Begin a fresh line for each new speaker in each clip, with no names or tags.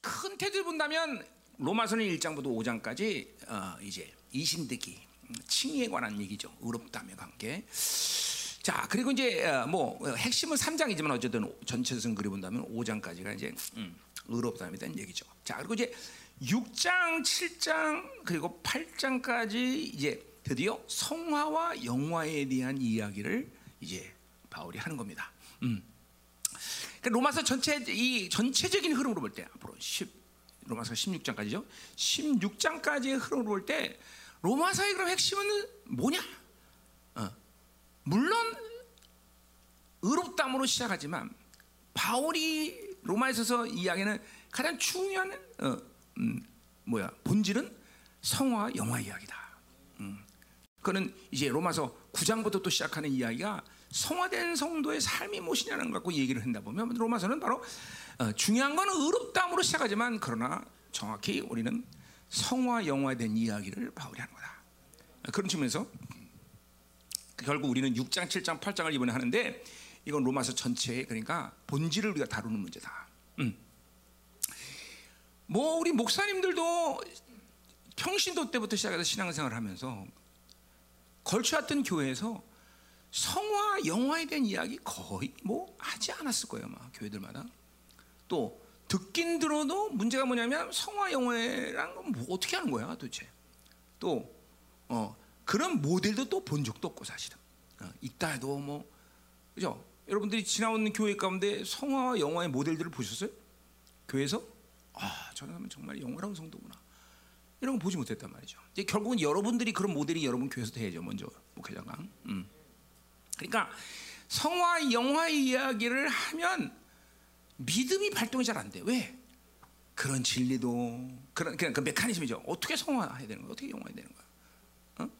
큰 태도를 본다면 로마서는 1장부터 5장까지 어, 이제 이신득이 칭의에 관한 얘기죠. 의롭다며 관계. 자 그리고 이제 어, 뭐 핵심은 3장이지만 어쨌든 전체성 그리 본다면 5장까지가 이제 음, 의롭다에 대한 얘기죠. 자 그리고 이제 6장, 7장 그리고 8장까지 이제 드디어 성화와 영화에 대한 이야기를 이제 바울이 하는 겁니다. 음. 그러니까 로마서 전체 이 전체적인 흐름으로 볼 때 앞으로 10 로마서 16장까지죠. 16장까지의 흐름으로 볼 때 로마서의 그럼 핵심은 뭐냐? 어. 물론 의롭담으로 시작하지만 바울이 로마에서 이야기는 가장 중요한 어, 음, 뭐야 본질은 성화 영화 이야기다. 음. 그는 이제 로마서 9장부터 또 시작하는 이야기가 성화된 성도의 삶이 무엇이냐는 걸 갖고 얘기를 한다 보면 로마서는 바로 어, 중요한 건 의롭담으로 시작하지만 그러나 정확히 우리는 성화 대한 이야기를 바울이 하는 거다. 그런 측면에서 결국 우리는 6장, 7장, 8장을 이번에 하는데 이건 로마서 전체에 그러니까 본질을 우리가 다루는 문제다. 음. 뭐 우리 목사님들도 평신도 때부터 시작해서 신앙생활을 하면서 걸쳐왔던 교회에서 성화 영화에 대한 이야기 거의 뭐 하지 않았을 거예요, 막 교회들마다. 또 듣긴 들어도 문제가 뭐냐면 성화 영화랑 뭐 어떻게 하는 거야, 도대체. 또 어, 그런 모델도 또 본 적도 없고 사실은 어, 있다 해도 뭐 그죠? 여러분들이 지나온 교회 가운데 성화와 영화의 모델들을 보셨어요? 교회에서 아, 저 사람은 정말 영화라운 성도구나. 이런 거 보지 못했단 말이죠. 이제 결국은 여러분들이 그런 모델이 여러분 교회에서 돼야죠. 먼저 목회장강. 음. 그러니까 성화 영화의 이야기를 하면 믿음이 발동이 잘 안 돼. 왜? 그런 진리도 그런 그냥 그 메커니즘이죠. 어떻게 성화해야 되는 거야? 어떻게 영화해야 되는 거야? 어?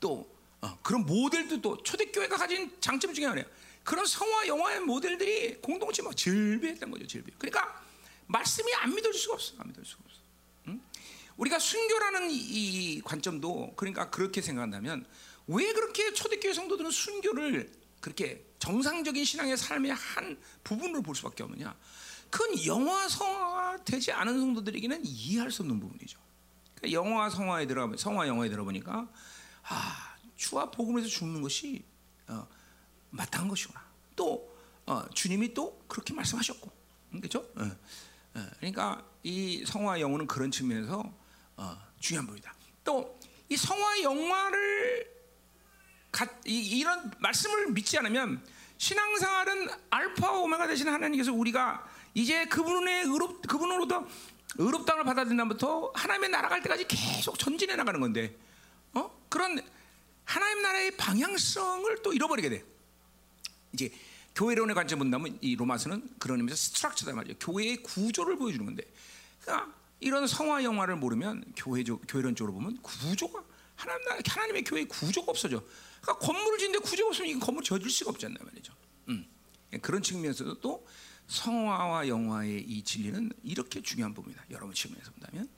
또 어, 그런 모델도 또 초대교회가 가진 장점 중에 하나예요. 그런 성화 영화의 모델들이 공동체 막 질비했던 거죠. 질비. 그러니까 말씀이 안 믿어질 수가 없어. 안 믿어질 수가 없어. 응? 우리가 순교라는 이, 이 관점도 그러니까 그렇게 생각한다면 왜 그렇게 초대교회 성도들은 순교를 그렇게 정상적인 신앙의 삶의 한 부분으로 볼 수밖에 없느냐? 그건 영화 성화 되지 않은 성도들에게는 이해할 수 없는 부분이죠. 그러니까 영화 성화에 들어 성화 영화에 들어보니까 아 주와 복음에서 죽는 것이 어, 마땅한 것이구나. 또 어, 주님이 또 그렇게 말씀하셨고, 그렇죠? 어, 어, 그러니까 이 성화 영화는 그런 측면에서 어, 중요한 부분이다. 또 이 성화 영화를 가, 이, 런 말씀을 믿지 않으면 신앙생활은 알파와 오메가 되신 하나님께서 우리가 이제 그분의 의롭 그분으로부터 의롭다을 받아들인다부터 하나님의 나라 갈 때까지 계속 전진해 나가는 건데, 어 그런 하나님 나라의 방향성을 또 잃어버리게 돼. 이제 교회론의 관점 본다면 이 로마서는 그런 의미에서 스트럭처다 말이죠. 교회의 구조를 보여주는 건데, 그러니까 이런 성화 영화를 모르면 교회적 교회론적으로 보면 구조가 하나님 나라 하나님의 교회 구조가 없어져. 그러니까 건물을 짓는데 구조가 없으면 이 건물 지어질 수가 않나 말이죠. 음. 그런 측면에서도 또 성화와 영화의 이 진리는 이렇게 중요한 부분이다. 여러분 측면에서 본다면.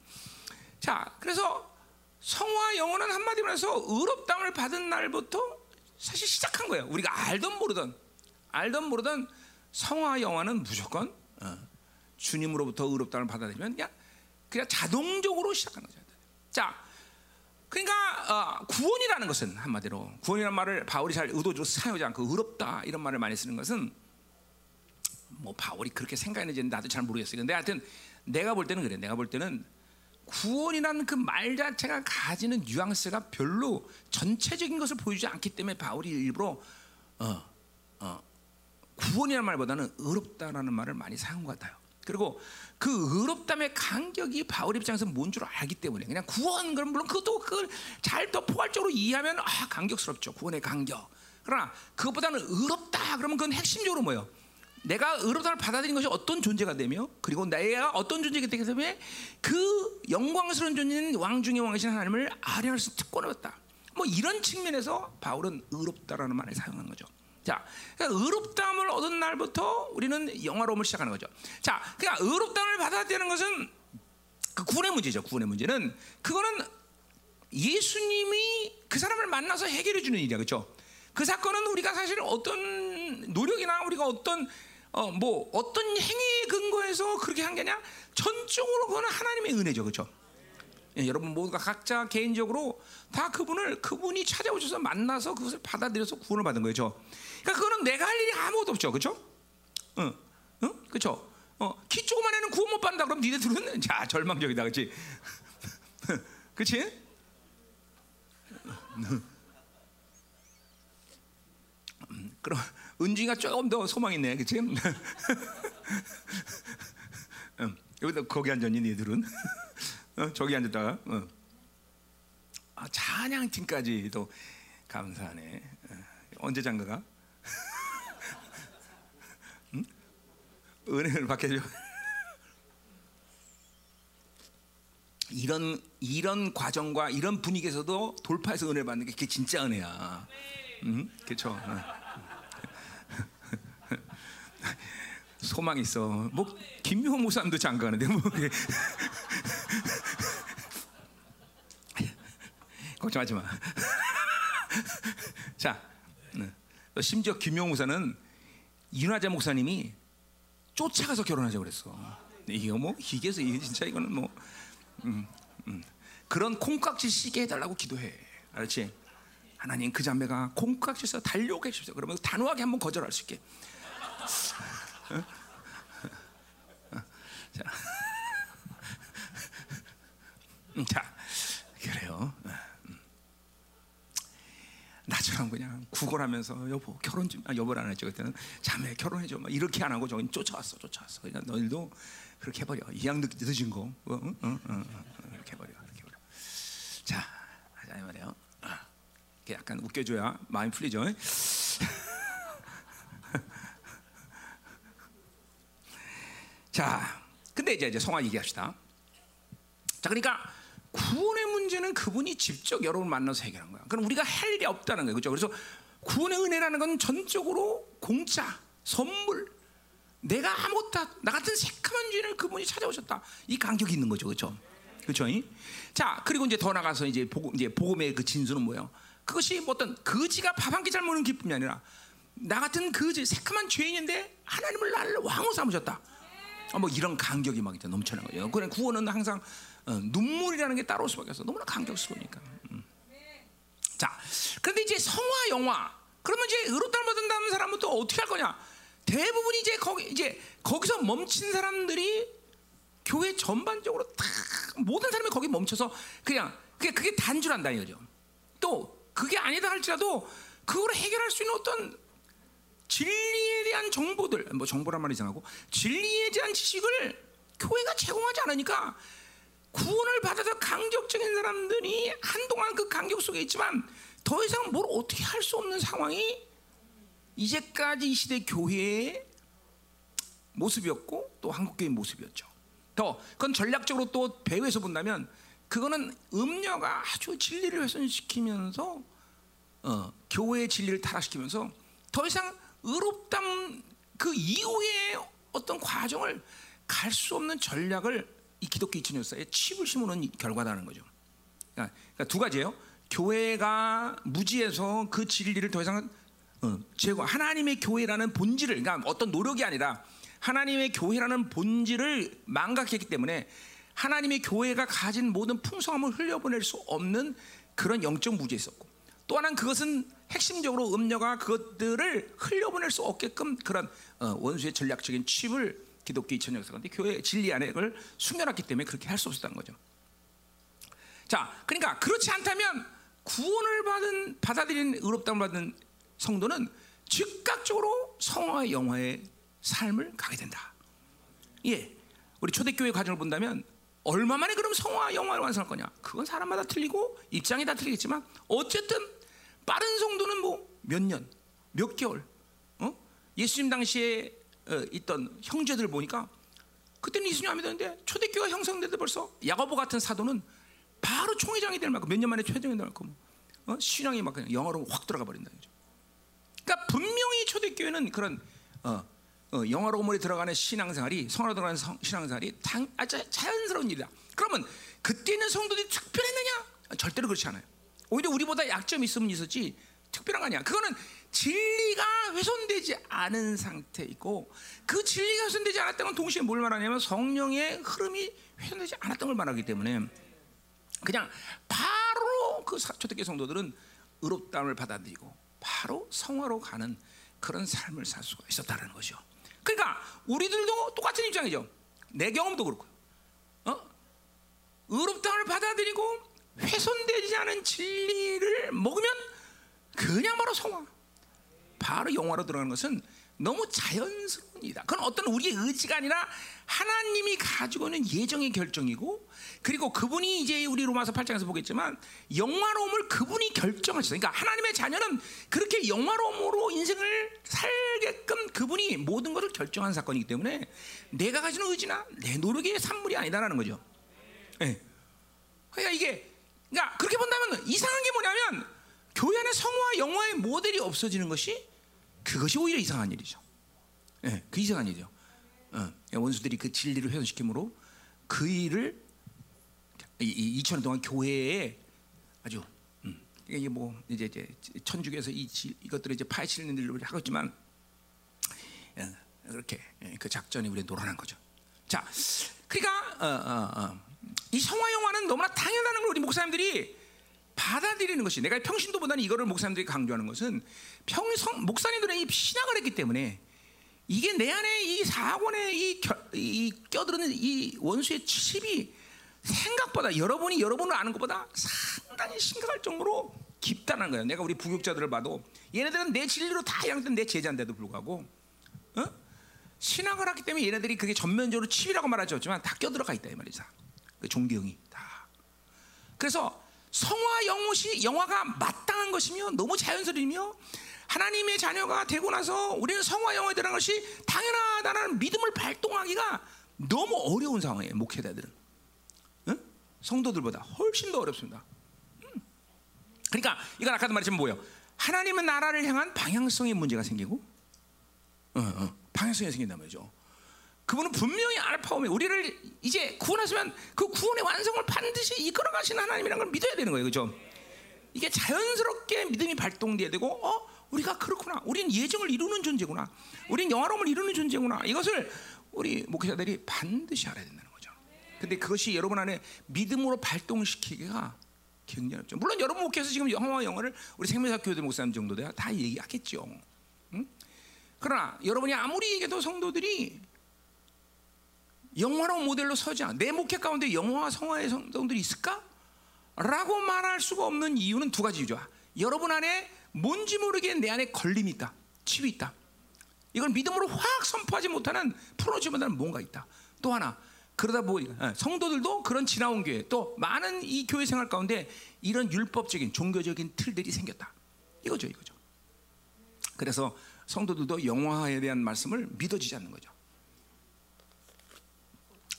자, 그래서 성화 영어는 한마디로 해서 의롭담을 받은 날부터 사실 시작한 거예요. 우리가 알던 모르던 알던 모르던 성화 영화는 무조건 어, 주님으로부터 의롭담을 받아들이면 그냥 그냥 자동적으로 시작하는 거죠. 자, 그러니까 어, 구원이라는 것은 한마디로 구원이라는 말을 바울이 잘 의도적으로 사용하지 않고 의롭다 이런 말을 많이 쓰는 것은 뭐 바울이 그렇게 생각했는지 나도 잘 모르겠어요. 근데 하여튼 내가 볼 때는 그래. 내가 볼 때는 구원이라는 그 말 자체가 가지는 뉘앙스가 별로 전체적인 것을 보여주지 않기 때문에 바울이 일부러 어, 어, 구원이라는 말보다는 의롭다라는 말을 많이 사용한 것 같아요. 그리고 그 의롭담의 간격이 바울 입장에서 뭔 줄 알기 때문에 그냥 구원 그럼 물론 그것도 그걸 잘 더 포괄적으로 이해하면 아 간격스럽죠 구원의 간격. 그러나 그것보다는 의롭다 그러면 그건 핵심적으로 뭐예요? 내가 의롭다를 받아들인 것이 어떤 존재가 되며 그리고 내가 어떤 존재가 되기 때문에 그 영광스러운 존재는 왕 중의 왕이신 하나님을 아뢰할 수 특권을 얻다. 뭐 이런 측면에서 바울은 의롭다라는 말을 사용한 거죠. 자, 그러니까 의롭다함을 얻은 날부터 우리는 영화로움을 시작하는 거죠. 자, 그러니까 의롭다함을 받아들이는 것은 그 구원의 문제죠. 구원의 문제는 그거는 예수님이 그 사람을 만나서 해결해 주는 일이야, 그렇죠? 그 사건은 우리가 사실 어떤 노력이나 우리가 어떤 어, 뭐 어떤 행위에 근거해서 그렇게 한게 아니라 전적으로 그거는 하나님의 은혜죠, 그렇죠? 예, 여러분 모두가 각자 개인적으로 다 그분을 그분이 찾아오셔서 만나서 그것을 받아들여서 구원을 받은 거죠. 그러니까 그거는 내가 할 일이 아무것도 없죠, 그렇죠? 응, 응, 그렇죠. 어, 키 조그만 애는 구원 못 받는다 그럼 니네들은 자 절망적이다, 그렇지? 그렇지? 음, 그럼 은지가 조금 더 소망 있네, 그렇지? 음, 여기다 거기 앉았니, 니들은? 어, 저기 앉았다가 어. 아, 찬양팀까지도 감사하네. 어, 언제 장가가? 은혜를 받게 줘. 이런 이런 과정과 이런 분위기에서도 돌파해서 은혜 받는 게 그게 진짜 은혜야. 응? 그렇죠. 어. 소망 있어. 뭐 김용호 목사님도 장가하는데 뭐 걱정하지 마. 자, 네. 심지어 김용 목사는 윤화재 목사님이 쫓아가서 결혼하자고 그랬어. 이거 뭐 이게 이게 진짜 이거는 뭐 음, 음. 그런 콩깍지 시게 해달라고 기도해. 알았지? 하나님 그 자매가 콩깍지에서 달려오게 해주십시오. 그러면 단호하게 한번 거절할 수 있게. 어? 어? 자, 음, 자, 그래요. 나처럼 그냥 구걸하면서 여보 결혼 좀 아, 여보를 안 했죠 그때는. 자매 결혼해 줘. 막 이렇게 안 하고 저기 쫓아왔어 쫓아왔어. 그러니까 너희도 그렇게 해버려. 이양 늦은 거. 어, 어, 어, 어, 이렇게 해버려 이렇게 해버려. 자 하자 말이에요. 아, 약간 웃겨줘야 마음이 풀리죠. 자 근데 이제 이제 성화 얘기합시다. 자 그러니까 구원의 문제는 그분이 직접 여러분을 만나서 해결한 거야. 그럼 우리가 할 일이 없다는 거예요. 그렇죠? 그래서 구원의 은혜라는 건 전적으로 공짜, 선물. 내가 아무것도 나 같은 새카만 죄인을 그분이 찾아오셨다. 이 간격이 있는 거죠. 그렇죠? 그렇죠? 자, 그리고 이제 더 나가서 이제 복음 이제 복음의 그 진수는 뭐예요? 그것이 뭐 어떤 거지가 밥 한 끼 잘 먹는 기쁨이 아니라 나 같은 거지 새카만 죄인인데 하나님을 나를 왕으로 삼으셨다. 어, 뭐 이런 간격이 막 이제 넘쳐나는 거예요. 그래 구원은 항상 어, 눈물이라는 게 따라올 수밖에 없어. 너무나 감격스러우니까. 음. 자, 그런데 이제 성화 영화. 그러면 이제 의롭다를 받는다는 사람은 또 어떻게 할 거냐? 대부분이 이제 거기 이제 거기서 멈춘 사람들이 교회 전반적으로 다 모든 사람이 거기 멈춰서 그냥 그게 그게 단줄한다 이거죠. 또 그게 아니다 할지라도 그걸 해결할 수 있는 어떤 진리에 대한 정보들, 뭐 정보란 말이 이상하고 진리에 대한 지식을 교회가 제공하지 않으니까 구원을 받아서 강격적인 사람들이 한동안 그 강격 속에 있지만 더 이상 뭘 어떻게 할 수 없는 상황이 이제까지 이 시대 교회의 모습이었고 또 한국 교회 모습이었죠. 더 그건 전략적으로 또 배후에서 본다면 그거는 음녀가 아주 진리를 훼손시키면서 어, 교회의 진리를 타락시키면서 더 이상 의롭담 그 이후의 어떤 과정을 갈 수 없는 전략을 이 기독교 2000년 역사에 칩을 심으는 결과다는 거죠. 그러니까, 그러니까 두 가지예요. 교회가 무지해서 그 진리를 더 이상 어, 제거 하나님의 교회라는 본질을 그러니까 어떤 노력이 아니라 하나님의 교회라는 본질을 망각했기 때문에 하나님의 교회가 가진 모든 풍성함을 흘려보낼 수 없는 그런 영적 무지에 있었고 또 하나는 그것은 핵심적으로 음녀가 그것들을 흘려보낼 수 없게끔 그런 어, 원수의 전략적인 칩을 기독교 2000년 역사 가운데 교회 진리 안에 그걸 숨겨놨기 때문에 그렇게 할 수 없었다는 거죠. 자, 그러니까 그렇지 않다면 구원을 받은 받아들인 의롭다을 받은 성도는 즉각적으로 성화의 영화의 삶을 가게 된다. 예, 우리 초대교회 과정을 본다면 얼마 만에 그럼 성화 영화를 완성할 거냐? 그건 사람마다 틀리고 입장이 다 틀리겠지만 어쨌든 빠른 성도는 뭐 몇 년, 몇 개월, 어? 예수님 당시에 어, 있던 형제들 보니까 그때는 예수님 안 믿었는데 초대교회가 형성되도 벌써 야고보 같은 사도는 바로 총회장이 될 만큼 몇 년 만에 총회장이 될 만큼 어? 신앙이 막 그냥 영어로 확 들어가 버린다 죠 그러니까 분명히 초대교회는 그런 어, 어, 영어로 몰에 들어가는 신앙생활이 성화로 들어가는 성, 신앙생활이 당, 아, 자연스러운 일이다. 그러면 그때는 성도들이 특별했느냐? 절대로 그렇지 않아요. 오히려 우리보다 약점이 있으면 있었지 특별한 거 아니야. 그거는 진리가 훼손되지 않은 상태이고 그 진리가 훼손되지 않았다는 건 동시에 뭘 말하냐면 성령의 흐름이 훼손되지 않았던 걸 말하기 때문에 그냥 바로 그 사- 초대교회 성도들은 의롭다함을 받아들이고 바로 성화로 가는 그런 삶을 살 수가 있었다는 거죠. 그러니까 우리들도 똑같은 입장이죠. 내 경험도 그렇고, 어? 의롭다함을 받아들이고 훼손되지 않은 진리를 먹으면 그냥 바로 성화, 바로 영화로 들어가는 것은 너무 자연스러운 일이다. 그건 어떤 우리의 의지가 아니라 하나님이 가지고 있는 예정의 결정이고 그리고 그분이 이제 우리 로마서 8장에서 보겠지만 영화로움을 그분이 결정하셨어요. 그러니까 하나님의 자녀는 그렇게 영화로움으로 인생을 살게끔 그분이 모든 것을 결정한 사건이기 때문에 내가 가지는 의지나 내 노력의 산물이 아니다라는 거죠. 예. 그러니까 이게 그러니까 그렇게 본다면 이상한 게 뭐냐면 교회 안에 성화와 영화의 모델이 없어지는 것이 그것이 오히려 이상한 일이죠. 예, 그 이상한 일이죠. 어, 원수들이 그 진리를 훼손시킴으로 그 일을 이 2천 년 동안 교회에 아주 음, 이게 뭐 이제 이제 천주교에서 이 지- 이것들을 이제 파헤치는 일을 하고 있지만 예, 그렇게 예, 그 작전이 우리에 놀아난 거죠. 자, 그러니까 어, 어, 어. 이 성화 영화는 너무나 당연하는 걸 우리 목사님들이 받아들이는 것이 내가 평신도보다는 이거를 목사님들이 강조하는 것은 평성 목사님들은 이 신학을 했기 때문에 이게 내 안에 이 사관에 이, 겨, 이 껴들는 이 원수의 치십이 생각보다 여러분이 여러분을 아는 것보다 상당히 심각할 정도로 깊다는 거예요. 내가 우리 부교육자들을 봐도 얘네들은 내 진리로 다 양된 내 제자인데도 불구하고 어? 신학을 하기 때문에 얘네들이 그게 전면적으로 치이라고 말하지만 다 껴들어가 있다 이 말이죠. 그 존경이 다. 그래서 성화 영혼이 영화가 마땅한 것이며 너무 자연스러이며 하나님의 자녀가 되고 나서 우리는 성화 영화에 대한 것이 당연하다는 믿음을 발동하기가 너무 어려운 상황이에요 목회자들은 응? 성도들보다 훨씬 더 어렵습니다. 음. 그러니까 이건 아까도 말했지만 뭐예요? 하나님은 나라를 향한 방향성의 문제가 생기고, 어, 어, 방향성이 생긴단 말이죠. 그분은 분명히 알파 오메 우리를 이제 구원하시면 그 구원의 완성을 반드시 이끌어 가시는 하나님이라는 걸 믿어야 되는 거예요. 그죠? 이게 자연스럽게 믿음이 발동돼야 되고 어 우리가 그렇구나. 우린 예정을 이루는 존재구나. 우린 영화로움을 이루는 존재구나. 이것을 우리 목회자들이 반드시 알아야 된다는 거죠. 근데 그것이 여러분 안에 믿음으로 발동시키기가 굉장히 어렵죠. 물론 여러분 목회에서 지금 영화와 영어를 우리 생명사 교회들 목사님 정도 돼야 다 얘기하겠죠. 응? 그러나 여러분이 아무리 얘기해도 성도들이 영화로운 모델로 서지 않아. 내 목회 가운데 영화와 성화의 성도들이 있을까? 라고 말할 수가 없는 이유는 두 가지죠. 여러분 안에 뭔지 모르게 내 안에 걸림이 있다. 칩이 있다. 이걸 믿음으로 확 선포하지 못하는 풀어지 못하는 뭔가 있다. 또 하나 그러다 보니까 성도들도 그런 지나온 교회 또 많은 이 교회 생활 가운데 이런 율법적인 종교적인 틀들이 생겼다. 이거죠, 이거죠. 그래서 성도들도 영화에 대한 말씀을 믿어지지 않는 거죠.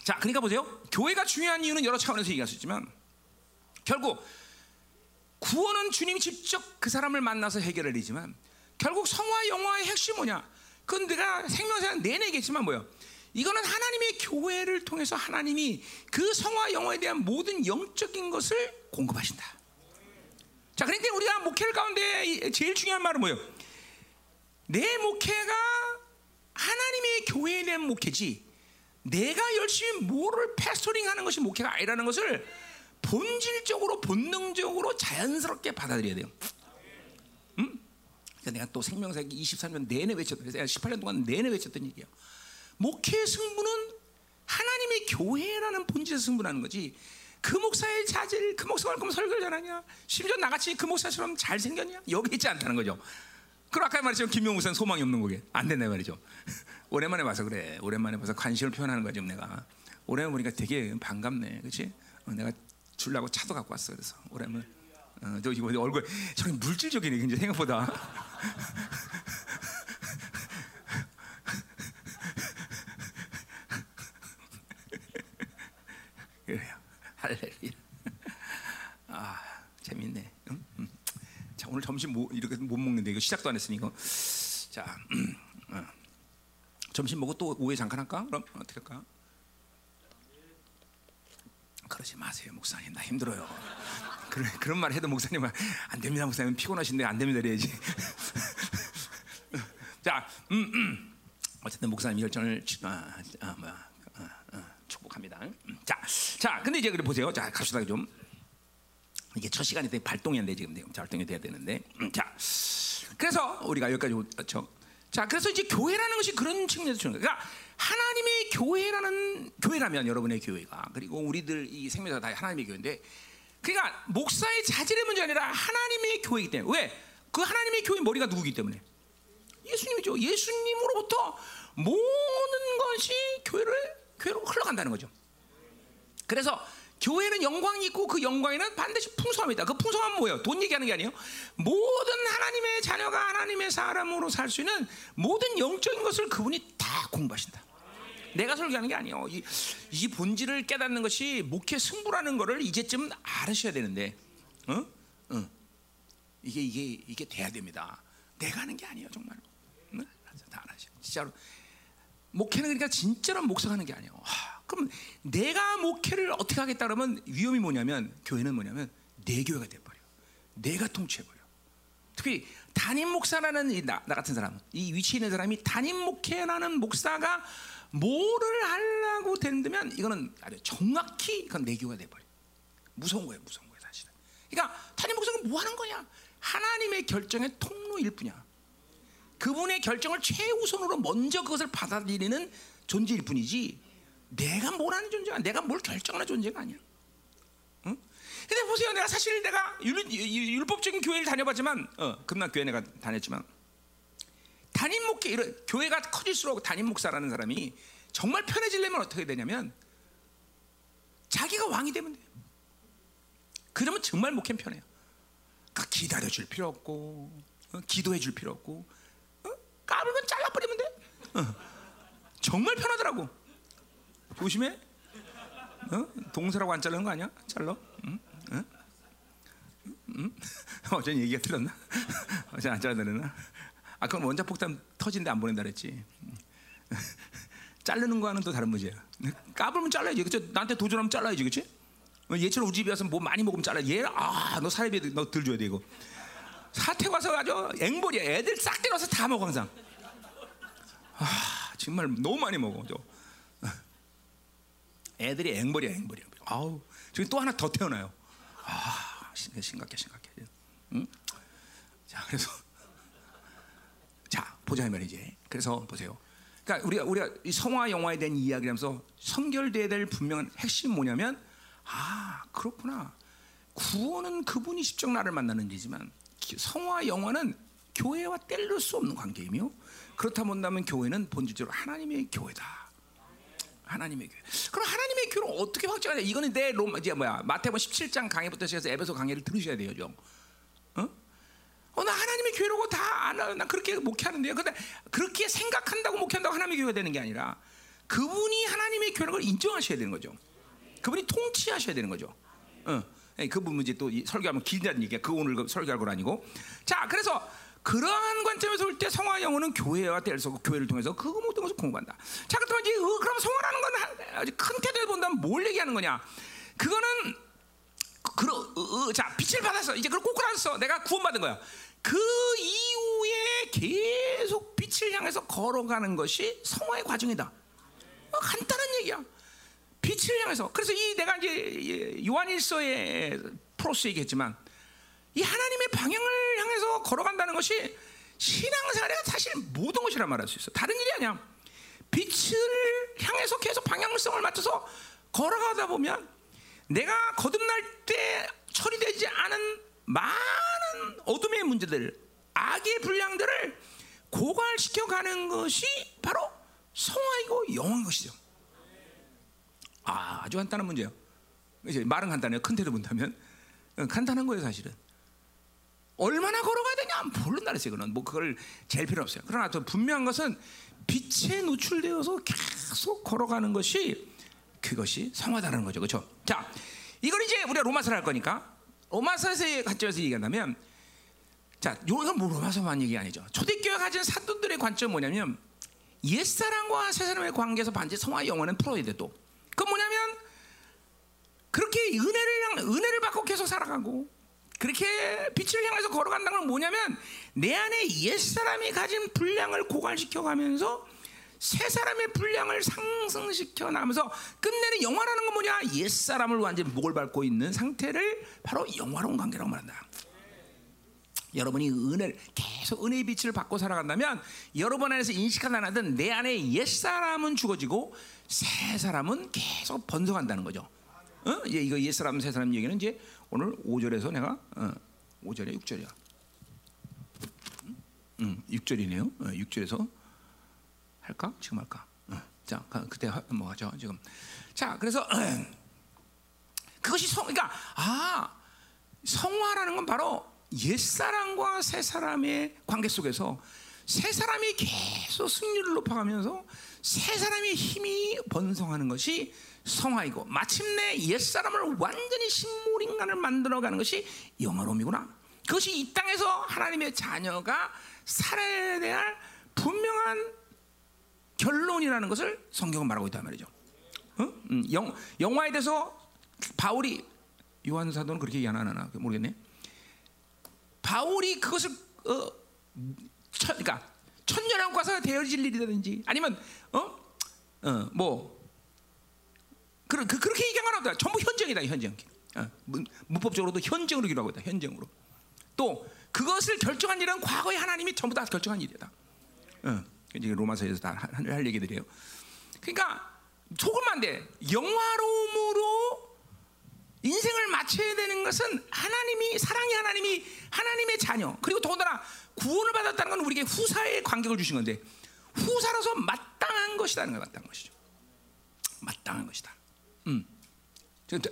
자, 그러니까 보세요. 교회가 중요한 이유는 여러 차원에서 얘기할 수 있지만 결국 구원은 주님이 직접 그 사람을 만나서 해결을 되지만 결국 성화 영화의 핵심이 뭐냐? 그건 내가 생명사는 내내 얘기했지만 뭐요? 이거는 하나님의 교회를 통해서 하나님이 그 성화 영화에 대한 모든 영적인 것을 공급하신다. 자, 그러니까 우리가 목회를 가운데 제일 중요한 말은 뭐예요? 내 목회가 하나님의 교회에 대한 목회지 내가 열심히 뭐를 패스토링하는 것이 목회가 아니라는 것을 본질적으로 본능적으로 자연스럽게 받아들여야 돼요. 음? 그러니까 내가 또 생명사기 23년 내내 외쳤던 18년 동안 내내 외쳤던 얘기예요. 목회의 승부는 하나님의 교회라는 본질에서 승부하는 거지. 그 목사의 자질, 그 얼마나 설교를 잘하냐, 심지어 나같이 그 목사처럼 잘 생겼냐 여기 있지 않다는 거죠. 그럼 아까 말했지만 김용 목사는 소망이 없는 거게 안 된다 말이죠. 오랜만에 봐서 그래. 오랜만에 봐서 관심을 표현하는 거지 내가. 오랜만에 보니까 되게 반갑네, 그렇지? 어, 내가 주려고 차도 갖고 왔어. 그래서 오랜만에. 어, 저 이거 얼굴 저기 물질적이네, 굉장히 생각보다. 그래요. 할렐루야. 아 재밌네. 응? 응. 자 오늘 점심 뭐 이렇게 못 먹는데 이거 시작도 안 했으니까. 자 어. 점심 먹고 또 오후에 잠깐 할까? 그럼 어떻게 할까? 그러지 마세요 목사님 나 힘들어요. 그런 그런 말 해도 목사님은 안 됩니다. 목사님 피곤하신데 안 됩니다. 그래야지. 자, 음, 음. 어쨌든 목사님 열정을 아, 아, 뭐야, 아, 아, 축복합니다. 음. 자, 자, 근데 이제 그래 보세요. 자, 갑시다 좀. 이게 첫 시간이 되게 발동이 안 돼 지금 발동이 돼야 되는데. 음, 자, 그래서 우리가 여기까지 저. 자, 그래서 이제 교회라는 것이 그런 측면에서 주는 거예요. 그러니까 하나님의 교회라는 교회라면 여러분의 교회가 그리고 우리들 이 생명사 다 하나님의 교회인데, 그러니까 목사의 자질의 문제 아니라 하나님의 교회이기 때문에 왜? 그 하나님의 교회 머리가 누구기 때문에 예수님이죠. 예수님으로부터 모든 것이 교회를 교회로 흘러간다는 거죠. 그래서 교회는 영광이 있고 그 영광에는 반드시 풍성함이 있다. 그 풍성함은 뭐예요? 돈 얘기하는 게 아니에요. 모든 하나님의 자녀가 하나님의 사람으로 살 수 있는 모든 영적인 것을 그분이 다 공부하신다. 내가 설교하는 게 아니에요. 이, 이 본질을 깨닫는 것이 목회 승부라는 것을 이제쯤 알으셔야 되는데, 어? 어. 이게 이게 이게 돼야 됩니다. 내가 하는 게 아니에요, 정말로. 응? 다 알아요. 진짜로. 목회는 그러니까 진짜로 목사하는 게 아니에요. 하, 그럼 내가 목회를 어떻게 하겠다 그러면 위험이 뭐냐면 교회는 뭐냐면 내 교회가 돼버려. 내가 통치해버려. 특히 담임 목사라는 이 나, 나 같은 사람, 이 위치에 있는 사람이 담임 목회라는 목사가 뭐를 하려고 된다면 이거는 아주 정확히 이건 내 교회가 돼버려. 무서운 거예요, 무서운 거예요, 사실은. 그러니까 담임 목사가 뭐 하는 거냐? 하나님의 결정의 통로일 뿐이야. 그분의 결정을 최우선으로 먼저 그것을 받아들이는 존재일 뿐이지 내가 뭘 하는 존재가 내가 뭘 결정하는 존재가 아니야. 응? 근데 보세요, 내가 사실 내가 율, 법적인 교회를 다녀봤지만, 어, 금남 교회 내가 다녔지만 담임 목회 이런 교회가 커질수록 담임 목사라는 사람이 정말 편해지려면 어떻게 되냐면 자기가 왕이 되면 돼. 그러면 정말 목회는 편해요. 그러니까 기다려 줄 필요 없고 어? 기도해 줄 필요 없고 어? 까불면 잘라버리면 돼. 어. 정말 편하더라고. 조심해. 어? 동서라고 안 자르는 거 아니야? 잘라. 응? 어제 얘기가 틀렸나? 어제 안 잘라내나? 아 그건 원자 폭탄 터진데 안 보낸다 그랬지. 자르는 거와는 또 다른 문제야. 까불면 잘라야지. 그쵸? 나한테 도전하면 잘라야지, 그렇지? 얘처럼 우리 집에 와서 뭐 많이 먹으면 잘라. 얘, 아, 너 사례비 너 들 줘야 돼 이거. 사태 와서 아주 앵벌이야. 애들 싹 데려서 다 먹어 항상. 아, 정말 너무 많이 먹어. 저. 애들이 앵벌이야, 앵벌이야. 아우, 저기 또 하나 더 태어나요. 아, 심각해, 심각해. 응? 자, 그래서 자 보자 말이지. 그래서 보세요. 그러니까 우리가 우리가 이 성화 영화에 대한 이야기하면서 선결돼야 될 분명한 핵심 뭐냐면 아 그렇구나. 구원은 그분이 직접 나를 만나는 일이지만 성화 영화는 교회와 뗄릴 수 없는 관계이며 그렇다 본다면 교회는 본질적으로 하나님의 교회다. 하나님의 교회. 그럼 하나님의 교회를 어떻게 확증하냐? 이거는 내 로마 이제 뭐야 마태복음 17장 강의부터 시작해서 에베소 강의를 들으셔야 돼요, 좀. 어? 어, 나 하나님의 교회라고 다, 나, 나 그렇게 목회하는데요. 근데 그렇게 생각한다고 목회한다고 하나님의 교회가 되는 게 아니라 그분이 하나님의 교회라는 걸 인정하셔야 되는 거죠. 그분이 통치하셔야 되는 거죠. 어. 그 부분 이제 또 설교하면 길다는 얘기야. 그 오늘 설교할 건 아니고. 자, 그래서 그러한 관점에서 볼 때 성화 영혼은 교회와 뗄서 교회를 통해서 그 모든 것을 공부한다. 자, 그렇다면 이제 어, 그럼 성화라는 건 아주 큰 태도를 본다면 뭘 얘기하는 거냐? 그거는 그러, 어, 어, 자 빛을 받았어. 이제 그걸 꼬꾸라졌어. 내가 구원받은 거야. 그 이후에 계속 빛을 향해서 걸어가는 것이 성화의 과정이다. 어, 간단한 얘기야. 빛을 향해서. 그래서 이 내가 이제 요한일서의 프로스 얘기했지만 이 하나님의 방향을 향해서 걸어간다는 것이 신앙생활의 사실 모든 것이라 말할 수 있어. 다른 일이 아니야. 빛을 향해서 계속 방향성을 맞춰서 걸어가다 보면 내가 거듭날 때 처리되지 않은 많은 어둠의 문제들, 악의 분량들을 고갈시켜 가는 것이 바로 성화이고 영화인 것이죠. 아, 아주 간단한 문제예요. 이제 말은 간단해요. 큰 태도 본다면 간단한 거예요, 사실은. 얼마나 걸어가야 되냐? 모른다 그랬어요. 그는 뭐 그걸 잴 필요 없어요. 그러나 또 분명한 것은 빛에 노출되어서 계속 걸어가는 것이 그것이 성화다라는 거죠. 그렇죠? 자, 이걸 이제 우리가 로마서를 할 거니까 로마서에서 관점에서 얘기한다면 자, 이건 뭐 로마서만 얘기 아니죠. 초대교회 가진 사도들의 관점은 뭐냐면 옛사람과 새사람의 관계에서 반드시 성화 영혼은 풀어야 돼 또. 그 뭐냐면 그렇게 은혜를 은혜를 받고 계속 살아가고 그렇게 빛을 향해서 걸어간다는 건 뭐냐면 내 안에 옛 사람이 가진 분량을 고갈시켜 가면서 새 사람의 분량을 상승시켜 나가면서 끝내는 영화라는 건 뭐냐? 옛 사람을 완전히 목을 밟고 있는 상태를 바로 영화로운 관계라고 말한다. 여러분이 은혜를 계속 은혜의 빛을 받고 살아간다면 여러분 안에서 인식하든 안 하든 내 안에 옛 사람은 죽어지고 새 사람은 계속 번성한다는 거죠. 어? 이거 옛 사람 새 사람 얘기는 이제 오늘 5절에서 내가 어, 5절에 6절이야. 음, 6절이네요. 어, 6절에서 할까? 지금 할까? 어, 자, 그때 뭐 하죠? 지금. 자, 그래서 그것이 성 그러니까 아, 성화라는 건 바로 옛 사람과 새 사람의 관계 속에서 새 사람이 계속 승률을 높아가면서 새 사람의 힘이 번성하는 것이 성화이고 마침내 옛 사람을 완전히 식물 인간을 만들어가는 것이 영화로움이구나. 그것이 이 땅에서 하나님의 자녀가 살아야 될 분명한 결론이라는 것을 성경은 말하고 있단 말이죠. 어? 음, 영, 영화에 대해서 바울이 요한 사도는 그렇게 얘기 안 하나 모르겠네. 바울이 그것을 어, 천, 그러니까 천년왕과서 되어질 일이라든지 아니면 어 어 뭐 그, 그, 그렇게 얘기한 건 없다. 전부 현정이다 현정. 어, 문법적으로도 현정으로 기록하고 있다. 현정으로. 또 그것을 결정한 일은 과거에 하나님이 전부 다 결정한 일이다. 어, 이제 로마서에서 다 할 얘기들이에요. 그러니까 안 돼. 영화로움으로 인생을 마쳐야 되는 것은 하나님이 사랑의 하나님이 하나님의 자녀 그리고 더군다나 구원을 받았다는 건 우리에게 후사의 관객을 주신 건데 후사로서 마땅한 것이라는 걸 마땅한 것이죠. 마땅한 것이다. 음.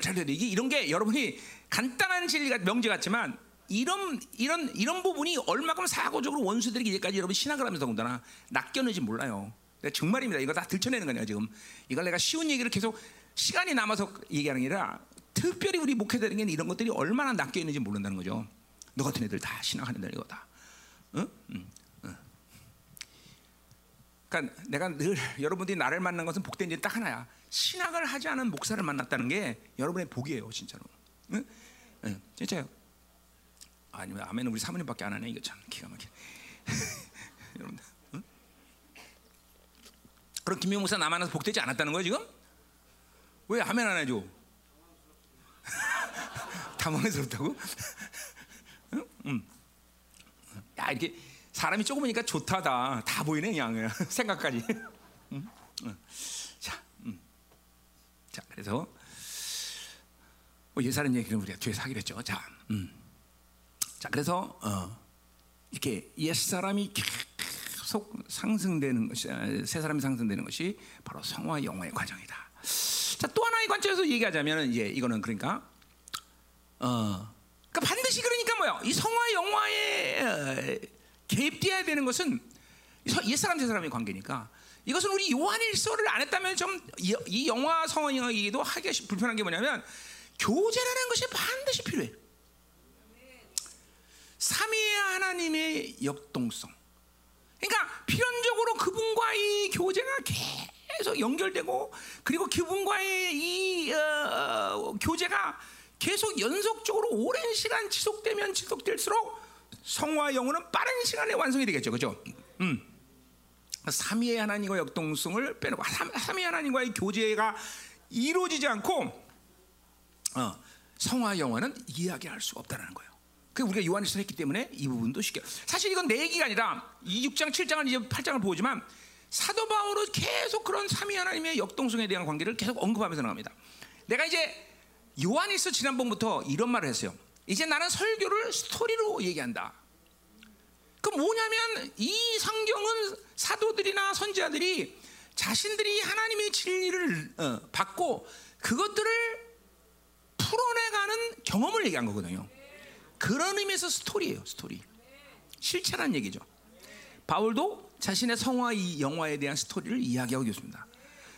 잘 이게 이런 게 여러분이 간단한 진리가 명제 같지만 이런 이런 이런 부분이 얼마큼 사고적으로 원수들에게 이제까지 여러분 신학을 하면서 더군다나 낚여는지 몰라요. 정말입니다. 이거 다 들춰내는 거냐 지금. 이걸 내가 쉬운 얘기를 계속 시간이 남아서 얘기하는 게 아니라 특별히 우리 목회자에게는 이런 것들이 얼마나 낚여 있는지 모른다는 거죠. 너 같은 애들 다 신학하는 이거 다. 응? 응. 응. 그러니까 내가 늘 여러분들이 나를 만난 것은 복된 일이 딱 하나야. 신학을 하지 않은 목사를 만났다는 게 여러분의 복이에요, 진짜로. 응? 응. 진짜요. 아니면 아멘은 우리 사모님밖에 안 하네. 이거 참 기가 막혀. 여러분들. 응? 그럼 김명 목사 나 만나서 복되지 않았다는 거야 지금? 왜 아멘 안 해줘? 당황스럽다고? 응? 응. 야 이렇게 사람이 조금이니까 좋다다 다 보이네 그냥 생각까지. 응? 응. 그래서 뭐 예사는 얘기는 우리가 뒤에서 하기로 했죠. 자, 음. 자 그래서 어, 이렇게 옛 사람이 계속 상승되는 것이 새 사람이 상승되는 것이 바로 성화 영화의 과정이다. 자, 또 하나의 관점에서 얘기하자면 이제 이거는 그러니까 어, 그러니까 반드시 그러니까 뭐야? 이 성화 영화에 어, 개입돼야 되는 것은 옛 사람 새 사람의 관계니까 이것은 우리 요한일서를 안 했다면 좀 이 영화 성화 영화기도 하기 불편한 게 뭐냐면 교제라는 것이 반드시 필요해. 삼위의 하나님의 역동성. 그러니까 필연적으로 그분과의 교제가 계속 연결되고 그리고 그분과의 이 어, 교제가 계속 연속적으로 오랜 시간 지속되면 지속될수록 성화 영혼은 빠른 시간에 완성이 되겠죠, 그렇죠? 음. 삼위의 하나님과 역동성을 빼놓고 삼위 하나님과의 교제가 이루어지지 않고 어, 성화 영혼은 이야기할 수 없다는 거예요. 그 우리가 요한일서 했기 때문에 이 부분도 쉽게 사실 이건 내 얘기가 아니라 이 6장 7장을 이제 8장을 보지만 사도 바울은 계속 그런 삼위 하나님의 역동성에 대한 관계를 계속 언급하면서 나갑니다. 내가 이제 요한일서 지난번부터 이런 말을 했어요. 이제 나는 설교를 스토리로 얘기한다. 그 뭐냐면 이 성경은 사도들이나 선지자들이 자신들이 하나님의 진리를 어, 받고 그것들을 풀어내가는 경험을 얘기한 거거든요. 그런 의미에서 스토리예요, 스토리. 실체란 얘기죠. 바울도 자신의 성화 이 영화에 대한 스토리를 이야기하고 있습니다.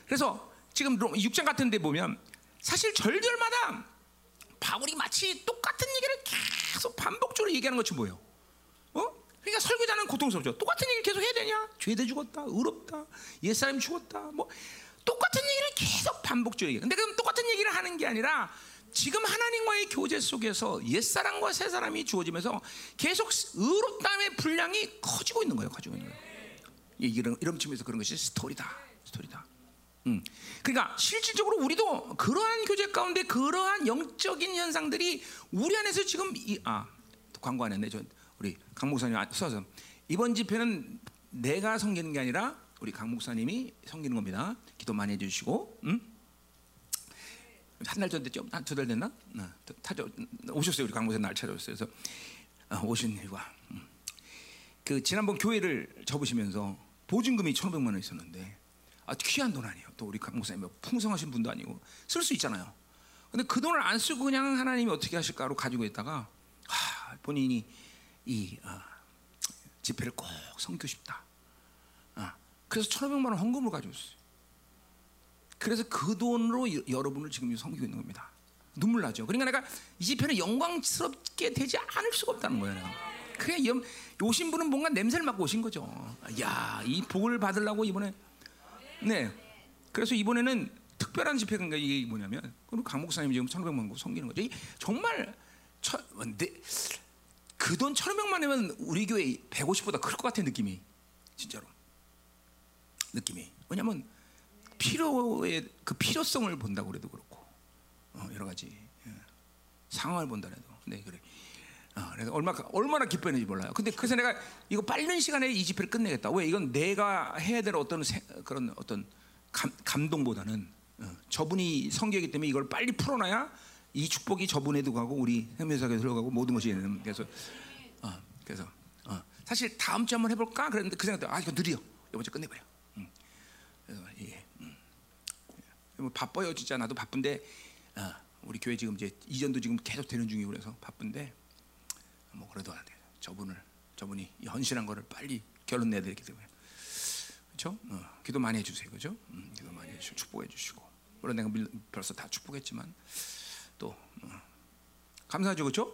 그래서 지금 6장 같은 데 보면 사실 절절마다 바울이 마치 똑같은 얘기를 계속 반복적으로 얘기하는 것이 뭐예요? 어? 그러니까 설교자는 고통스럽죠. 똑같은 얘기를 계속 해야 되냐? 죄대 죽었다, 의롭다, 옛사람이 죽었다, 뭐 똑같은 얘기를 계속 반복적으로 얘기. 근데 그럼 똑같은 얘기를 하는 게 아니라 지금 하나님과의 교제 속에서 옛사람과 새사람이 주어지면서 계속 의롭다함의 분량이 커지고 있는 거예요. 커지고 있는 거예요. 이런 이런 측면에서 그런 것이 스토리다. 스토리다. 음. 그러니까 실질적으로 우리도 그러한 교제 가운데 그러한 영적인 현상들이 우리 안에서 지금 이, 아 광고 안 했네. 저 우리 강 목사님 써서 이번 집회는 내가 섬기는 게 아니라 우리 강 목사님이 섬기는 겁니다. 기도 많이 해주시고, 음? 한달 전 됐죠? 한두달 됐나? 어, 타져 오셨어요. 우리 강 목사님 날 찾아오셨어요. 그래서 어, 오신 이유가 음. 그 지난번 교회를 접으시면서 보증금이 천오백만 원 있었는데 아 귀한 돈 아니에요. 또 우리 강 목사님 뭐 풍성하신 분도 아니고 쓸 수 있잖아요. 근데 그 돈을 안 쓰고 그냥 하나님이 어떻게 하실까로 가지고 있다가 하, 본인이 이 어, 집회를 꼭 섬기고 싶다. 어, 그래서 천오백만 원 헌금을 가져왔어요. 그래서 그 돈으로 여, 여러분을 지금 섬기고 있는 겁니다. 눈물 나죠. 그러니까 내가 이 집회는 영광스럽게 되지 않을 수가 없다는 거예요. 그래 요, 오신 분은 뭔가 냄새를 맡고 오신 거죠. 야, 이 복을 받으려고 이번에 네. 그래서 이번에는 특별한 집회가 이게 뭐냐면 그럼 강 목사님 지금 천오백만 원 섬기는 거죠. 정말 그 돈 천오백만 원이면 우리 교회 150보다 클 것 같은 느낌이 진짜로 느낌이 왜냐면 필요의 그 필요성을 본다고 그래도 그렇고 어, 여러 가지 예. 상황을 본다 해도 네 그래. 어, 그래서 얼마 얼마나 기뻐했는지 몰라요. 근데 그래서 내가 이거 빠른 시간에 이 집회를 끝내겠다. 왜 이건 내가 해야 될 어떤 세, 그런 어떤 감, 감동보다는 어, 저분이 성격이기 때문에 이걸 빨리 풀어놔야 이 축복이 저분에도 가고 우리 해면사에 들어가고 모든 것이 있는 그래서 어, 그래서 어, 사실 다음 주 한번 해볼까 그랬는데 그 생각도 아 이거 느려 이번 주 끝내버려. 음. 그래서 예, 음. 뭐 바빠요 진짜 나도 바쁜데 어, 우리 교회 지금 이제 이전도 지금 계속 되는 중이고 그래서 바쁜데 뭐 그래도 안 돼. 저분을 저분이 헌신한 거를 빨리 결론 내야 되기 때문에 그렇죠? 어, 기도 많이 해주세요, 그렇죠? 음, 기도 많이 해주시고 축복해 주시고 물론 내가 벌써 다 축복했지만 또 어, 감사하죠, 그렇죠?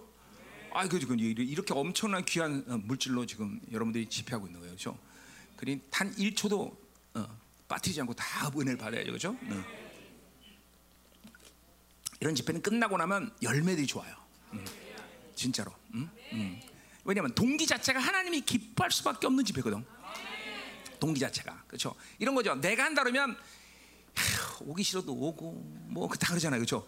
아, 그 이렇게 엄청난 귀한 어, 물질로 지금 여러분들이 집회하고 있는 거예요, 그렇죠? 그러니 단 1초도 어, 빠뜨리지 않고 다 은혜를 받아야죠, 그렇죠? 어. 이런 집회는 끝나고 나면 열매들이 좋아요. 음. 진짜로. 음? 음. 왜냐하면 동기 자체가 하나님이 기뻐할 수밖에 없는 집회거든. 동기 자체가 그렇죠. 이런 거죠. 내가 한다 그러면 하, 오기 싫어도 오고 뭐 다 그러잖아요, 그렇죠.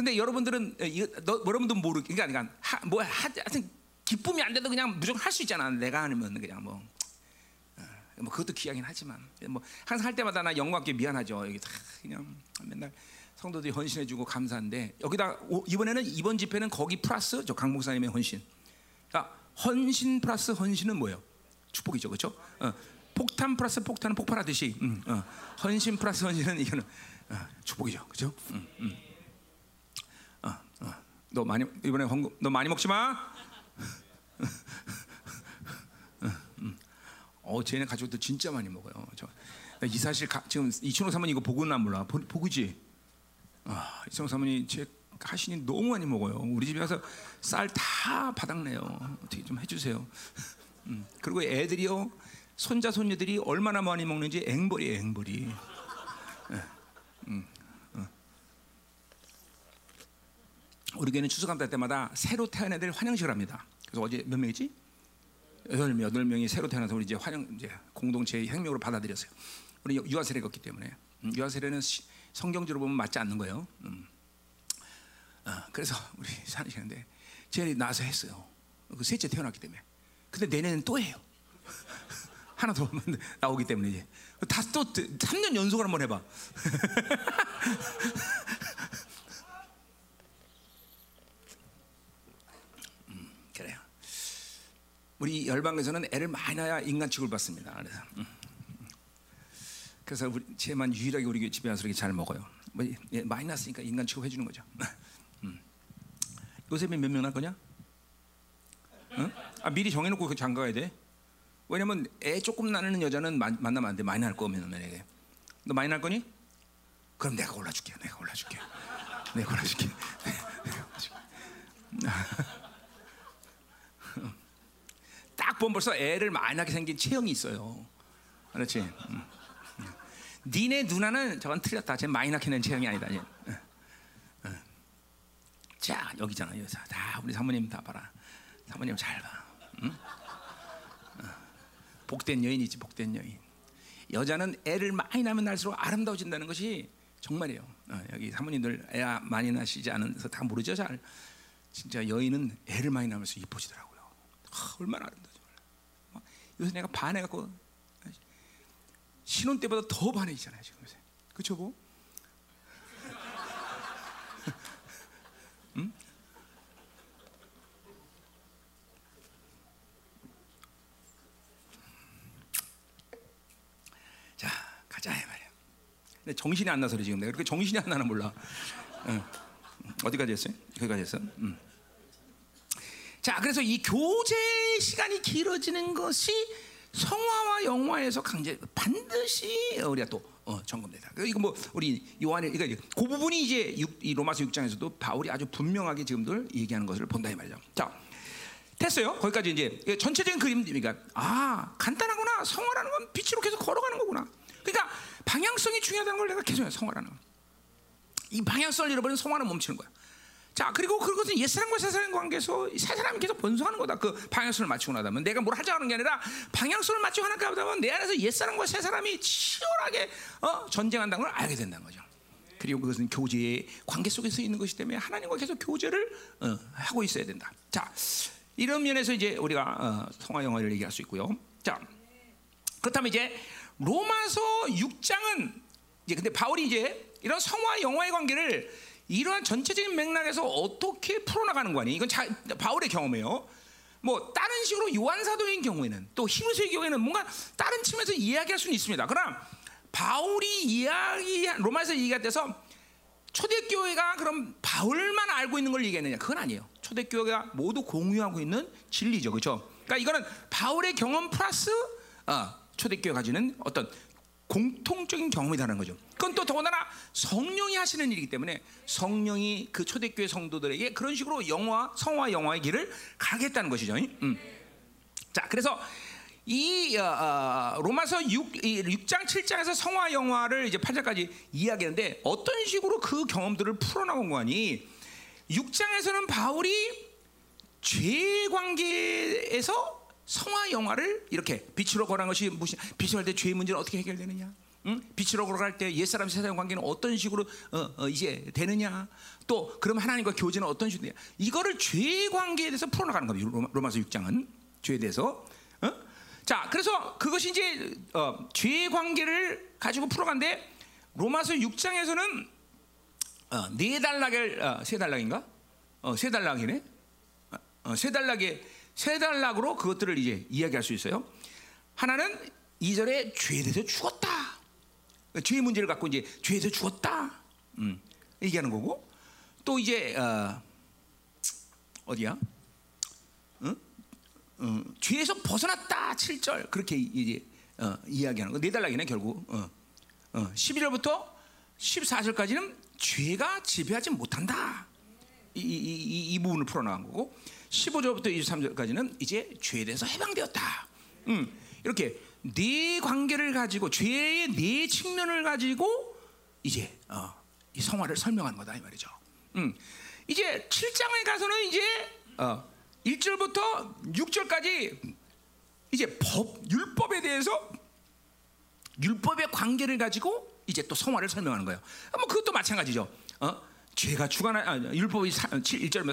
근데 여러분들은 이거 너, 여러분도 모르 그러니까 그러니까 하, 뭐 하여튼 기쁨이 안 돼도 그냥 무조건 할 수 있잖아. 내가 하면 그냥 뭐. 어, 뭐 그것도 귀하긴 하지만 뭐 항상 할 때마다 나 영광께 미안하죠. 여기 다 그냥 맨날 성도들이 헌신해주고 감사한데 여기다 이번에는 이번 집회는 거기 플러스 저 강 목사님의 헌신. 그러니까 헌신 플러스 헌신은 뭐예요? 축복이죠, 그렇죠? 어, 폭탄 플러스 폭탄은 폭발하듯이 음, 어, 헌신 플러스 헌신은 이거는 어, 축복이죠, 그렇죠? 음, 음. 어, 어. 너 많이 이번에 헌금 너 많이 먹지 마. 음. 어, 쟤네 가족들 진짜 많이 먹어요. 저, 이 사실 가, 지금 이춘호 사모님 이거 보고는 안 몰라. 보, 보고지. 아, 이성 사모님 제 가신이 너무 많이 먹어요. 우리 집에 가서 쌀 다 바닥내요. 어떻게 좀 해주세요. 음, 그리고 애들이요 손자 손녀들이 얼마나 많이 먹는지 앵벌이 앵벌이. 예, 음, 어. 우리 교회는 추수 감사 때마다 새로 태어난 애들 환영식을 합니다. 그래서 어제 몇 명이지? 여덟 명, 여덟 명이 새로 태어나서 우리 이제 환영 이제 공동체 혁명으로 받아들였어요. 우리 유아 세례가 없기 때문에 음, 유아 세례는 성경적으로 보면 맞지 않는 거예요. 음. 어, 그래서 우리 사는데 제가 나서 했어요. 그 셋째 태어났기 때문에. 근데 내년엔 또 해요. 하나 더 나오기 때문에 이제 다또 3년 연속을 한번 해봐. 음, 그래요. 우리 열방에서는 애를 많이 낳아야 인간 취급을 받습니다. 그래서. 음. 그래서 우리 제만 유일하게 우리 집에 와서 이렇게 잘 먹어요. 뭐 예, 많이 났으니까 인간 취급해 주는 거죠. 음. 요셉이 몇명 날 거냐? 응? 아, 미리 정해놓고 그 장가야 돼. 왜냐면 애 조금 나는 여자는 마, 만나면 안 돼. 많이 날 거면 만약에. 너 많이 날 거니? 그럼 내가 골라줄게. 내가 골라줄게. 내가 골라줄게. 내가 골라줄게. 딱 보면 벌써 애를 낳게 생긴 체형이 있어요. 그렇지? 음. 니네 누나는 저건 틀렸다. 쟤 많이 낳게 낸 체형이 아니다. 쟤. 어, 어. 여기잖아 여기서 다 우리 사모님 다 봐라. 사모님 잘 봐. 응? 어. 복된 여인이지 복된 여인. 여자는 애를 많이 낳으면 날수록 아름다워진다는 것이 정말이에요. 어, 여기 사모님들 애 많이 낳으시지 않아서 다 모르죠 잘. 진짜 여인은 애를 많이 낳으면서 이뻐지더라고요. 아, 얼마나 아름다워. 요새 내가 반해갖고 신혼 때보다 더 반해지잖아요 지금 요새. 그렇죠 뭐? 정신이 안 나서 그래 지금 내가 그렇게 정신이 안 나나 몰라. 응. 어디까지 했어요? 거기까지 했어? 응. 자, 그래서 이 교제 시간이 길어지는 것이 성화와 영화에서 강제 반드시 우리가 또 어, 점검되다. 이거 뭐 우리 요한의 이거 그 부분이 이제 6, 이 로마서 6장에서도 바울이 아주 분명하게 지금들 얘기하는 것을 본다 이 말이죠. 자, 됐어요. 거기까지 이제 전체적인 그림이니까 아 간단하구나. 성화라는 건 빛으로 계속 걸어가는 거구나. 그러니까 방향성이 중요하다는 걸 내가 계속 성화라는 거. 이 방향성을 잃어버리면 성화는 멈추는 거야. 자 그리고 그것은 옛 사람과 새 사람 관계에서 새 사람이 계속 번성하는 거다. 그 방향성을 맞추고 나다면 내가 뭘 하자는 게 아니라 방향성을 맞추고 하나까 하다면 내 안에서 옛 사람과 새 사람이 치열하게 어, 전쟁한다는 걸 알게 된다는 거죠. 그리고 그것은 교제의 관계 속에서 있는 것이기 때문에 하나님과 계속 교제를 어, 하고 있어야 된다. 자 이런 면에서 이제 우리가 어, 성화 영화를 얘기할 수 있고요. 자 그렇다면 이제 로마서 6장은 이제 근데 바울이 이제 이런 성화 영화의 관계를 이러한 전체적인 맥락에서 어떻게 풀어나가는 거니? 이건 자, 바울의 경험이에요. 뭐 다른 식으로 요한 사도인 경우에는 또 히브리서의 경우에는 뭔가 다른 측면에서 이야기할 수는 있습니다. 그러나 바울이 이야기 로마에서 얘기가 서 초대교회가 그럼 바울만 알고 있는 걸 얘기했느냐? 그건 아니에요. 초대교회가 모두 공유하고 있는 진리죠, 그렇죠? 그러니까 이거는 바울의 경험 플러스 어, 초대교회 가지는 어떤 공통적인 경험이라는 거죠. 그건 또 더군다나 성령이 하시는 일이기 때문에 성령이 그 초대교회 성도들에게 그런 식으로 영화, 성화 영화의 길을 가겠다는 것이죠. 음. 자, 그래서 이 어, 어, 로마서 6, 6장 7장에서 성화 영화를 이제 8장까지 이야기하는데 어떤 식으로 그 경험들을 풀어나온 거니? 6장에서는 바울이 죄 관계에서 성화 영화를 이렇게 빛으로 걸어간 것이 무슨 빛을 할때 죄의 문제는 어떻게 해결되느냐? 응? 빛으로 걸어갈 때 옛사람 세상 관계는 어떤 식으로 어, 어, 이제 되느냐? 또 그럼 하나님과 교제는 어떤 식으로 되냐? 이거를 죄 관계에 대해서 풀어나가는 겁니다. 로마, 서 6장은 죄에 대해서. 어? 자, 그래서 그것이 이제 어, 죄 관계를 가지고 풀어간데 로마서 6장에서는 어, 네 단락을 어, 세 단락인가? 어, 세 단락이네. 어, 어세 단락에 세 단락으로 그것들을 이제 이야기할 수 있어요. 하나는 이절에 죄에 대해서 죽었다. 죄의 문제를 갖고 이제 죄에서 죽었다. 음, 얘기하는 거고 또 이제 어, 디야 응? 어, 죄에서 벗어났다. 7절 그렇게 이제 어, 이야기하는 거. 네 달락이네 결국. 어, 어, 11절부터 14절까지는 죄가 지배하지 못한다. 이, 이, 이, 이 부분을 풀어나간 거고 15절부터 23절까지는 이제 죄에 대해서 해방되었다. 음, 이렇게 네 관계를 가지고 죄의 네 측면을 가지고 이제 어, 이 성화를 설명하는 거다 이 말이죠. 음, 이제 7장에 가서는 이제 어, 1절부터 6절까지 이제 법 율법에 대해서 율법의 관계를 가지고 이제 또 성화를 설명하는 거예요. 뭐 그것도 마찬가지죠. 어? 죄가 주관하 아, 율법이 1절에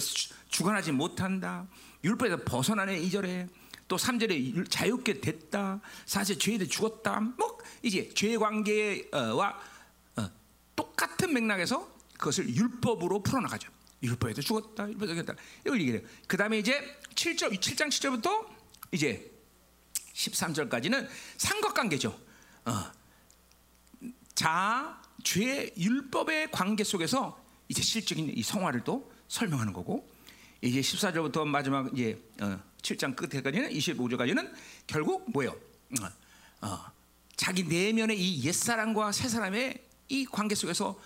주관하지 못한다. 율법에서 벗어나네 2절에 또 3절에 자유롭게 됐다. 사실 죄에 대해 죽었다. 뭐 이제 죄 관계와 어, 똑같은 맥락에서 그것을 율법으로 풀어나가죠. 율법에도 죽었다. 율법에도 죽었다. 이걸 얘기해요. 그 다음에 이제 7절, 7장 7절부터 이제 13절까지는 삼각관계죠. 어. 자, 죄, 율법의 관계 속에서 이제 실적인 이 성화를 또 설명하는 거고 이제 14절부터 마지막 이제 어, 7장 끝에까지는 25절까지는 결국 뭐예요? 어, 어, 자기 내면의 이 옛사람과 새사람의 이 관계 속에서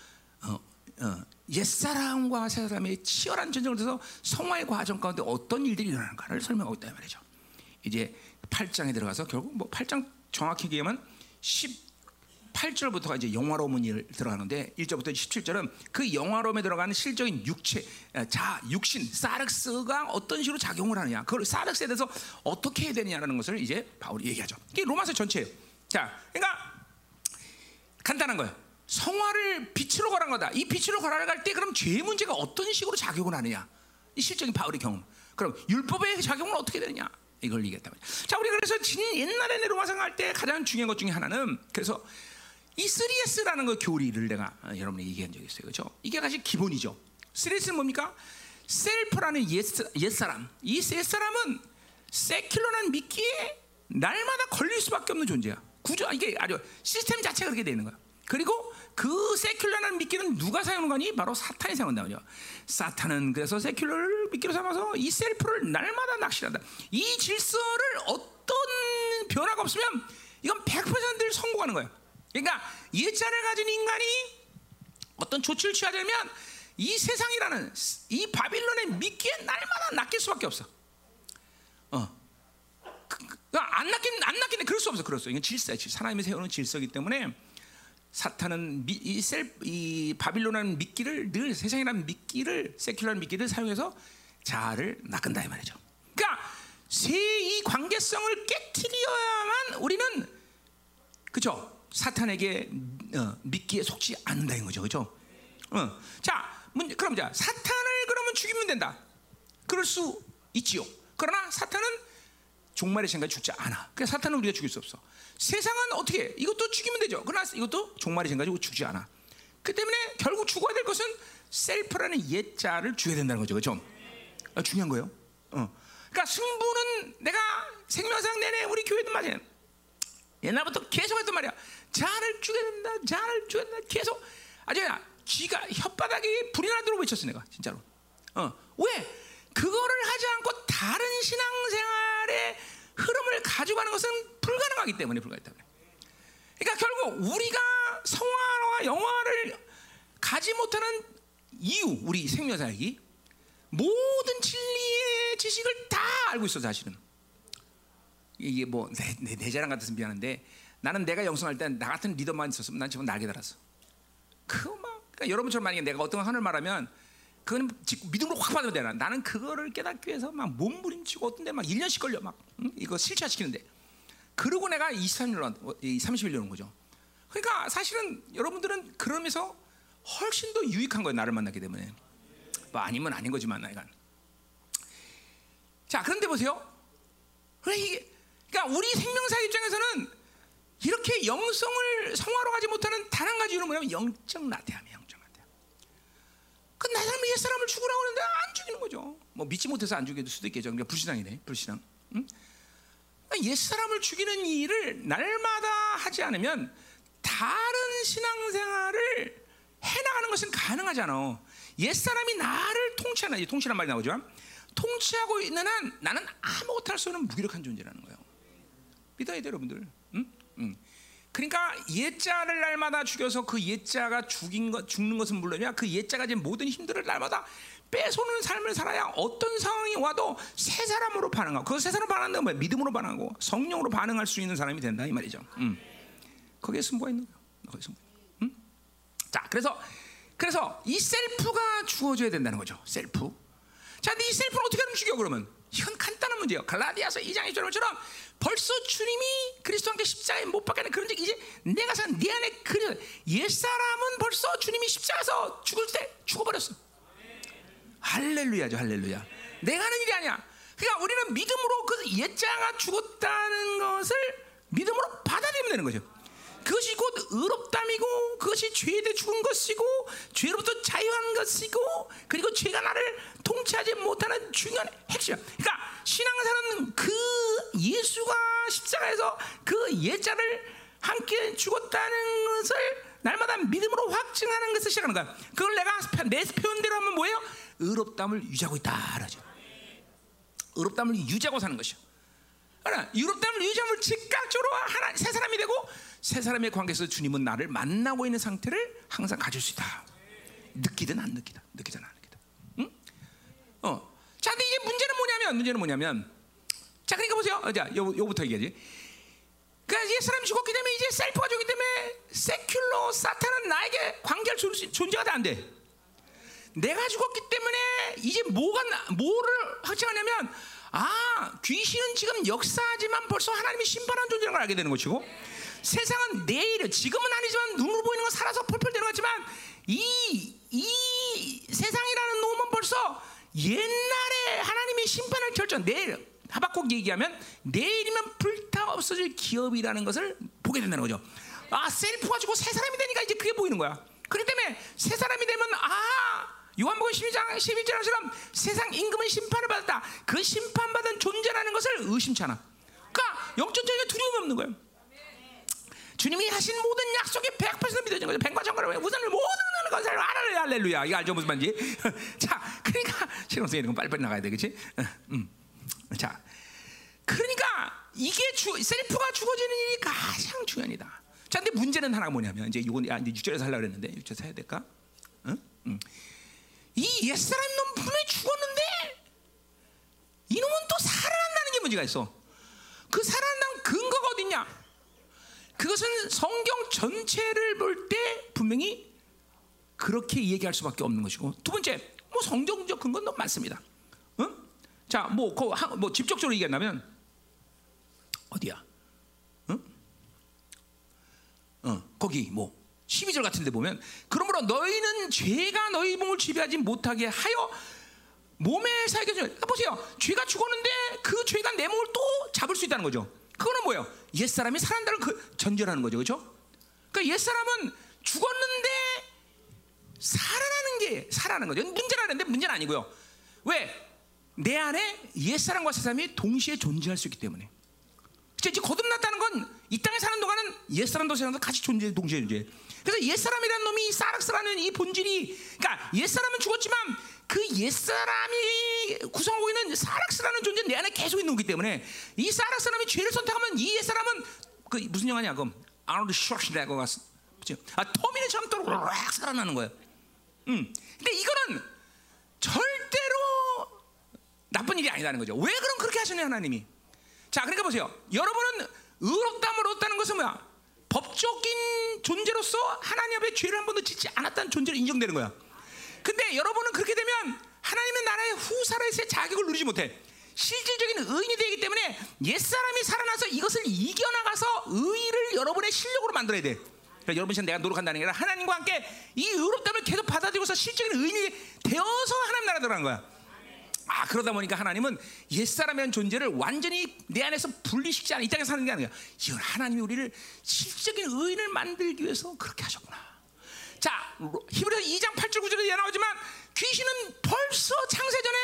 어, 어, 옛사람과 새사람의 치열한 전쟁을 통해서 성화의 과정 가운데 어떤 일들이 일어나는가를 설명하고 있다 말이죠. 이제 8장에 들어가서 결국 뭐 8장 정확히 얘기하면 10 8절부터가 이제 영화로움이 들어가는데 1절부터 17절은 그 영화로움에 들어가는 실적인 육체, 자, 육신, 사르스가 어떤 식으로 작용을 하느냐, 그걸 사르스에 대해서 어떻게 해야 되느냐라는 것을 이제 바울이 얘기하죠. 이게 로마서 전체예요. 자, 그러니까 간단한 거예요. 성화를 빛으로 걸은 거다. 이 빛으로 걸어갈 때 그럼 죄 문제가 어떤 식으로 작용을 하느냐? 이 실적인 바울의 경험. 그럼 율법의 작용은 어떻게 되느냐? 이걸 얘기했다 말이야. 자, 우리 그래서 진 옛날에 로마서 할 때 가장 중요한 것 중에 하나는 그래서 이 3S라는 그 교리를 내가 어, 여러분에게 얘기한 적이 있어요. 그렇죠? 이게 사실 기본이죠. 3S는 뭡니까? 셀프라는 옛, 옛사람. 이 옛사람은 세큘러는 믿기에 날마다 걸릴 수밖에 없는 존재야. 구조 이게 아주 시스템 자체가 그렇게 되는 거야. 그리고 그 세큘러라는 미끼는 누가 사용하는 거니? 바로 사탄이 사용한다 말이야. 사탄은 그래서 세큘러를 미끼로 삼아서 이 셀프를 날마다 낚시한다. 이 질서를 어떤 변화가 없으면 이건 100% 성공하는 거예요. 그러니까 예자를 가진 인간이 어떤 조치를 취하려면 이 세상이라는 이 바빌론의 미끼에 날마다 낚일 수밖에 없어. 어. 그, 그, 안 낚인 안 낚이네 그럴 수 없어. 그럴 수. 이건 질서야. 하나님이 세우는 질서이기 때문에 사탄은 미, 이, 셀, 이 바빌론이라는 미끼를 늘 세상이라는 미끼를 세큘러라는 미끼를 사용해서 자아를 낚은다 이 말이죠. 그러니까 이 관계성을 깨뜨려야만 우리는 그죠 사탄에게 어, 미끼에 속지 않는다는 거죠, 그죠? 어. 자, 문, 그럼 자 사탄을 그러면 죽이면 된다. 그럴 수 있지요. 그러나 사탄은 종말의 생각이 죽지 않아. 그래서 사탄은 우리가 죽일 수 없어. 세상은 어떻게? 해? 이것도 죽이면 되죠. 그러나 이것도 종말의 생각이 죽지 않아. 그 때문에 결국 죽어야 될 것은 셀프라는 옛자를 죽여야 된다는 거죠, 그렇죠? 아, 중요한 거예요. 어. 그러니까 승부는 내가 생명상 내내 우리 교회도 말이야. 옛날부터 계속 했단 말이야. 자를 죽여야 된다, 자를 죽여야 된다. 계속 아주 쥐가 혓바닥에 불이 나도록 외쳤어 내가 진짜로. 어. 왜? 그거를 하지 않고 다른 신앙생활의 흐름을 가져가는 것은 불가능하기 때문에 불가능하기 때문에. 그러니까 결국 우리가 성화와 영화를 가지 못하는 이유, 우리 생명사역이 모든 진리의 지식을 다 알고 있어 사실은. 이게 뭐내 내, 내 자랑 같아서 미안한데 나는 내가 영성할 때 나 같은 리더만 있었으면 난 지금 날개 달았어. 그거 막 그러니까 여러분처럼 만약에 내가 어떤 하늘 말하면 그건 믿음으로 확 받으면 되나. 나는 그거를 깨닫기 위해서 막 몸부림치고 어떤 데막 1년씩 걸려 막 응? 이거 실체시키는데. 그러고 내가 23년, 31년 온 거죠. 그러니까 사실은 여러분들은 그러면서 훨씬 더 유익한 거예요. 나를 만나기 때문에. 뭐 아니면 아닌 거지만 나이가. 자, 그런데 보세요. 그러니까 우리 생명사 입장에서는 이렇게 영성을 성화로 가지 못하는 단 한 가지 이유는 뭐냐면 영적 나태함이에요. 그나 사람이 옛 사람을 죽으라고 하는데 안 죽이는 거죠. 뭐 믿지 못해서 안 죽일 수도 있겠죠. 그러니까 불신앙이네, 불신앙. 응? 그러니까 옛 사람을 죽이는 일을 날마다 하지 않으면 다른 신앙생활을 해나가는 것은 가능하잖아. 옛 사람이 나를 통치하는 통치란 말이 나오죠. 통치하고 있는 한 나는 아무것도 할 수 없는 무기력한 존재라는 거예요. 믿어야 돼, 여러분들. 응? 응. 그러니까 옛자를 날마다 죽여서 그 옛자가 죽인 것 죽는 것은 물론이야 그 옛자가 진 모든 힘들을 날마다 빼손는 삶을 살아야 어떤 상황이 와도 새 사람으로 반응하고 그 새 사람 반응하는 건 믿음으로 반응하고 성령으로 반응할 수 있는 사람이 된다 이 말이죠. 음. 거기에 승부가 있는 거야. 거기에 승부. 음? 자, 그래서 그래서 이 셀프가 주어져야 된다는 거죠. 셀프. 자, 근데 이 셀프를 어떻게 하면 죽여 그러면? 이건 간단한 문제예요. 갈라디아서 2장 2절처럼 벌써 주님이 그리스도 함께 십자가에 못 박히는 그런 적 이제 내가 산네 안에 그려 옛 사람은 벌써 주님이 십자가에서 죽을 때 죽어버렸어. 할렐루야죠, 할렐루야. 내가 하는 일이 아니야. 그러니까 우리는 믿음으로 그 옛자가 죽었다는 것을 믿음으로 받아들이면 되는 거죠. 그것이 곧 의롭담이고 그것이 죄에 대해 죽은 것이고 죄로부터 자유한 것이고 그리고 죄가 나를 통치하지 못하는 중요한 핵심. 그러니까 신앙사는 그 예수가 십자가에서 그 예자를 함께 죽었다는 것을 날마다 믿음으로 확증하는 것을 시작하는 거야. 그걸 내가 내 표현대로 하면 뭐예요? 의롭담을 유지하고 있다. 그러죠. 의롭다 함을 유지하고 사는 것이야. 그러나 의롭다 함을 유지하면 즉각적으로 하나 새 사람이 되고 새 사람의 관계에서 주님은 나를 만나고 있는 상태를 항상 가질 수 있다. 느끼든 안 느끼든 느끼든 안 느끼든. 응? 어. 자, 근데 이게 문제는 뭐냐면 문제는 뭐냐면 자, 그러니까 보세요. 어, 자, 요 요부터 얘기하지. 그러니까 옛 사람이 죽었기 때문에 이제 self가 죽기 때문에 secular 사탄은 나에게 관계할 존- 존재가 안 돼. 내가 죽었기 때문에 이제 뭐가 나- 뭐를 확증하냐면 아 귀신은 지금 역사하지만 벌써 하나님이 심판한 존재라는 걸 알게 되는 것이고 세상은 내일 지금은 아니지만 눈으로 보이는 건 살아서 펄펄 거지만 이 이 세상이라는 놈은 벌써 옛날에 하나님이 심판을 결정 내일 하박국 얘기하면 내일이면 불타 없어질 기업이라는 것을 보게 된다는 거죠. 아 셀프가 주고 새 사람이 되니까 이제 그게 보이는 거야. 그렇기 때문에 새 사람이 되면 아 요한복음 12장 11절처럼 세상 임금은 심판을 받았다. 그 심판받은 존재라는 것을 의심치 않아. 그러니까 영적인 두려움이 없는 거예요. 주님이 하신 모든 약속이 100% 믿어진 거죠. 백과 천과를 우선을 모든 것을 알아요. 할렐루야. 이거 알죠 무슨 말인지? 자, 그러니까 신호생이 이건 빨리빨리 나가야 돼, 그렇지? 음. 자, 그러니까 이게 주, 셀프가 죽어지는 일이 가장 중요한 일이다. 자, 근데 문제는 하나가 뭐냐면 이제 이건 아, 이제 6절에서 하려고 그랬는데 6절에서 해야 될까? 응? 응. 이 옛사람 놈 분명히 죽었는데 이놈은 또 살아난다는 게 문제가 있어. 그 살아난 근거가 어딨냐? 그것은 성경 전체를 볼 때 분명히 그렇게 얘기할 수밖에 없는 것이고 두 번째 뭐 성경적 근거는 너무 많습니다. 응? 자, 뭐, 그 한- 뭐 직접적으로 얘기한다면 어디야? 응? 어, 거기 뭐 12절 같은 데 보면 그러므로 너희는 죄가 너희 몸을 지배하지 못하게 하여 몸에 살게 줘. 보세요. 죄가 죽었는데 그 죄가 내 몸을 또 잡을 수 있다는 거죠. 그거는 뭐예요? 옛 사람이 살아난다는 그 전제라는 거죠, 그렇죠? 그러니까 옛 사람은 죽었는데 살아나는 게 살아나는 거죠. 문제라는데 문제는 아니고요. 왜? 내 안에 옛 사람과 새 사람이 동시에 존재할 수 있기 때문에. 이제 거듭났다는 건 이 땅에 사는 동안은 옛 사람도 새 사람도 같이 존재 동시에 존재. 그래서 옛 사람이라는 놈이 이 사락스라는 이 본질이, 그러니까 옛 사람은 죽었지만 그 옛 사람이 구성하고 있는 사락스라는 존재 내 안에 계속 있는 거기 때문에 이 사락스 사람이 죄를 선택하면 이 옛 사람은 그 무슨 영화냐 그럼 아놀드 슈워시네거가 아 터미네처럼 또락 살아나는 거예요. 음. 근데 이거는 절대로 나쁜 일이 아니라는 거죠. 왜 그럼 그렇게 하셨냐 하나님이? 자, 그러니까 보세요. 여러분은 의롭다면 얻었다는 것은 뭐야? 법적인 존재로서 하나님 앞에 죄를 한 번도 짓지 않았다는 존재로 인정되는 거야. 근데 여러분은 그렇게 되면 하나님의 나라의 후사로서의 자격을 누리지 못해. 실질적인 의인이 되기 때문에 옛사람이 살아나서 이것을 이겨나가서 의를 여러분의 실력으로 만들어야 돼. 그러니까 여러분 이 내가 노력한다는 게 아니라 하나님과 함께 이 의롭다면 계속 받아들이고서 실적인 의인이 되어서 하나님 나라 들어가는 거야. 아 그러다 보니까 하나님은 옛사람이라는 존재를 완전히 내 안에서 분리시키지 않아 이 땅에 사는 게 아니라 이건 하나님이 우리를 실적인 의인을 만들기 위해서 그렇게 하셨구나 자 히브리서 2장 8절 9절에 나오지만 귀신은 벌써 창세전에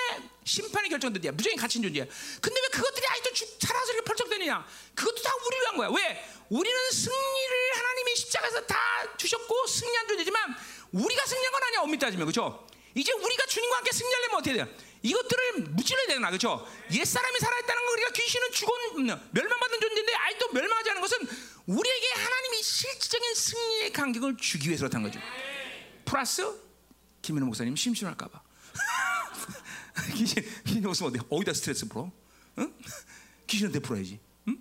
심판이 결정된 무조건 갇힌 존재야 근데 왜 그것들이 아직도 쭉 살아서 이렇게 펄쩍대느냐 그것도 다 우리를 위한 거야 왜? 우리는 승리를 하나님이 십자가에서 다 주셨고 승리한 존재지만 우리가 승리한 건 아니야 엄밀히 따지면 그렇죠? 이제 우리가 주님과 함께 승리하려면 어떻게 돼요? 이것들을 무찔러야 되나 그렇죠? 옛 사람이 살아있다는 거 우리가 귀신은 죽은 멸망받은 존재인데 아직도 멸망하지 않은 것은 우리에게 하나님이 실질적인 승리의 간격을 주기 위해서 그렇다는 거죠. 플러스 김민호 목사님 심심할까봐 귀신 귀신 없으면 어디 어디다 스트레스 풀어? 응? 귀신한테 풀어야지. 응?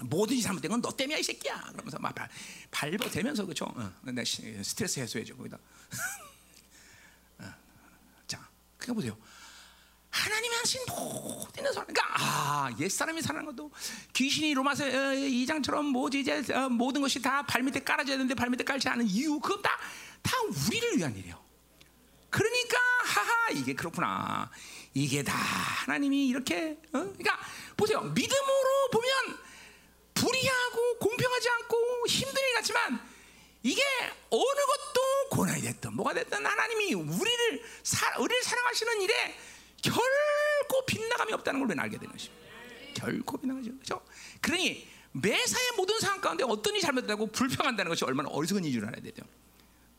뭐든지 잘못된 건 너 때문이야 이 새끼야. 그러면서 막 발, 발버대면서 그렇죠? 어, 내 스트레스 해소해줘 거기다. 그러니까 보세요. 하나님이 하신 모든 사 그러니까 아, 옛사람이 살아난 것도 귀신이 로마서 2장처럼 뭐지 이제 어, 모든 것이 다 발밑에 깔아져야 되는데 발밑에 깔지 않은 이유 그건 다, 다 우리를 위한 일이에요. 그러니까 하하 이게 그렇구나. 이게 다 하나님이 이렇게 어? 그러니까 보세요. 믿음으로 보면 불의하고 공평하지 않고 힘든 일 같지만 이게 어느 것도 고난이 됐든 뭐가 됐든 하나님이 우리를 사, 우리를 사랑하시는 일에 결코 빗나감이 없다는 걸 우리는 알게 되는 것입니다. 결코 빗나가죠. 그렇죠? 그러니 매사의 모든 상황 가운데 어떤 일이 잘못되고 불평한다는 것이 얼마나 어리석은 일인 줄 알아야 돼요.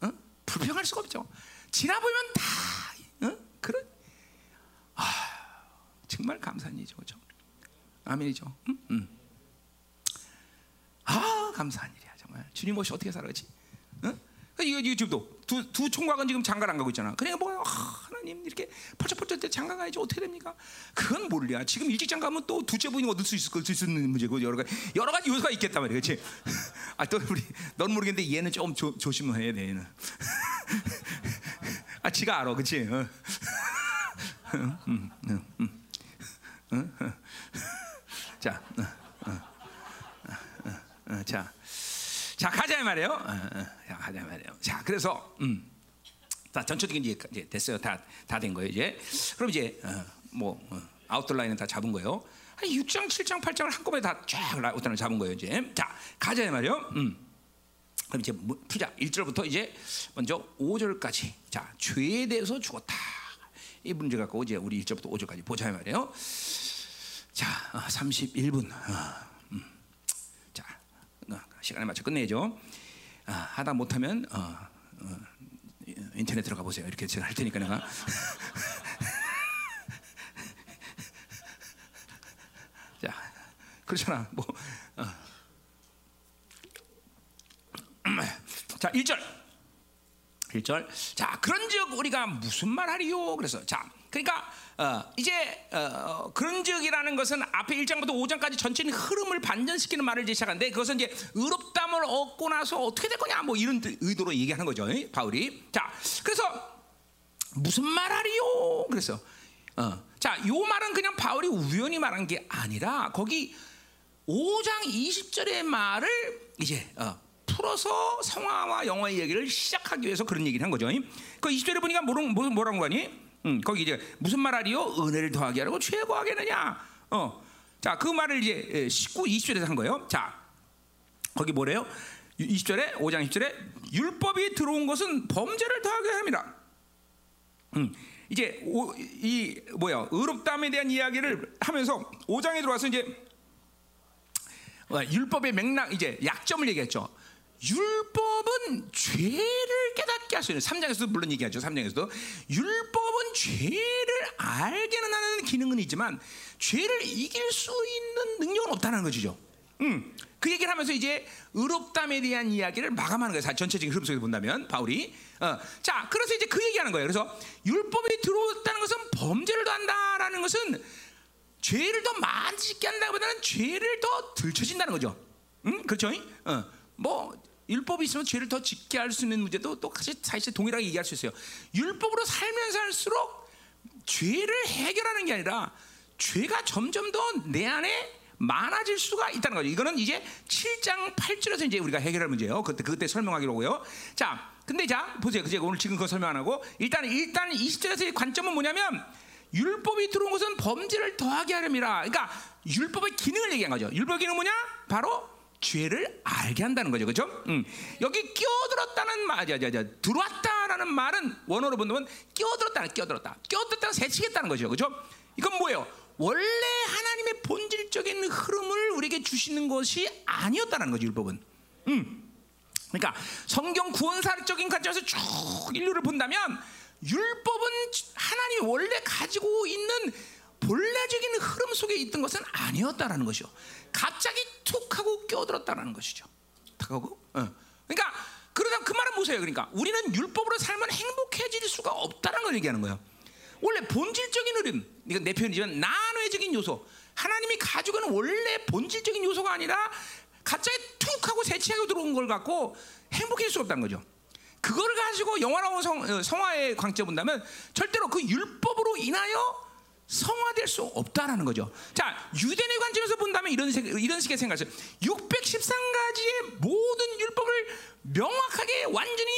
어? 불평할 수가 없죠. 지나보면 다 어? 그런 아, 정말 감사한 일이죠. 그렇죠? 아멘이죠. 응? 응. 아 감사한 일이야 정말. 주님 없이 어떻게 살아가지? 어? 이거 이거 지금도 두, 두 총각은 지금 장가를 안 가고 있잖아. 그러니까 뭐야? 아, 하나님 이렇게 펄쩍펄쩍 때 장가 가야지 어떻게 됩니까? 그건 몰라. 지금 일찍 장가 가면 또 두째 부인이 얻을 수 있을 수 있는 문제고 여러 가지 여러 가지 요소가 있겠단 말이야, 그렇지? 아또 우리 넌 모르겠는데 얘는 조금 조, 조심해야 돼 얘는. 아 지가 알아, 그렇지? 어. 음, 음, 음, 음. 어, 어. 자, 어, 어, 어, 어, 자. 자 가자 말이에요. 어, 어, 자 가자 말이에요. 자 그래서 음, 자 전체적인 이제, 됐어요. 다 다 된 거예요 이제. 그럼 이제 어, 뭐 어, 아웃라인은 다 잡은 거예요. 한 6장, 7장, 8장을 한꺼번에 다쫙 아웃라인을 잡은 거예요 이제. 자 가자 말이에요. 음. 그럼 이제 풀자 1절부터 이제 먼저 5절까지. 자 죄에 대해서 죽었다. 이 문제 갖고 이제 우리 1절부터 5절까지 보자 말이에요. 자 31분. 시간에 맞춰 끝내죠. 아, 하다 못하면 어, 어, 인터넷 들어가 보세요. 이렇게 제가 할 테니까 내가. 자, 그렇잖아. 뭐, 어. 자, 1절. 1절. 자, 그런즉 우리가 무슨 말 하리요? 그래서 자, 그러니까 어, 이제 어, 그런즉이라는 것은 앞에 1장부터 5장까지 전체적인 흐름을 반전시키는 말을 이제 시작하는데 그것은 이제 의롭담을 얻고 나서 어떻게 될 거냐 뭐 이런 의도로 얘기하는 거죠 바울이. 자 그래서 무슨 말하리요? 그래서 어, 자 요 말은 그냥 바울이 우연히 말한 게 아니라 거기 5장 20절의 말을 이제 어, 풀어서 성화와 영화의 얘기를 시작하기 위해서 그런 얘기를 한 거죠. 그 20절에 보니까 뭐라고 뭐라고 하니 음, 거기 이제 무슨 말하리요? 은혜를 더하게 하라고 최고하겠느냐? 어. 자, 그 말을 이제 19, 20절에서 한 거예요. 자, 거기 뭐래요? 20절에 5장 20절에 율법이 들어온 것은 범죄를 더하게 합니다. 음, 이제 오, 이 뭐야 의롭다함에 대한 이야기를 하면서 5장에 들어와서 이제 어, 율법의 맥락 이제 약점을 얘기했죠. 율법은 죄를 깨닫게 있는 3장에서도 물론 얘기하죠. 3장에서도 율법은 죄를 알게는 하는 기능은 있지만 죄를 이길 수 있는 능력은 없다는 것이죠. 음. 그 얘기를 하면서 이제 의롭담에 대한 이야기를 마감하는 거예요. 전체적인 흐름 속에서 본다면 바울이 어. 자, 그래서 이제 그 얘기하는 거예요. 그래서 율법이 들어왔다는 것은 범죄를 더 한다라는 것은 죄를 더 많이 짓게 한다기보다는 죄를 더 들춰진다는 거죠. 음? 그렇죠? 어. 뭐 율법이 있으면 죄를 더 짓게 할 수 있는 문제도 또 사실, 사실 동일하게 얘기할 수 있어요. 율법으로 살면 살수록 죄를 해결하는 게 아니라 죄가 점점 더 내 안에 많아질 수가 있다는 거죠. 이거는 이제 7장 8절에서 이제 우리가 해결할 문제예요. 그때 그때 설명하기로 하고요. 자, 근데 자 보세요. 그제 오늘 지금 그거 설명 안 하고 일단 일단 20절에서의 관점은 뭐냐면 율법이 들어온 것은 범죄를 더하게 하렵니다. 그러니까 율법의 기능을 얘기한 거죠. 율법 기능 뭐냐? 바로 죄를 알게 한다는 거죠, 그렇죠? 음. 여기 끼어들었다는 말, 자, 자, 자, 들어왔다라는 말은 원어로 본다면 끼어들었다, 끼어들었다, 끼어들었다는 새치겠다는 거죠, 그렇죠? 이건 뭐예요? 원래 하나님의 본질적인 흐름을 우리에게 주시는 것이 아니었다는 거죠, 율법은. 음. 그러니까 성경 구원사적인 관점에서 쭉 인류를 본다면 율법은 하나님이 원래 가지고 있는 본래적인 흐름 속에 있던 것은 아니었다라는 것이요. 갑자기 툭 하고 끼어들었다는 것이죠. 탁 하고. 어. 그러니까 그러다 그 말은 뭐세요? 그러니까 우리는 율법으로 살면 행복해질 수가 없다는 걸 얘기하는 거예요. 원래 본질적인 흐름, 이건 내 표현이지만 난외적인 요소, 하나님이 가지고 있는 원래 본질적인 요소가 아니라 갑자기 툭 하고 새치하고 들어온 걸 갖고 행복해질 수 없다는 거죠. 그걸 가지고 영화로운 성, 어, 성화의 광채 본다면 절대로 그 율법으로 인하여 성화될 수 없다라는 거죠. 자, 유대인의 관점에서 본다면 이런 이런 식의 생각을 613가지의 모든 율법을 명확하게 완전히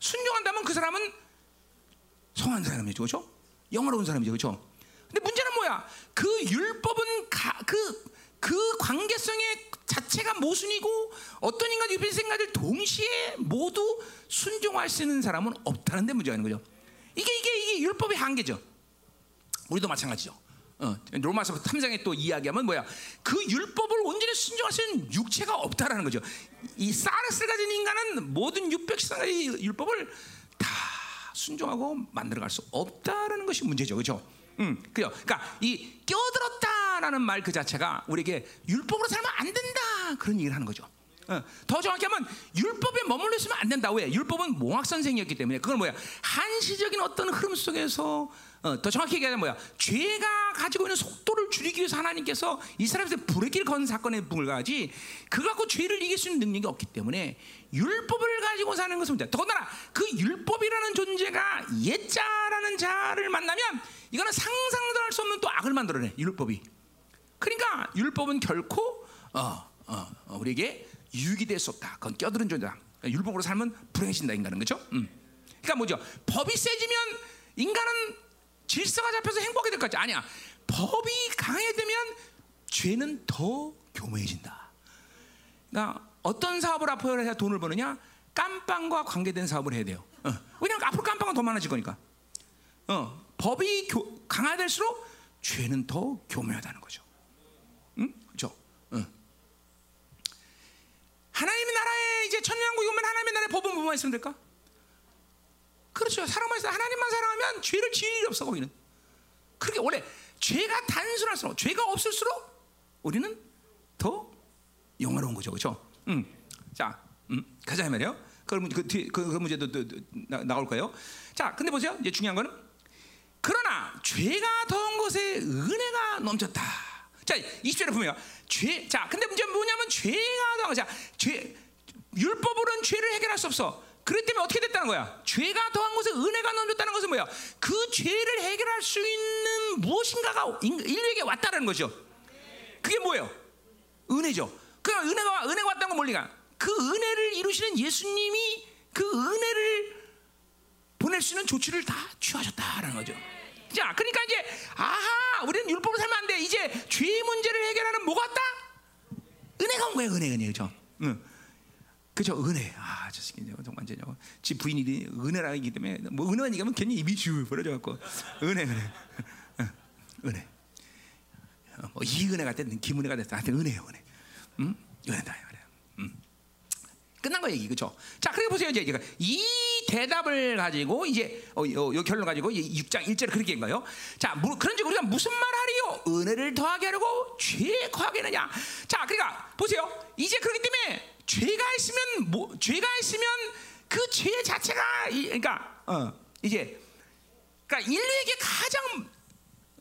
순종한다면 그 사람은 성한 사람이죠. 그렇죠? 영어로운 사람이죠. 그렇죠? 근데 문제는 뭐야? 그 율법은 그그 그 관계성의 자체가 모순이고 어떤 인간 유배 생각을 동시에 모두 순종할 수 있는 사람은 없다는 데 문제가 있는 거죠. 이게 이게 이게 율법의 한계죠. 우리도 마찬가지죠. 어, 로마서 3장에 또 이야기하면 뭐야? 그 율법을 온전히 순종할 수 있는 육체가 없다라는 거죠. 이 사르스를 가진 인간은 모든 613가지 율법을 다 순종하고 만들어갈 수 없다라는 것이 문제죠, 그렇죠? 음, 그죠. 그러니까 이 끼어들었다라는 말 그 자체가 우리에게 율법으로 살면 안 된다 그런 얘기를 하는 거죠. 어, 더 정확히 하면 율법에 머물러 있으면 안 된다. 왜? 율법은 몽학 선생이었기 때문에 그건 뭐야? 한시적인 어떤 흐름 속에서 어, 더 정확히 얘기하면 뭐야? 죄가 가지고 있는 속도를 줄이기 위해서 하나님께서 이스라엘에서 브레이크를 건 사건에 불과하지 그거 갖고 죄를 이길 수 있는 능력이 없기 때문에 율법을 가지고 사는 것은 문제. 더군다나 그 율법이라는 존재가 예자라는 자를 만나면 이거는 상상도 할 수 없는 또 악을 만들어내 율법이. 그러니까 율법은 결코 어, 어, 어, 우리에게 유익이 될 수 없다. 그건 껴들은 존재다. 그러니까 율법으로 살면 불행해진다 인간은 그렇죠? 음. 그러니까 뭐죠? 법이 세지면 인간은 질서가 잡혀서 행복하게 될것 같지 아니야. 법이 강해되면 죄는 더 교묘해진다. 그러니까 어떤 사업을 앞으로 해야 돈을 버느냐? 깜빵과 관계된 사업을 해야 돼요. 어. 왜냐하면 앞으로 깜빵은 더 많아질 거니까. 어. 법이 교, 강화될수록 죄는 더 교묘하다는 거죠. 응? 그렇죠? 응. 하나님의 나라에 이제 천년왕국이 오면 하나님의 나라의 법은 뭐만 있으면 될까? 그렇죠. 사람만 있어 하나님만 사랑하면 죄를 지을 일이 없어 거기는. 그렇게 원래 죄가 단순할수록 죄가 없을수록 우리는 더 영화로운 거죠, 그렇죠? 음. 자, 음. 가자 말이요. 그, 그, 그, 그 문제도 또, 또, 나, 나올 거예요. 자, 근데 보세요. 이제 중요한 거는 그러나 죄가 더한 것에 은혜가 넘쳤다. 자, 20절에 보면 죄. 자, 근데 문제는 뭐냐면 죄가 더한 거자. 죄 율법으로는 죄를 해결할 수 없어. 그렇기 때문에 어떻게 됐다는 거야? 죄가 더한 것에 은혜가 넘쳤다는 것은 뭐야? 그 죄를 해결할 수 있는 무엇인가가 인류에게 왔다는 거죠. 그게 뭐예요? 은혜죠. 그 은혜가 은혜가 왔다는 건 뭘리가? 그 은혜를 이루시는 예수님이 그 은혜를 보낼 수 있는 조치를 다 취하셨다라는 거죠. 자, 그러니까 이제 아하, 우리는 율법으로 살면 안 돼. 이제 죄 문제를 해결하는 뭐가 왔다? 은혜가 온 거예요, 은혜, 은혜, 그죠? 응. 그죠, 은혜. 아, 저 새끼 정말 완전히 지 부인이 은혜라기 때문에 뭐 은혜만 얘기하면 괜히 입이 줄 벌어져 갖고 은혜, 은혜, 은혜. 뭐 이 은혜가 됐든 김은혜가 됐든 하여튼 은혜요, 은혜. 응? 은혜다, 은혜. 음. 끝난 거 얘기 그죠? 자, 그리고 보세요 이제 이 대답을 가지고 이제 어, 요, 요 결론 가지고 6장 1절에 그렇게 한 거예요. 자, 무, 그런지 우리가 무슨 말 하리요? 은혜를 더하게 하려고 죄 거하게 하느냐? 자, 그러니까 보세요. 이제 그렇기 때문에 죄가 있으면 뭐, 죄가 있으면 그 죄 자체가 이, 그러니까 어, 이제 그러니까 인류에게 가장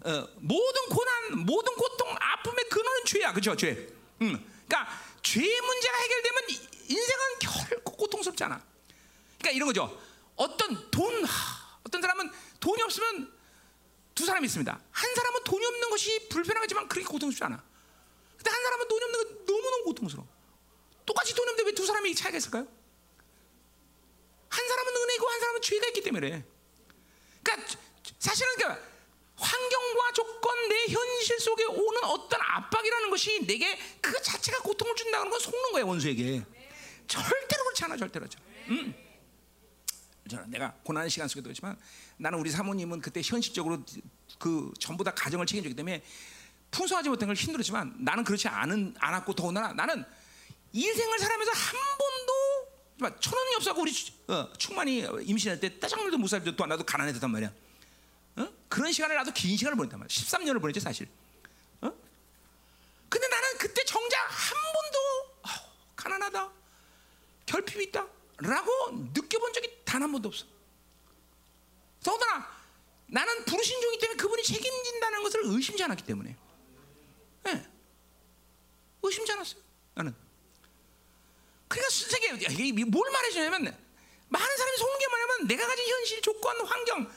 어, 모든 고난, 모든 고통, 아픔의 근원은 죄야, 그죠? 죄. 음. 그러니까 죄 문제가 해결되면 인생은 결코 고통스럽지 않아. 그러니까 이런 거죠. 어떤 돈, 어떤 사람은 돈이 없으면 두 사람이 있습니다. 한 사람은 돈이 없는 것이 불편하지만 그렇게 고통스럽지 않아. 근데 한 사람은 돈이 없는 건 너무너무 고통스러워. 똑같이 돈이 없는데 왜 두 사람이 차이가 있을까요? 한 사람은 은혜고 한 사람은 죄가 있기 때문에. 그러니까 사실은 그러니까 환경과 조건 내 현실 속에 오는 어떤 압박이라는 것이 내게 그 자체가 고통을 준다는 건 속는 거야 원수에게 절대로 그렇지 않아 절대로 죠 음. 저는 내가 고난의 시간 속에도 그렇지만 나는 우리 사모님은 그때 현실적으로 그 전부 다 가정을 책임졌기 때문에 풍성하지 못한 걸 힘들었지만 나는 그렇지 않은 않았고 더군다나 나는 인생을 살아면서 한 번도 천 원이 없어고 우리 어, 충만히 임신할 때 따장물도 못 살도 또 나도 가난했단 말이야. 어? 그런 시간을 나도 긴 시간을 보냈단 말이야. 13년을 보냈지 사실. 어? 근데 나는 그때 정작 한 번도 어, 가난하다, 결핍이 있다라고 느껴본 적이 단 한 번도 없어. 더구나 나는 부르신 종이기 때문에 그분이 책임진다는 것을 의심지 않았기 때문에. 네. 의심지 않았어요. 나는. 그러니까 선생님 이게 뭘 말해주냐면 많은 사람이 속는 게 뭐냐면 내가 가진 현실 조건 환경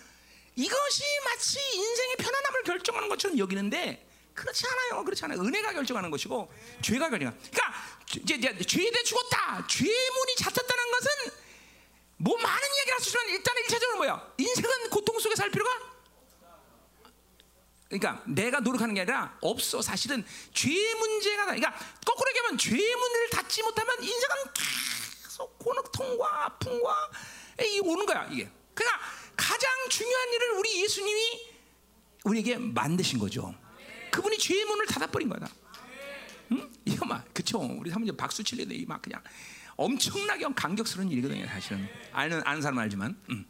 이것이 마치 인생의 편안함을 결정하는 것처럼 여기는데 그렇지 않아요. 그렇지 않아요. 은혜가 결정하는 것이고 죄가 결정. 그러니까 이제, 이제 죄에 죽었다. 죄문이 잡혔다는 것은 뭐 많은 이야기를 할 수 있지만 일단은 일차적으로 뭐야? 인생은 고통 속에 살 필요가 그러니까 내가 노력하는 게 아니라 없어. 사실은 죄 문제가 그러니까 거꾸로 얘기하면 죄 문을 닫지 못하면 인생은 계속 고통과 아픔과 이 오는 거야 이게. 그러니까 가장 중요한 일을 우리 예수님이 우리에게 만드신 거죠. 그분이 죄의 문을 닫아버린 거다. 응? 이거 막 그쵸? 우리 사모님 박수 칠래도 막 그냥 엄청나게 감격스러운 일이거든요. 사실은 아는 아는 사람 알지만, 음.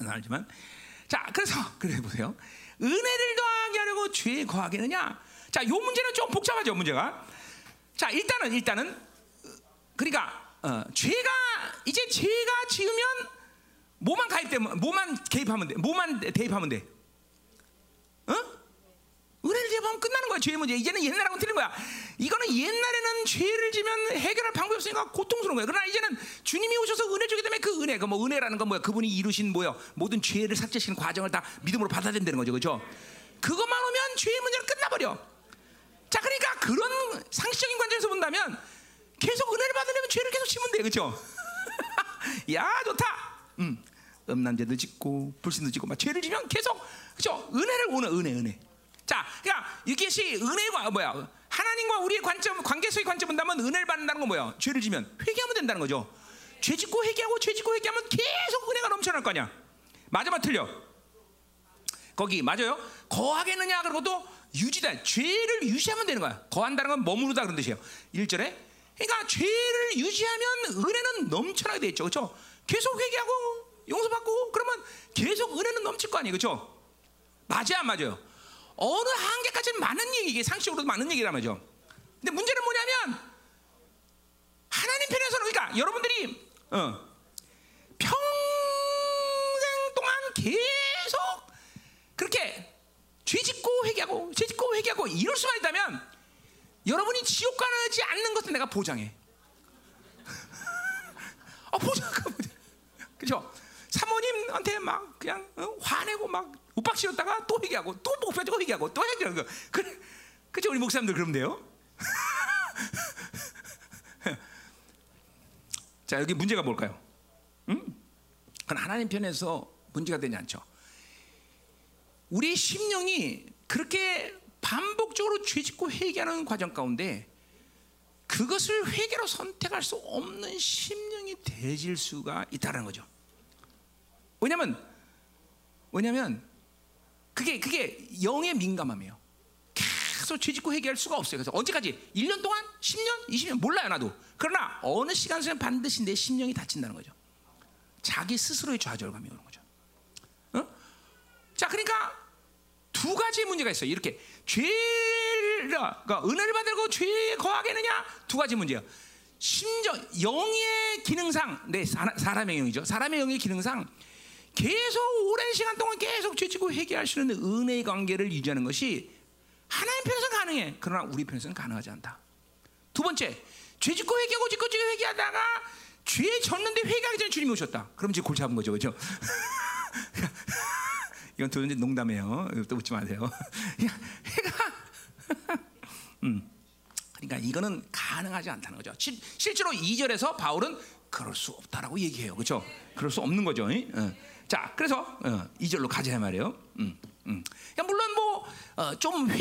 아는 알지만. 자, 그래서 그래 보세요. 은혜를 더하게 하려고 죄에 거하게느냐? 자, 요 문제는 좀 복잡하죠, 문제가. 자, 일단은 일단은 그러니까 어, 죄가 이제 죄가 지으면 뭐만 가입되면 뭐만 개입하면 돼. 뭐만 대입하면 돼. 어? 은혜를 제하면 끝나는 거야. 죄의 문제. 이제는 옛날하고는 틀린 거야. 이거는 옛날에는 죄를 지면 해결할 방법이 없으니까 고통스러운 거야. 그러나 이제는 주님이 오셔서 은혜 주기 때문에 그 은혜, 그 뭐 은혜라는 건 뭐야? 그분이 이루신 뭐야? 모든 죄를 삭제시키는 과정을 다 믿음으로 받아들인다는 거죠. 그죠? 그것만 오면 죄의 문제는 끝나버려. 자, 그러니까 그런 상식적인 관점에서 본다면 계속 은혜를 받으려면 죄를 계속 지면 돼. 그죠? 야, 좋다. 음. 음란죄도 짓고 불신도 짓고 막 죄를 지면 계속 그죠? 은혜를 오는 은혜 은혜. 자, 그러니까 이것이 은혜가 뭐야? 하나님과 우리의 관점, 관계에서의 관점 본다면 은혜를 받는다는 건 뭐야? 죄를 지면 회개하면 된다는 거죠. 죄 짓고 회개하고 죄 짓고 회개하면 계속 은혜가 넘쳐날 거 아니야. 맞아, 맞 틀려. 거기 맞아요. 거하겠느냐 그리고 또 유지다. 죄를 유지하면 되는 거야. 거한다는 건 머무르다 그런 뜻이에요. 1절에. 그러니까 죄를 유지하면 은혜는 넘쳐나게 돼 있죠. 그렇죠? 계속 회개하고 용서받고 그러면 계속 은혜는 넘칠 거 아니에요. 그렇죠? 맞아요, 안 맞아요? 어느 한계까지는 많은 얘기, 상식으로도 많은 얘기란 말이죠. 근데 문제는 뭐냐면 하나님 편에서는 그러니까 여러분들이 어, 평생 동안 계속 그렇게 죄짓고 회개하고 죄짓고 회개하고 이럴 수만 있다면 여러분이 지옥 가지 않는 것도 내가 보장해. 어, 보장, 그죠? 사모님한테 막 그냥 어, 화내고 막 욱박지었다가 또 회개하고 또 목표지고 회개하고 또 회개하는 거. 그래, 그죠? 우리 목사님들 돼요. 자 여기 문제가 뭘까요? 음? 그건 하나님 편에서 문제가 되지 않죠. 우리 심령이 그렇게 반복적으로 죄짓고 회개하는 과정 가운데 그것을 회개로 선택할 수 없는 심령이 되질 수가 있다는 거죠. 왜냐면 왜냐면 그게 그게 영의 민감함이에요. 계속 죄짓고 회개할 수가 없어요. 그래서 언제까지? 1년 동안? 10년? 20년? 몰라요, 나도. 그러나 어느 시간 속에 반드시 내 심령이 다친다는 거죠. 자기 스스로의 좌절감이 오는 거죠. 어? 자, 그러니까 두 가지 문제가 있어요. 이렇게 죄를 그러니까 은혜를 받으고 죄에 거하겠느냐? 두 가지 문제예요. 심정 영의 기능상 네 사람의 영이죠. 사람의 영의 기능상 계속 오랜 시간 동안 계속 수 있는 은혜의 관계를 유지하는 것이 하나님 편에서는 가능해. 그러나 우리 편에서는 가능하지 않다. 두 번째, 죄짓고 회개하고 짓고 짓고 회개하다가 죄에 졌는데 회개하기 전에 주님이 오셨다. 그럼 이제 골 잡은 거죠, 그렇죠? 이건 도전지 농담이에요. 또 웃지 마세요. 음. 그러니까 이거는 가능하지 않다는 거죠. 실, 실제로 2절에서 바울은 그럴 수 없다라고 얘기해요. 그렇죠? 그럴 수 없는 거죠. 어. 자, 그래서 어, 2절로 가자 말이에요. 음, 음. 그러니까 물론 뭐좀 어,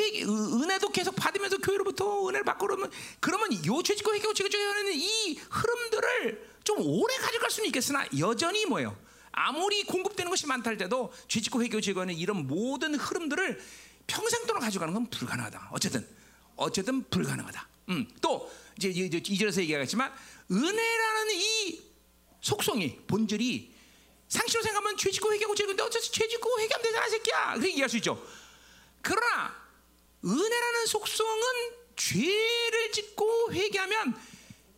은혜도 계속 받으면서 교회로부터 은혜를 받고 그러면 그러면 요 죄짓고 회개고 죄짓고 하는 이 흐름들을 좀 오래 가져갈 수는 있겠으나 여전히 뭐예요? 아무리 공급되는 것이 많다 할 때도 죄짓고 회개 제거하는 이런 모든 흐름들을 평생 동안 가져가는 건 불가능하다. 어쨌든 어쨌든 불가능하다. 음, 또 이제 이절에서 얘기하겠지만 은혜라는 이 속성이 본질이 상식으로 생각하면 죄 짓고 회개하고 죄근데 어차피 죄짓고 회개하면 되잖아 새끼야 그렇게 얘기할 수 있죠. 그러나 은혜라는 속성은 죄를 짓고 회개하면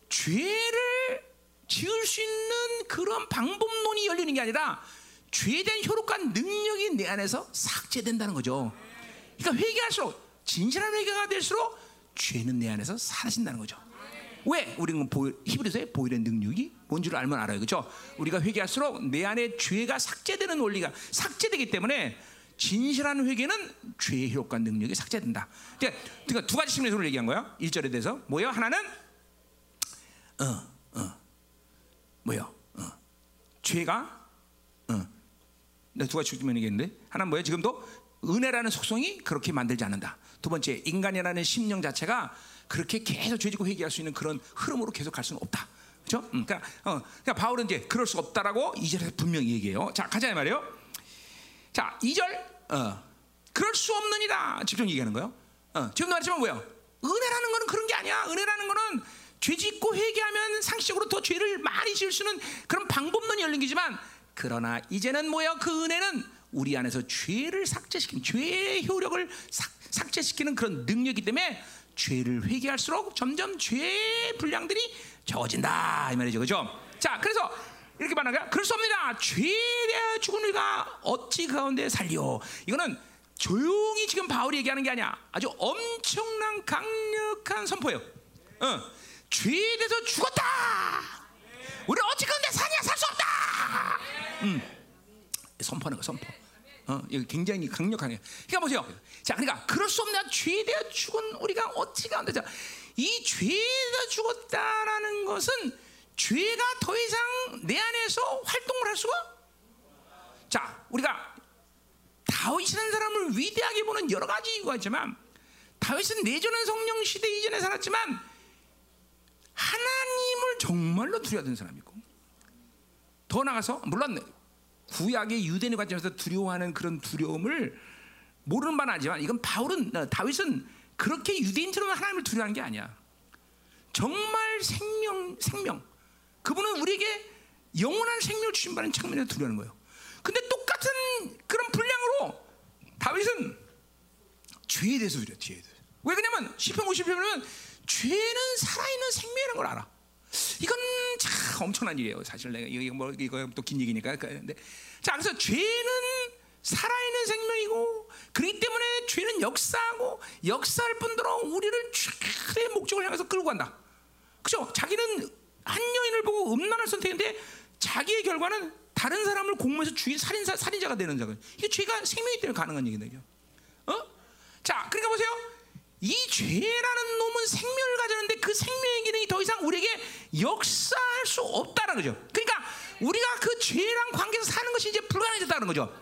죄를 지을 수 있는 그런 방법론이 열리는 게 아니라 죄에 대한 효력과 능력이 내 안에서 삭제된다는 거죠. 그러니까 회개할수록 진실한 회개가 될수록 죄는 내 안에서 사라진다는 거죠. 왜? 우리는 히브리서의 보일의 능력이 뭔줄 알면 알아요. 그렇죠? 우리가 회개할수록 내 안에 죄가 삭제되는 원리가 삭제되기 때문에 진실한 회개는 죄의 효과 능력이 삭제된다. 그러니까, 두 가지 측면에서 얘기한 거야. 1절에 대해서 뭐예요? 하나는 어, 어, 뭐요? 어. 죄가 어. 두 가지 측면 얘기했는데 하나는 뭐예요? 지금도 은혜라는 속성이 그렇게 만들지 않는다. 두 번째 인간이라는 심령 자체가 그렇게 계속 죄짓고 회개할 수 있는 그런 흐름으로 계속 갈 수는 없다. 그렇죠? 음, 그러니까, 어, 그러니까 바울은 이제 그럴 수 없다라고 이절에서 분명히 얘기해요. 자 가자 말이요. 자 2절 어, 그럴 수 없느니라 집중 얘기하는 거예요. 어, 지금 말했지만 뭐야? 은혜라는 거는 그런 게 아니야. 은혜라는 거는 죄 짓고 회개하면 상식적으로 더 죄를 많이 지을 수 있는 그런 방법론이 열린 게지만 그러나 이제는 뭐야? 그 은혜는 우리 안에서 죄를 삭제시키는 죄의 효력을 삭, 삭제시키는 그런 능력이기 때문에 죄를 회개할수록 점점 죄의 분량들이 적어진다 이 말이죠, 그죠? 자, 그래서 이렇게 말하는 거야. 그럴 수 없느냐? 죄에 대하여 죽은 우리가 어찌 가운데 살리오? 이거는 조용히 지금 바울이 얘기하는 게 아니야. 아주 엄청난 강력한 선포예요. 어, 죄에 대해서 죽었다. 우리 어찌 가운데 사냐 살 수 없다. 음, 선포하는 거 선포. 어, 이거 굉장히 강력하게. 그러니까 보세요. 자, 그러니까 그럴 수 없냐? 죄에 대해 죽은 우리가 어찌 가운데 자, 이 죄에 대해 죽었다라는 것은 죄가 더 이상 내 안에서 활동을 할 수가. 자, 우리가 다윗이라는 사람을 위대하게 보는 여러 가지 이유가 있지만 다윗은 내전한 성령 시대 이전에 살았지만 하나님을 정말로 두려워하던 사람이고 더 나가서 물론 구약의 유대인 관점에서 두려워하는 그런 두려움을 모르는 바는 아니지만 이건 바울은 어, 다윗은 그렇게 유대인처럼 하나님을 두려워하는 게 아니야. 정말 생명 생명 그분은 우리에게 영원한 생명을 주신 바는 측면에서 두려워하는 거예요. 근데 똑같은 그런 분량으로 다윗은 죄에 대해서 두려 죄에 대해서. 왜 그러냐면 시편 50편은 죄는 살아있는 생명이라는 걸 알아. 이건 참 엄청난 일이에요. 사실 내가 이거 뭐 이거 또 긴 얘기니까. 근데 자 그래서 죄는 살아있는 생명이고 그렇기 때문에 죄는 역사하고 역사할 뿐더러 우리를 최의 목적을 향해서 끌고 간다. 그죠? 자기는 한 여인을 보고 음란을 선택했는데 자기의 결과는 다른 사람을 공모해서 주인 살인사 살인자가 되는 자가 이게 죄가 생명이 때문에 가능한 얘기거든요. 어? 자, 그러니까 보세요. 이 죄라는 놈은 생명을 가졌는데 그 생명의 기능이 더 이상 우리에게 역사할 수 없다는 거죠. 그러니까 우리가 그 죄랑 관계에서 사는 것이 이제 불가능해졌다는 거죠.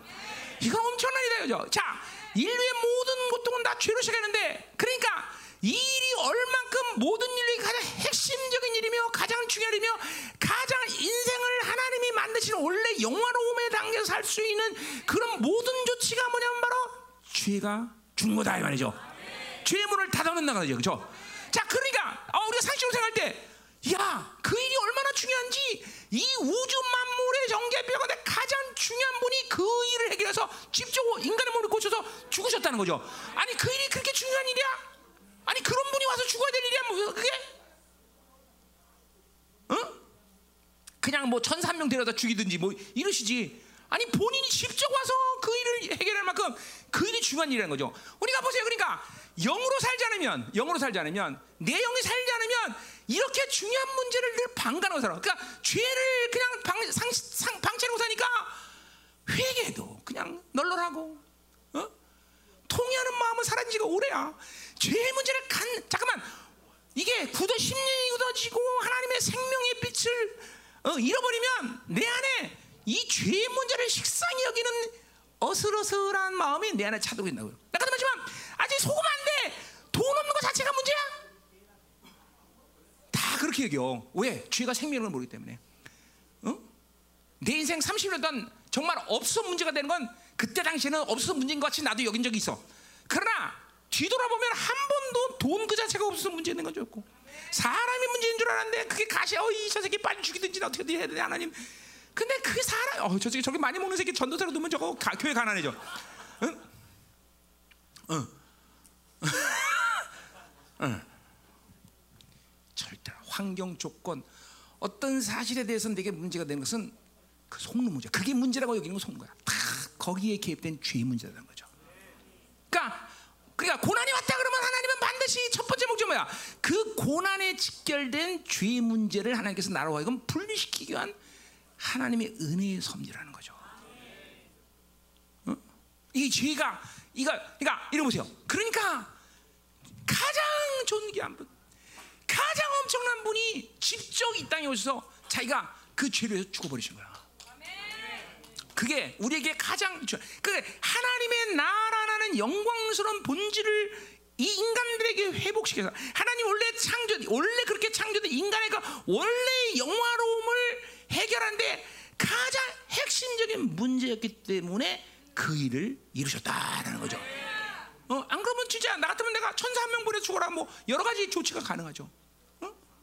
이건 엄청난 일이다, 그죠? 자, 인류의 모든 고통은 다 죄로 시작했는데, 그러니까 이 일이 얼만큼 모든 인류의 가장 핵심적인 일이며 가장 중요한 일이며 가장 인생을 하나님이 만드신 원래 영화로움의 단계에서 살 수 있는 그런 모든 조치가 뭐냐면 바로 죄가 죽는 거다 이 말이죠. 죄의 문을 닫아놓는다는 거죠. 그렇죠? 자, 그러니까 어, 우리가 상식으로 생각할 때 야, 그 일이 얼마나 중요한지 이 우주 만물의 전개뼈 가운데 가장 중요한 분이 그 일을 해결해서 직접 인간의 몸을 고쳐서 죽으셨다는 거죠. 아니 그 일이 그렇게 중요한 일이야? 아니 그런 분이 와서 죽어야 될 일이야 뭐 그게? 응? 그냥 뭐 천삼 명 데려다 죽이든지 뭐 이러시지. 아니 본인이 직접 와서 그 일을 해결할 만큼 그 일이 중요한 일이라는 거죠. 우리가 보세요. 그러니까 영으로 살지 않으면 영으로 살지 않으면 내 영이 살지 않으면 이렇게 중요한 문제를 늘 방관하고 살아. 그러니까 죄를 그냥 방, 상, 상, 방치하고 사니까 회개도 그냥 널널하고 어? 통해하는 마음은 사라진 지가 오래야. 죄의 문제를 간 잠깐만 이게 굳어 심령이 굳어지고 하나님의 생명의 빛을 어, 잃어버리면 내 안에 이 죄의 문제를 식상히 여기는 어슬어슬한 마음이 내 안에 차들고 있다고요. 아까도 말했지만 아직 속으면 안 돼. 돈 없는 것 자체가 문제야. 다 그렇게 여겨. 왜? 죄가 생명을 모르기 때문에. 어? 내 인생 30년 동안 정말 없어 문제가 되는 건 그때 당시에는 없어 문제인 것 같이 나도 여긴 적이 있어. 그러나 뒤돌아보면 한 번도 돈 그 자체가 없어서 문제 있는 건줄 사람이 문제인 줄 알았는데 그게 가시 어이저 새끼 빨리 죽이든지 어떻게 해야 돼 하나님 근데 그게 사람 어저 새끼 저기 많이 먹는 새끼 전도사로 두면 저거 가, 교회 가난해져 응? 응. 응. 환경 조건 어떤 사실에 대해서 내게 문제가 되는 것은 그 속는 문제 그게 문제라고 여기는 건 속는 거야 다 거기에 개입된 죄의 문제라는 거죠 그러니까 그러니까 고난이 왔다 그러면 하나님은 반드시 첫 번째 목적 뭐야? 그 고난에 직결된 죄의 문제를 하나님께서 나로 하여금 분리시키기 위한 하나님의 은혜의 섭리라는 거죠. 어? 이 죄가 이거 그러니까 이러 보세요. 그러니까 가장 존귀한 분, 가장 엄청난 분이 직접 이 땅에 오셔서 자기가 그 죄를 위해서 죽어버리신 거야. 그게 우리에게 가장 그 하나님의 나라라는 영광스러운 본질을 이 인간들에게 회복시켜서 하나님 원래 창조 원래 그렇게 창조된 인간의 그 원래 영화로움을 해결하는데 가장 핵심적인 문제였기 때문에 그 일을 이루셨다라는 거죠. 어, 안 그러면 진짜 나 같으면 내가 천사 한 명 보내 죽어라 뭐 여러 가지 조치가 가능하죠.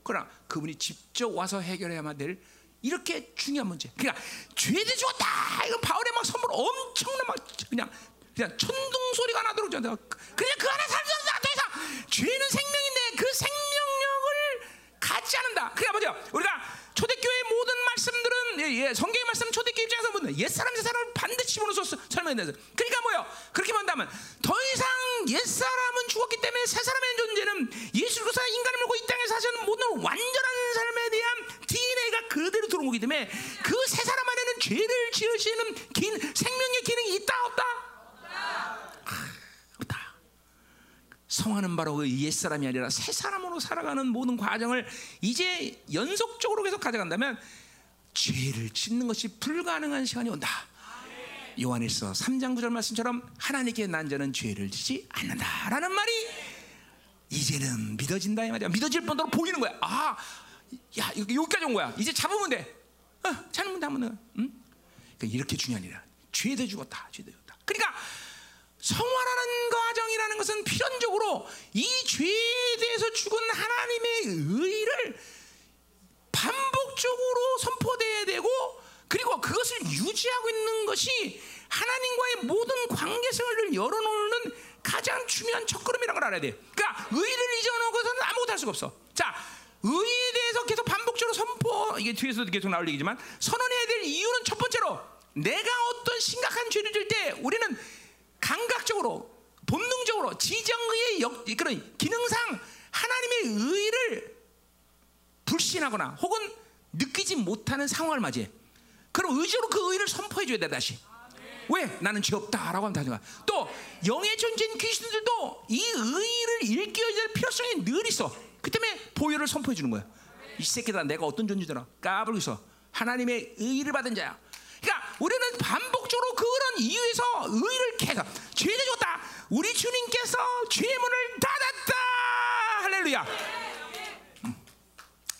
그러나 그분이 직접 와서 해결해야만 될 이렇게 중요한 문제. 그러니까 죄를 죽었다. 이건 바울의 막 선물 엄청난 막 그냥 그냥 천둥 소리가 나도록 전 그냥 그 안에 살면서 더 이상 죄는 생명인데 그 생명력을 갖지 않는다. 그래 보세요. 우리가 초대교회 모든 말씀들은 예, 예, 성경의 말씀 초대교회 입장에서 보면 옛 사람 새 사람을 반드시 집어넣어서 설명해야 돼. 그러니까 뭐요? 그렇게 본다면 더 이상 옛 사람은 죽었기 때문에 새 사람의 존재는 예수 그리스도가 인간을 물고 이 땅에 사시는 모든 완전한 삶에 대한 DNA가 그대로 들어온 거기 때문에 그 새 사람 안에는 죄를 지으시는 긴, 생명의 기능이 있다 없다. 성화는 바로 그 옛사람이 아니라 새 사람으로 살아가는 모든 과정을 이제 연속적으로 계속 가져간다면 죄를 짓는 것이 불가능한 시간이 온다. 요한일서 3장 9절 말씀처럼 하나님께 난 자는 죄를 짓지 않는다라는 말이 이제는 믿어진다 이 말이야. 믿어질 뿐더러 보이는 거야. 아, 야 여기까지 온 거야. 이제 잡으면 돼. 어, 잡으면 돼, 하면 응? 그러니까 이렇게 중요한 일이야. 죄도 죽었다. 죄도 죽었다. 그러니까 성화라는 과정이라는 것은 필연적으로 이 죄에 대해서 죽은 하나님의 의를 반복적으로 선포돼야 되고 그리고 그것을 유지하고 있는 것이 하나님과의 모든 관계성을 열어놓는 가장 중요한 첫걸음이라는 걸 알아야 돼. 그러니까 의를 잊어놓고서는 아무것도 할 수가 없어. 자, 의에 대해서 계속 반복적으로 선포 이게 뒤에서도 계속 나올 얘기지만 선언해야 될 이유는 첫 번째로 내가 어떤 심각한 죄를 질 때 우리는 감각적으로 본능적으로 지정의 역, 그런 기능상 하나님의 의를 불신하거나 혹은 느끼지 못하는 상황을 맞이해. 그럼 의지로 그 의를 선포해 줘야 돼 다시. 왜? 나는 죄 없다라고 하면 다니가. 또 영의 존재인 귀신들도 이 의를 일깨워야 될 필요성이 늘 있어. 그 때문에 보혈을 선포해 주는 거야. 이 새끼들아 내가 어떤 존재더라 까불고 있어. 하나님의 의를 받은 자야. 그러니까 우리는 반복적으로 그런 이유에서 의를 계속 죄를 줬다. 우리 주님께서 죄의 문을 닫았다. 할렐루야.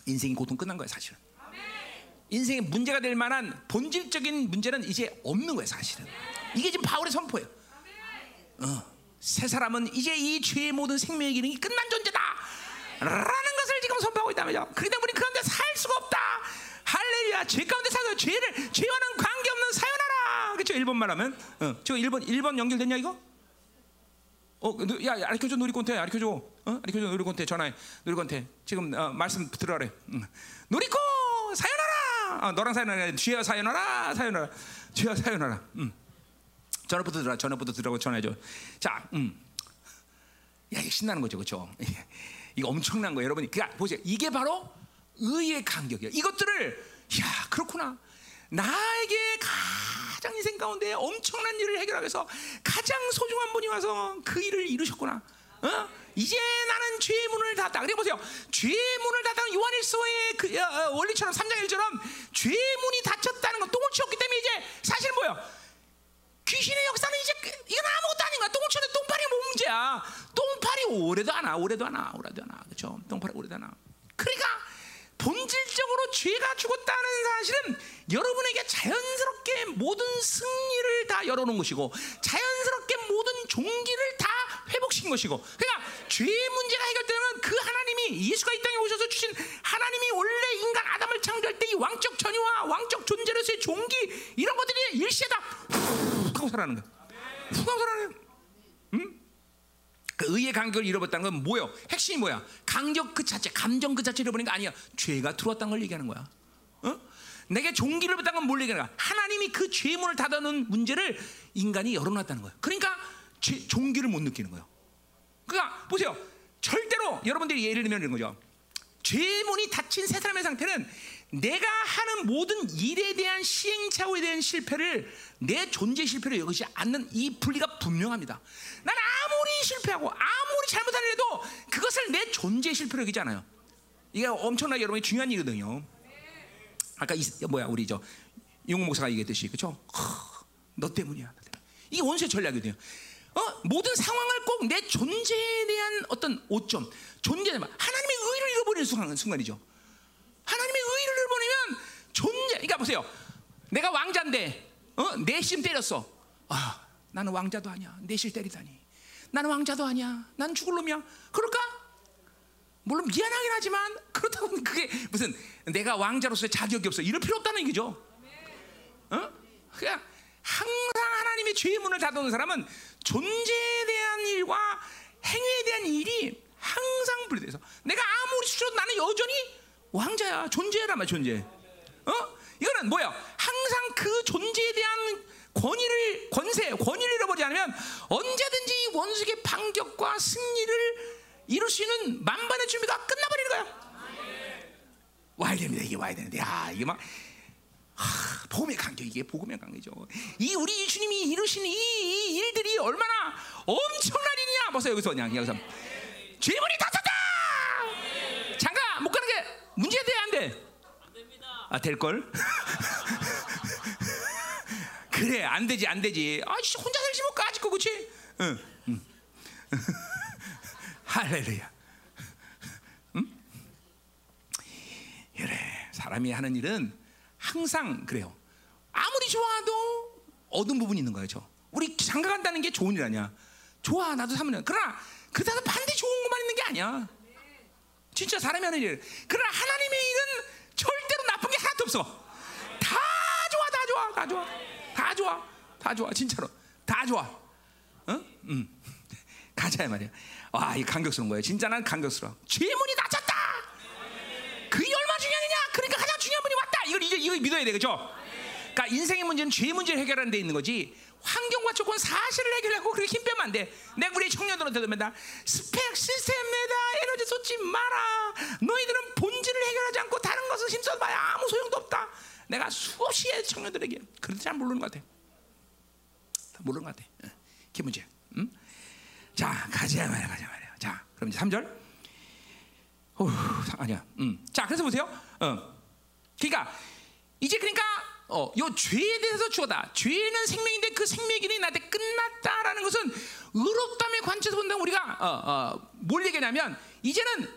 인생이 고통 끝난 거야 사실은. 인생에 문제가 될 만한 본질적인 문제는 이제 없는 거야 사실은. 이게 지금 바울의 선포예요. 어, 새 사람은 이제 이 죄의 모든 생명의 기능이 끝난 존재다. 라는 것을 지금 선포하고 있다 말이죠. 그러기 때문에 우리 그 가운데 살 수가 없다. 할렐루야. 죄 가운데 살아 죄를 죄와는 관계없는 사연하라. 그렇죠? 일본 말 하면. 어, 저 일본 일본 연결됐냐 이거? 어, 야, 아리켜줘 누리콘테, 아리켜줘, 어, 아리켜줘 누리콘테 전화해, 누리콘테 지금 어, 말씀 들어래. 응. 누리코 사연하라. 어, 너랑 사연하라. 쥐야 사연하라, 사연하라, 쥐야 사연하라. 응. 전화부터 들어, 전화부터 들어고 전화해줘. 자, 음. 야, 이게 신나는 거죠, 그렇죠? 이거 엄청난 거예요, 여러분이. 그러니까 보세요, 이게 바로 의의 간격이에요. 이것들을 야, 그렇구나. 나에게 가 장 인생 가운데 엄청난 일을 해결하기 위해서 가장 소중한 분이 와서 그 일을 이루셨구나. 어? 이제 나는 죄의 문을 닫았다. 그래 보세요. 죄의 문을 닫은 요한일서의 그 어, 원리처럼 3장 1처럼 죄의 문이 닫혔다는 건 똥을 치웠기 때문에 이제 사실 뭐예요? 귀신의 역사는 이제 이건 아무것도 아닌 거야. 똥을 치는데 똥파리 뭐 문제야. 똥파리 오래도 안 와. 오래도 안 와. 오래도 안 와. 그렇죠? 똥파리 오래도 안 와. 그러니까 본질적으로 죄가 죽었다는 사실은 여러분에게 자연스럽게 모든 승리를 다 열어놓은 것이고 자연스럽게 모든 종기를 다 회복시킨 것이고 그러니까 죄의 문제가 해결되면 그 하나님이 예수가 이 땅에 오셔서 주신 하나님이 원래 인간 아담을 창조할 때 이 왕적 전유와 왕적 존재로서의 종기 이런 것들이 일시에 다 훅 하고 살아나는 거야 훅 하고 살아나는 거야 응? 그 의의 간격을 잃어버렸다는 건 뭐예요? 핵심이 뭐야? 간격 그 자체, 감정 그 자체를 잃어버린 게 아니야. 죄가 들어왔다는 걸 얘기하는 거야. 어? 내게 종기를 받다는 건뭘 얘기하는 거야? 하나님이 그 죄의 문을 닫아놓은 문제를 인간이 열어놨다는 거야. 그러니까 죄, 종기를 못 느끼는 거예요. 그러니까 보세요. 절대로 여러분들이 예를 들면 이런 거죠. 죄의 문이 닫힌 세 사람의 상태는 내가 하는 모든 일에 대한 시행착오에 대한 실패를 내 존재 실패로 여기지 않는 이 분리가 분명합니다. 난 아무 리 실패하고 아무리 잘못한 일해도 그것을 내 존재 실패로 여기지 않아요. 이게 엄청나게 여러분이 중요한 일이거든요. 아까 이, 뭐야 우리 저 용호 목사가 얘기했듯이 그렇죠? 너 때문이야. 이게 원수의 전략이거든요. 어? 모든 상황을 꼭 내 존재에 대한 어떤 오점, 존재, 하나님의 의를 잃어버리는 순간이죠. 하나님의 의를 잃어버리면 존재, 그러니까 보세요. 내가 왕자인데, 어? 내심 때렸어. 아, 나는 왕자도 아니야. 내실 때리다니. 나는 왕자도 아니야. 난 죽을 놈이야. 그럴까? 물론 미안하긴 하지만 그렇다고 그게 무슨 내가 왕자로서의 자격이 없어. 이럴 필요 없다는 얘기죠. 어? 그냥 항상 하나님의 죄의 문을 닫아놓은 사람은 존재에 대한 일과 행위에 대한 일이 항상 분리돼서 내가 아무리 수쳐도 나는 여전히 왕자야. 존재란 말 존재. 어? 이거는 뭐야? 항상 그 존재에 대한 권위를 권세, 권위를 잃어버리지 않으면 언제든지 원수의 반격과 승리를 이룰 수 있는 만반의 준비가 끝나버리는 거야. 와야 됩니다. 이게 와야 되는데, 야 이게 막 하, 복음의 간격 이게 복음의 간격이죠. 이 우리 예수님이 이루신 이, 이 일들이 얼마나 엄청난 일이냐. 벌써 여기서 그냥 여기서 죄문이 닫혔다. 잠깐 못 가는 게 문제 돼안 돼? 아, 될 걸? 그래, 안 되지, 안 되지. 아, 씨, 혼자 살지 못 가, 아직도 그렇지? 응, 응. 할렐루야. 응? 그래, 사람이 하는 일은 항상 그래요. 아무리 좋아도 얻은 부분이 있는 거예요, 저. 우리 장가 간다는 게 좋은 일 아니야. 좋아, 나도 사면 그러나 그렇다고 반대 좋은 것만 있는 게 아니야. 진짜 사람이 하는 일. 그러나 하나님의 일은 절대로 나쁜 게 하나도 없어. 다 좋아, 다 좋아, 다 좋아, 다 좋아, 다 좋아, 진짜로 다 좋아. 어? 음. 가자 말이야. 와, 이 감격스러운 거예요. 진짜 난 감격스러워. 죄문이 닫혔다. 그게 얼마 중요하냐? 그러니까 가장 중요한 분이 왔다. 이걸 이제 이거 믿어야 돼, 그렇죠? 그러니까 인생의 문제는 죄 문제를 해결하는 데 있는 거지. 환경과 조건 사실을 해결하고 그렇게 힘 빼면 안 돼. 내가 우리 청년들한테 듭니다. 스펙 시스템에다 에너지 쏟지 마라. 너희들은 본질을 해결하지 않고 다른 것을 힘써봐야 아무 소용도 없다. 내가 수없이 해 청년들에게 그런데 잘 모르는 것 같아. 모르는 것 같아. 응. 그게 문제. 응? 자 가자 말이야, 가자 말이야. 자 그럼 이제 3절. 어 아니야. 음. 자 그래서 보세요. 어. 그러니까 이제 그러니까 어, 요 죄에 대해서 주어다. 죄는 생명인데 그 생명이 나한테 끝났다라는 것은 의롭다의 관점에서 본다면 우리가 어, 어, 뭘 얘기하냐면 이제는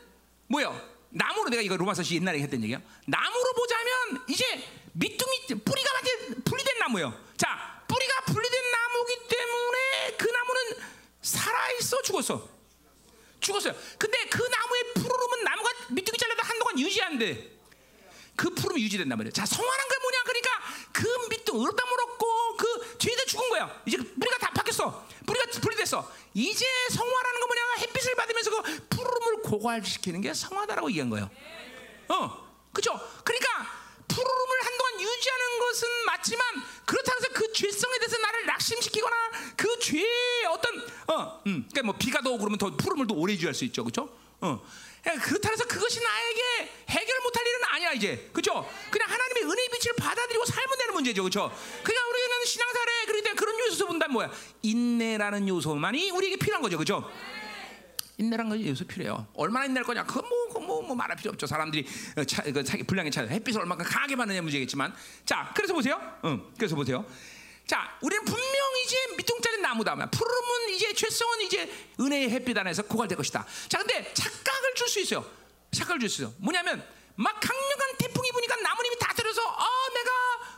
뭐요? 나무로 내가 이거 로마서 시 옛날에 했던 얘기야. 나무로 보자면 이제 밑둥이 뿌리가 완전 분리된 나무예요. 자, 뿌리가 분리된 나무기 때문에 그 나무는 살아 있어 죽었어. 죽었어요. 근데 그 나무의 푸르름은 나무가 밑둥이 잘라도 한동안 유지한대. 그 푸름이 유지된단 말이에요. 자, 성화란 게 뭐냐? 그러니까 그 밑도 의롭다 물었고 그 죄도 죽은 거야. 이제 뿌리가 다 바뀌었어. 뿌리가 분리됐어. 이제 성화라는 거 뭐냐? 햇빛을 받으면서 그 푸름을 고갈시키는 게 성화다라고 얘기한 거예요. 어, 그죠? 그러니까 푸름을 한동안 유지하는 것은 맞지만 그렇다고 해서 그 죄성에 대해서 나를 낙심시키거나 그 죄의 어떤 어, 음, 그러니까 뭐 비가 더 오고 그러면 더 푸름을 더 오래 유지할 수 있죠, 그렇죠? 어. 그렇다고 해서 그것이 나에게 해결 못할 일은 아니야 이제 그죠? 그냥 하나님의 은혜의 빛을 받아들이고 살면 되는 문제죠 그죠? 그러니까 우리는 신앙생활에 그럴 때 그런 요소 본다면 뭐야? 인내라는 요소만이 우리에게 필요한 거죠 그죠? 인내라는 건 요소 필요해요. 얼마나 인내할 거냐? 그건 뭐, 그건 뭐, 뭐 말할 필요 없죠. 사람들이 어, 차, 그 차, 분량에 차요. 햇빛을 얼마나 강하게 받느냐 문제겠지만, 자, 그래서 보세요. 응, 그래서 보세요. 자, 우리는 분명히 이제 밑둥짜리 나무다. 푸르면 이제 죄성은 이제 은혜의 햇빛 안에서 고갈될 것이다. 자, 근데 착각을 줄 수 있어요. 착각을 줄 수 있어요. 뭐냐면 막 강력한 태풍이 부니까 나무님이 다 들어서 아, 내가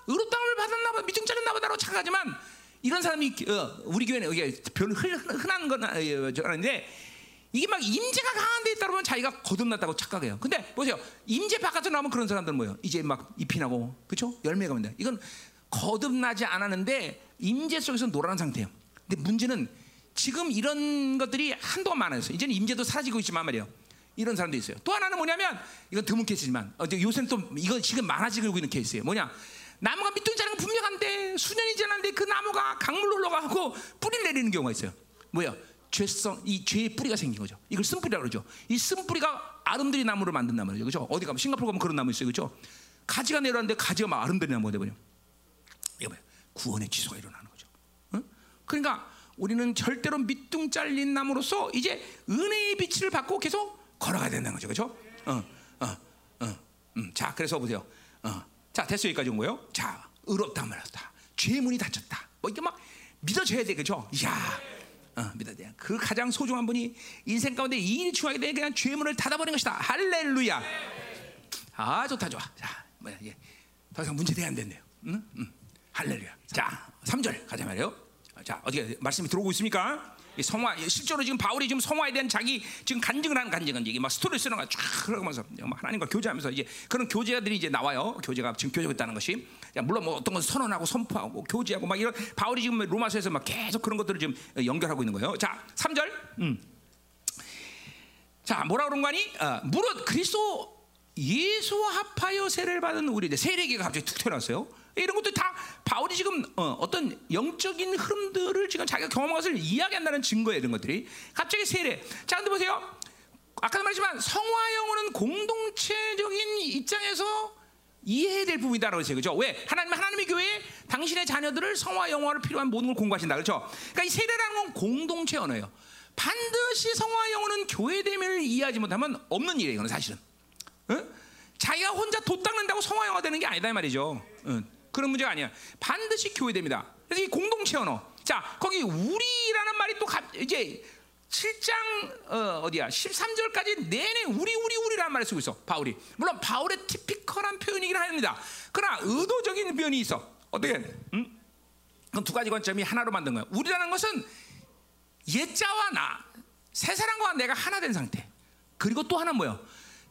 의롭다움을 받았나 보다. 밑둥짜리 나보다로 착각하지만 이런 사람이 어, 우리 교회는 이게 별로 흔한 건 아닌데 이게 막 임재가 강한 데 있다 그러면 자기가 거듭났다고 착각해요. 근데 보세요. 임재 바깥으로 나오면 그런 사람들은 뭐예요? 이제 막 잎이 나고 그렇죠? 열매가 온다. 이건 거듭나지 않았는데 임재 속에서 노란 상태예요. 근데 문제는 지금 이런 것들이 한동안 많아졌어요. 이제는 임재도 사라지고 있지만 말이에요. 이런 사람도 있어요. 또 하나는 뭐냐면 이건 드문 케이스지만 어, 요새는 또 이거 지금 많아지고 있는 케이스예요. 뭐냐? 나무가 밑둥 자는 건 분명한데 수년이 지났는데 그 나무가 강물로 흘러가고 뿌리 내리는 경우가 있어요. 뭐야? 죄성, 이 죄의 뿌리가 생긴 거죠. 이걸 쓴뿌리라고 그러죠. 이 쓴뿌리가 아름드리 나무를 만든단 말이죠. 그죠? 어디 가면 싱가포르 가면 그런 나무 있어요. 그죠? 가지가 내려왔는데 가지가 막 아름드리 나무가 돼버려. 이거 뭐야? 구원의 취소가 일어나는 거죠. 어? 그러니까 우리는 절대로 밑둥 잘린 나무로서 이제 은혜의 빛을 받고 계속 걸어가야 된다는 거죠. 그죠? 어, 어, 어. 음, 자, 그래서 보세요. 어. 자, 됐어 여기까지 온 거예요. 자, 의롭다 말았다. 죄의 문이 닫혔다. 뭐 이게 막 믿어져야 돼, 그죠? 야, 어, 믿어야 돼. 그 가장 소중한 분이 인생 가운데 이 일이 중요하게 되면 그냥 죄의 문을 닫아버린 것이다. 할렐루야. 아, 좋다, 좋아. 자, 뭐야 이게 더 이상 문제 돼안 된대요. 응? 응. 할렐루야. 자, 3절 가자 말이요. 자, 어떻게 말씀이 들어오고 있습니까? 성화 실제로 지금 바울이 지금 성화에 대한 자기 지금 간증을 하는 간증은 얘기 막 스토리스는 쫙 흘러가면서 하나님과 교제하면서 이제 그런 교제들이 이제 나와요. 교제가 지금 교제하고 있다는 것이 물론 뭐 어떤 건 선언하고 선포하고 교제하고 막 이런 바울이 지금 로마서에서 막 계속 그런 것들을 지금 연결하고 있는 거예요. 자, 3절. 음. 자, 뭐라 그런 거니? 어, 무릇 그리스도 예수와 합하여 세례를 받은 우리 세례기가 갑자기 툭 튀어나왔어요. 이런 것도 다 바울이 지금 어, 떤 영적인 흐름들을 지금 자기가 경험한 것을 이야기한다는 증거예요. 이런 것들이 갑자기 세례. 자, 근데 보세요. 아까도 말했지만 성화 영어는 공동체적인 입장에서 이해해야 될 부분이다라고 했어요. 그죠? 왜? 하나님 하나님의 교회에 당신의 자녀들을 성화 영어를 필요한 모든 걸 공부하신다. 그렇죠? 그러니까 이 세례라는 건 공동체 언어예요. 반드시 성화 영어는 교회 대면을 이해하지 못하면 없는 일이에요. 이거는 사실은. 응? 자기가 혼자 돛 닦는다고 성화 영어 되는 게 아니다 이 말이죠. 응. 그런 문제가 아니야. 반드시 교회 됩니다. 그래서 이 공동체 언어. 자, 거기 우리라는 말이 또 이제 7장 어, 디야? 13절까지 내내 우리 우리 우리라는 말을 쓰고 있어 바울이. 물론 바울의 티피컬한 표현이긴 합니다. 그러나 의도적인 표현이 있어. 어떻게? 음? 그럼 두 가지 관점이 하나로 만든 거야. 우리라는 것은 옛자와 나 새 사람과 내가 하나 된 상태. 그리고 또 하나 뭐요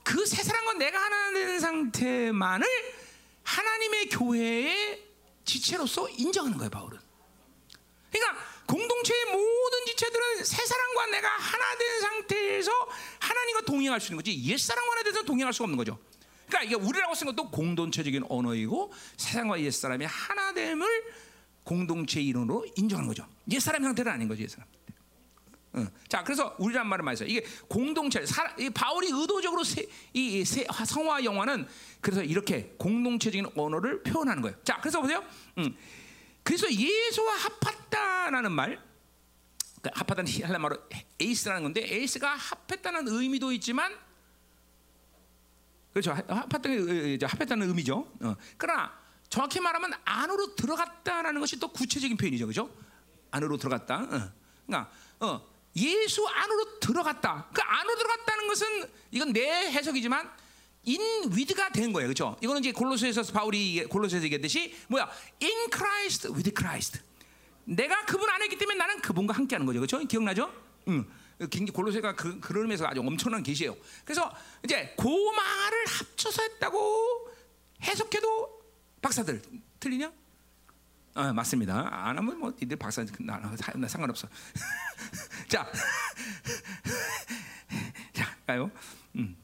그 새 사람과 내가 하나 된 상태만을 하나님의 교회의 지체로서 인정하는 거예요 바울은. 그러니까 공동체의 모든 지체들은 새 사람과 내가 하나 된 상태에서 하나님과 동행할 수 있는 거지 옛 사람과 하나 돼서 동행할 수가 없는 거죠. 그러니까 이게 우리라고 쓴 것도 공동체적인 언어이고 세상과 옛 사람의 하나됨을 공동체 이론으로 인정하는 거죠. 옛 사람 상태는 아닌 거죠, 옛 사람. 응. 자, 그래서 우리란 말을 써요. 이게 공동체, 사, 이 바울이 의도적으로 세, 이 세, 성화 영화는 그래서 이렇게 공동체적인 언어를 표현하는 거예요. 자, 그래서 보세요. 응. 그래서 예수와 합했다라는 말, 그러니까 합하다는 헬라 말로 에이스라는 건데 에이스가 합했다는 의미도 있지만 그렇죠 합했다는, 합했다는 의미죠. 어. 그러나 정확히 말하면 안으로 들어갔다라는 것이 또 구체적인 표현이죠, 그렇죠? 안으로 들어갔다. 어. 그러니까 어, 예수 안으로 들어갔다. 그 안으로 들어갔다는 것은 이건 내 해석이지만 in with가 된 거예요. 그렇죠? 이거는 이제 골로새에서 바울이 골로새에서 얘기했듯이 뭐야? in Christ with Christ. 내가 그분 안에 있기 때문에 나는 그분과 함께 하는 거죠. 그렇죠? 기억나죠? 응. 골로새가 그, 그런 의미에서 아주 엄청난 계시예요. 그래서 이제 그 말을 합쳐서 했다고 해석해도 박사들 틀리냐? 아, 맞습니다. 안 하면 뭐 니들 박사 나, 나 상관없어. 자, 자 가요. 음.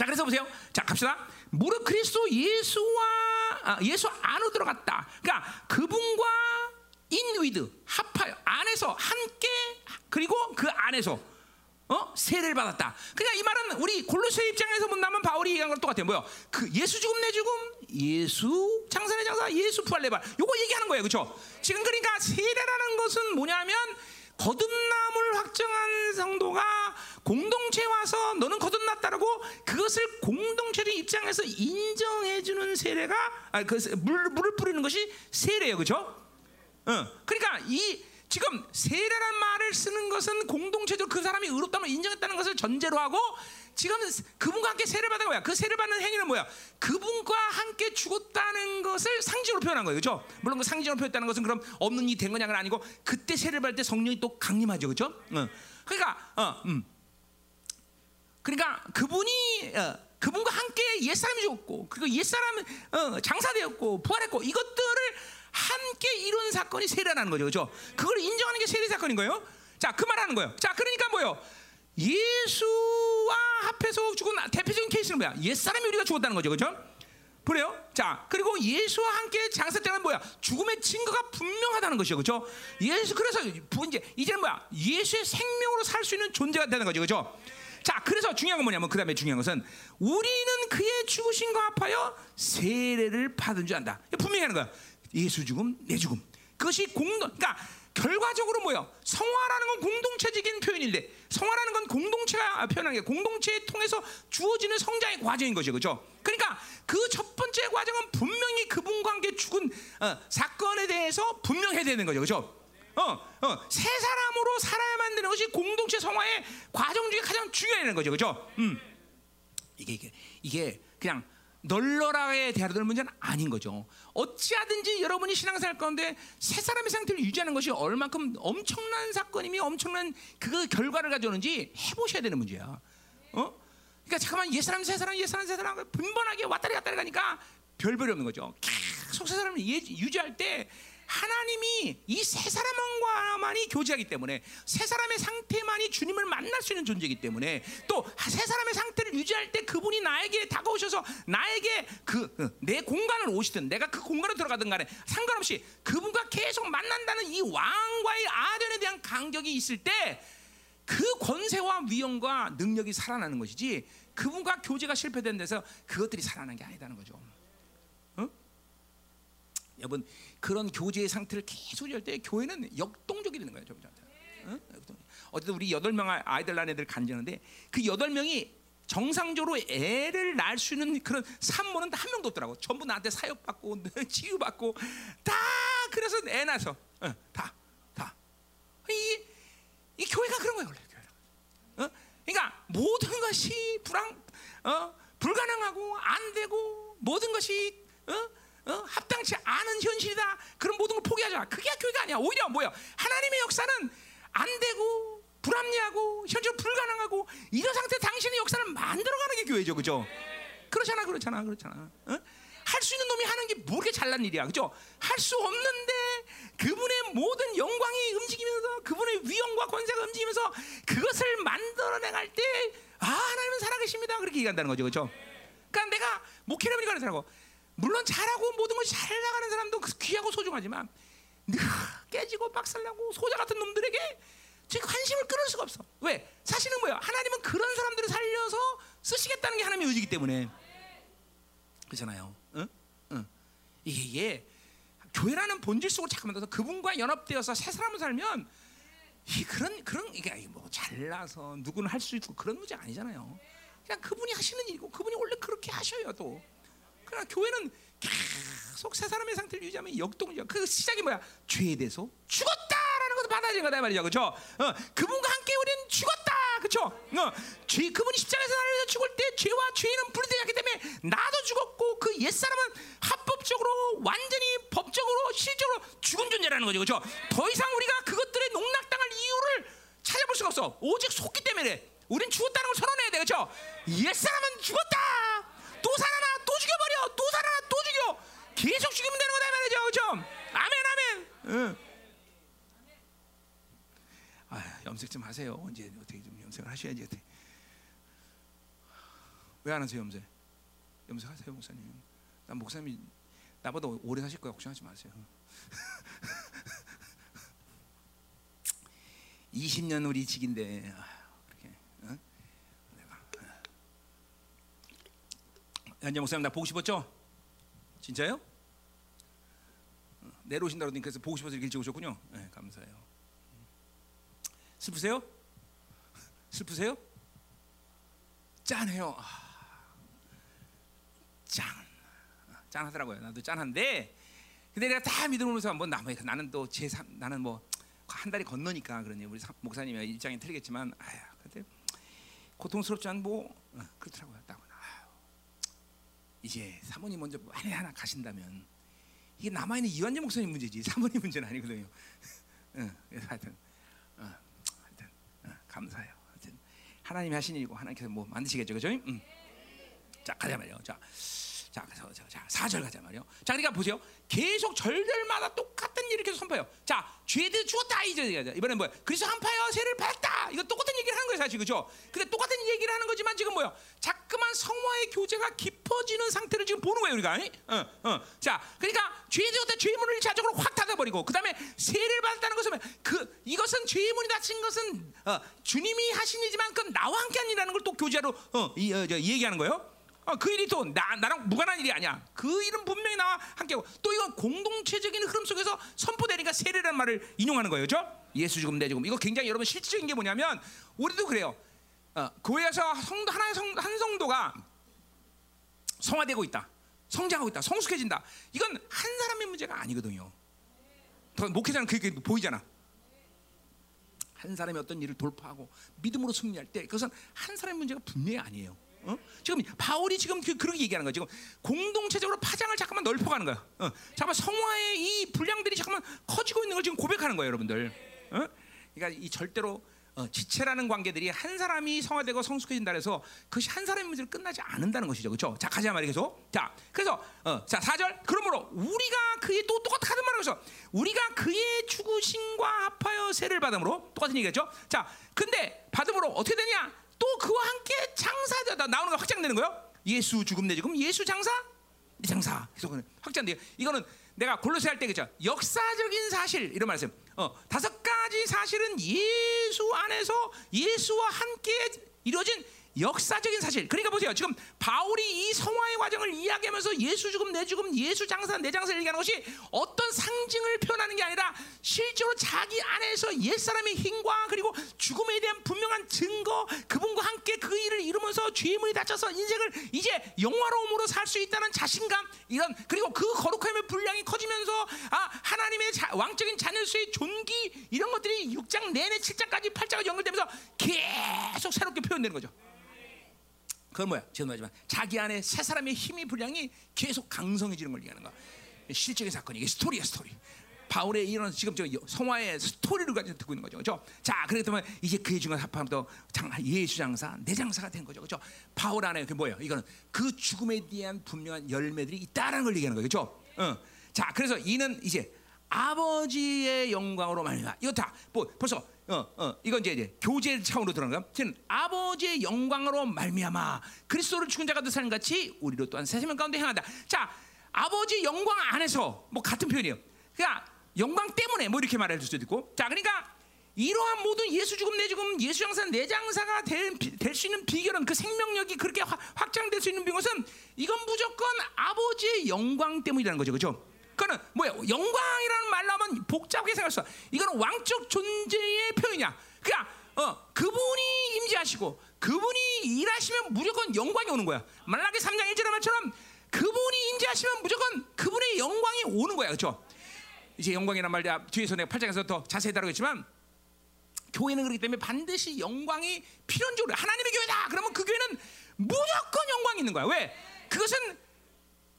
자, 그래서 보세요. 자, 갑시다. 무릇 그리스도 예수와 아, 예수 안으로 들어갔다. 그러니까 그분과 인위드 합하여 안에서 함께 그리고 그 안에서 어? 세례를 받았다. 그러니까 이 말은 우리 골로새 입장에서 본다면 바울이 얘기한 걸 똑같아요. 뭐요? 그 예수 죽음 내 죽음, 예수 장사내 장사, 예수 부활 내발. 요거 얘기하는 거예요. 그렇죠? 지금 그러니까 세례라는 것은 뭐냐면 거듭남을 확정한 성도가 공동체 와서 너는 거듭났다라고 그것을 공동체의 입장에서 인정해주는 세례가 아, 그 물, 물을 뿌리는 것이 세례예요, 그렇죠? 어, 그러니까 이 지금 세례란 말을 쓰는 것은 공동체적으로 그 사람이 의롭다면 인정했다는 것을 전제로 하고 지금 그분과 함께 세례 받은 거야. 그 세례 받는 행위는 뭐야? 그분과 함께 죽었다는 것을 상징으로 표현한 거예요. 그렇죠? 물론 그 상징으로 표현했다는 것은 그럼 없는 일이 된 거냐는 아니고 그때 세례 받을 때 성령이 또 강림하죠. 그렇죠? 어. 그러니까 어, 음. 그러니까 그분이 어, 그분과 함께 옛사람이 죽었고 그리고 옛사람은 어, 장사되었고 부활했고 이것들을 함께 이룬 사건이 세례라는 거죠. 그렇죠? 그걸 인정하는 게 세례 사건인 거예요. 자, 그 말하는 거예요. 자, 그러니까 뭐요? 예수와 합해서 죽은 대표적인 케이스는 뭐야? 옛사람이 우리가 죽었다는 거죠. 그렇죠? 그래요? 자, 그리고 예수와 함께 장사장은 뭐야? 죽음의 증거가 분명하다는 것이죠. 그렇죠? 예수 그래서 이제 이제는 뭐야? 예수의 생명으로 살 수 있는 존재가 되는 거죠. 그렇죠? 자, 그래서 중요한 건 뭐냐면 그 다음에 중요한 것은 우리는 그의 죽으신과 합하여 세례를 받은 줄 안다. 분명히 하는 거야. 예수 죽음, 내 죽음. 그것이 공동, 그러니까 결과적으로 뭐요? 성화라는 건 공동체적인 표현인데 성화라는 건 공동체가 표현하는 게 공동체에 통해서 주어지는 성장의 과정인 거죠, 그렇죠? 그러니까 그 첫 번째 과정은 분명히 그분과 함께 죽은 어, 사건에 대해서 분명해야 되는 거죠, 그렇죠? 어, 어, 새 사람으로 살아야만 되는 것이 공동체 성화의 과정 중에 가장 중요한 거죠, 그렇죠? 음. 이게 이게 이게 그냥 널널하게 대하는 문제는 아닌 거죠. 어찌하든지 여러분이 신앙생활 가운데 새 사람의 상태를 유지하는 것이 얼만큼 엄청난 사건이며 엄청난 그 결과를 가져오는지 해보셔야 되는 문제야. 어? 그러니까 잠깐만 옛 사람 새 사람 옛 사람 새 사람 빈번하게 왔다리 갔다리 가니까 별별이 없는 거죠. 계속 새 사람을 유지할 때 하나님이 이 세 사람만이 교제하기 때문에 세 사람의 상태만이 주님을 만날 수 있는 존재이기 때문에 또 세 사람의 상태를 유지할 때 그분이 나에게 다가오셔서 나에게 그 내 공간을 오시든 내가 그 공간에 들어가든 간에 상관없이 그분과 계속 만난다는 이 왕과의 아련에 대한 간격이 있을 때 그 권세와 위엄과 능력이 살아나는 것이지 그분과 교제가 실패된 데서 그것들이 살아나는 게 아니다는 거죠. 여러분 그런 교제의 상태를 계속 유지할 때 교회는 역동적이 되는 거예요. 점점. 응? 어쨌든 우리 여덟 명 아이들 낳은 애들 간지는데 그 여덟 명이 정상적으로 애를 낳을 수 있는 그런 산모는 한 명도 없더라고. 전부 나한테 사역 받고 치유 받고 다 그래서 애 낳아서 응, 다 다. 이, 이 교회가 그런 거예요 원래 교회가. 어? 그러니까 모든 것이 불안, 어? 불가능하고 안 되고 모든 것이 어? 어? 합당치 않은 현실이다. 그런 모든 걸 포기하자. 그게 교회가 아니야. 오히려 뭐야? 하나님의 역사는 안 되고 불합리하고 현실 불가능하고 이런 상태 당신의 역사를 만들어가는 게 교회죠, 그죠? 그렇잖아, 그렇잖아, 그렇잖아. 어? 할수 있는 놈이 하는 게 뭐게 잘난 일이야, 그죠? 할 수 없는데 그분의 모든 영광이 움직이면서 그분의 위엄과 권세가 움직이면서 그것을 만들어내갈 때 아, 하나님은 살아계십니다. 그렇게 얘기한다는 거죠, 그죠? 그러니까 내가 목회를 하니까 그러더라고. 물론 잘하고 모든 것이 잘 나가는 사람도 그 귀하고 소중하지만 늘 깨지고 박살나고 소자 같은 놈들에게 지금 관심을 끊을 수가 없어. 왜? 사실은 뭐야? 하나님은 그런 사람들을 살려서 쓰시겠다는 게 하나님의 의지이기 때문에 그렇잖아요. 응? 응. 이게, 교회라는 본질 속으로 잠깐만 들어서 그분과 연합되어서 새 사람을 살면 이 그런 그런 이게 뭐 잘나서 누구는 할 수 있고 그런 문제 아니잖아요. 그냥 그분이 하시는 일이고 그분이 원래 그렇게 하셔요 또. 그러나 교회는 계속 새 사람의 상태를 유지하면 역동적. 그 시작이 뭐야? 죄에 대해서 죽었다라는 것을 받아들인 거다 말이죠, 그렇죠? 어, 그분과 함께 우리는 죽었다, 그렇죠? 어, 죄 그분이 십자가에서 나를 죽을 때 죄와 죄는 분리되지 않기 때문에 나도 죽었고 그 옛 사람은 합법적으로 완전히 법적으로 실적으로 죽은 존재라는 거죠, 그렇죠? 더 이상 우리가 그것들의 농락당할 이유를 찾아볼 수가 없어. 오직 속기 때문에 우린 죽었다는 걸 선언해야 돼, 그렇죠? 옛 사람은 죽었다. 또 살아나 또 죽여버려 또 살아나 또 죽여. 계속 죽이면 되는 거다 말이죠. 그죠? 아멘 아멘. 응. 아, 염색 좀 하세요. 언제 어떻게 좀 염색을 하셔야지 어떻게. 왜안 하세요 염색? 염색하세요 목사님. 난 목사님이 나보다 오래 사실 거야. 걱정하지 마세요. 20년 우리 직인데 현재 목사님 나 보고 싶었죠? 진짜요? 내려오신다 그러더니 그래서 보고 싶어서 일찍 오셨군요. 네, 감사해요. 슬프세요? 슬프세요? 짠해요. 아, 짠. 짠하더라고요. 나도 짠한데 근데 내가 다 믿음으로서 한번 남아 나는 또 제 나는 뭐 한 달이 건너니까 그러니 우리 목사님의 입장이 틀리겠지만 아야 근데 고통스럽지 않고 어, 그렇더라고요. 딱 이제 사모님 먼저 만에 하나 가신다면 이게 남아 있는 이완재 목사님 문제지 사모님 문제는 아니거든요. 응, 하여튼, 어, 하여튼 어, 감사해요. 하여튼 하나님이 하신 일이고 하나님께서 뭐 만드시겠죠, 그죠? 응. 자 가자 말이요. 자, 자, 그래서 자, 4절 가자 말이요. 자, 그러니까 보세요. 계속 절절마다 똑같은 일을 계속 선포해요. 자, 죄들 죽었다 이제 이번엔 뭐야? 그래서 한파여 세를 받았다. 이거 똑같은 얘기를 하는 거예요, 사실 그죠? 근데 똑같은 얘기를 하는 거지만 지금 뭐야? 자꾸만 성화의 교제가 깊어지는 상태를 지금 보는 거예요, 우리가. 어, 어. 자, 그러니까 죄의 죽었다 죄문을 일차적으로 확 닫아버리고 그 다음에 세를 받았다는 것은 그 이것은 죄의 문이 닫힌 것은 어, 주님이 하신 일이지만 그건 나와 함께한 일이라는 걸 또 교제로 어, 이, 어, 얘기하는 거예요. 어, 그 일이 또 나, 나랑 무관한 일이 아니야. 그 일은 분명히 나와 함께하고 또 이건 공동체적인 흐름 속에서 선포되니까 세례라는 말을 인용하는 거예요. 그죠? 예수 죽음 내 죽음. 이거 굉장히 여러분 실질적인 게 뭐냐면 우리도 그래요. 어, 교회에서 성도 하나의 성, 한 성도가 성화되고 있다. 성장하고 있다. 성숙해진다. 이건 한 사람의 문제가 아니거든요. 더 목회자는 그게 보이잖아. 한 사람이 어떤 일을 돌파하고 믿음으로 승리할 때 그것은 한 사람의 문제가 분명히 아니에요. 어? 지금 바울이 지금 그, 그렇게 얘기하는 거야. 지금 공동체적으로 파장을 잠깐만 넓혀가는 거야. 어? 잠깐 성화의 이 분량들이 잠깐만 커지고 있는 걸 지금 고백하는 거예요, 여러분들. 어? 그러니까 이 절대로 어, 지체라는 관계들이 한 사람이 성화되고 성숙해진다 해서 그것이 한 사람의 문제로 끝나지 않는다는 것이죠. 그렇죠? 자, 가자 말이 계속. 자, 그래서 어, 자, 4절. 그러므로 우리가 그의 또 똑같은 말을 해서 우리가 그의 죽으심과 합하여 세를 받음으로 똑같은 얘기겠죠? 자, 근데 받음으로 어떻게 되냐? 또 그와 함께 장사되다 나오는 거 확장되는 거예요. 예수 죽음 내 죽음, 예수 장사 내 장사. 계속 확장돼요. 이거는 내가 골로새 할 때 그죠? 역사적인 사실 이런 말씀. 어, 다섯 가지 사실은 예수 안에서 예수와 함께 이루어진 역사적인 사실. 그러니까 보세요. 지금 바울이 이 성화의 과정을 이야기하면서 예수 죽음, 내 죽음, 예수 장사, 내 장사를 얘기하는 것이 어떤 상징을 표현하는 게 아니라 실제로 자기 안에서 옛사람의 힘과 그리고 죽음에 대한 분명한 증거, 그분과 함께 그 일을 이루면서 죄의 문이 닫혀서 인생을 이제 영화로움으로 살 수 있다는 자신감, 이런 그리고 그 거룩함의 분량이 커지면서 아 하나님의 자, 왕적인 자녀수의 존귀 이런 것들이 6장 내내 7장까지 8장까지 연결되면서 계속 새롭게 표현되는 거죠. 그건 뭐야? 지금 말하지만 자기 안에 새 사람의 힘이 분량이 계속 강성해지는 걸 얘기하는 거야. 실적인 사건이 이게 스토리야 스토리. 바울의 이런 지금 저 성화의 스토리를 가지고 듣고 있는 거죠, 그렇죠? 자, 그랬더니 이제 그의 중간 합함도 예수 장사, 내 장사가 된 거죠, 그렇죠? 바울 안에 그 뭐예요? 이거는 그 죽음에 대한 분명한 열매들이 있다는 걸 얘기하는 거죠, 그렇죠? 어. 자, 그래서 이는 이제 아버지의 영광으로 말미암아 이거 다 뭐 벌써 어, 어, 이건 이제, 이제 교제 차원으로 들어가는 거야. 는 아버지의 영광으로 말미암아 그리스도를 죽은 자가 되 사는 같이 우리로 또한 새 생명 가운데 행한다. 자, 아버지 영광 안에서 뭐 같은 표현이에요. 그러니까 영광 때문에 뭐 이렇게 말할 수도 있고. 자, 그러니까 이러한 모든 예수 죽음 내 죽음 예수 장사 내 장사가 될 수 있는 비결은 그 생명력이 그렇게 화, 확장될 수 있는 것은 이건 무조건 아버지의 영광 때문이라는 거죠, 그렇죠? 그거는 뭐야? 영광이라는 말로 하면 복잡하게 생각했어. 이거는 왕적 존재의 표현이야. 그러니까 어, 그분이 임재하시고 그분이 일하시면 무조건 영광이 오는 거야. 말라기 3장 1절의 말처럼 그분이 임재하시면 무조건 그분의 영광이 오는 거야. 그렇죠? 이제 영광이란 말 뒤에서 내가 8장에서 더 자세히 다루겠지만 교회는 그렇기 때문에 반드시 영광이 필연적으로 하나님의 교회다. 그러면 그 교회는 무조건 영광이 있는 거야. 왜? 그것은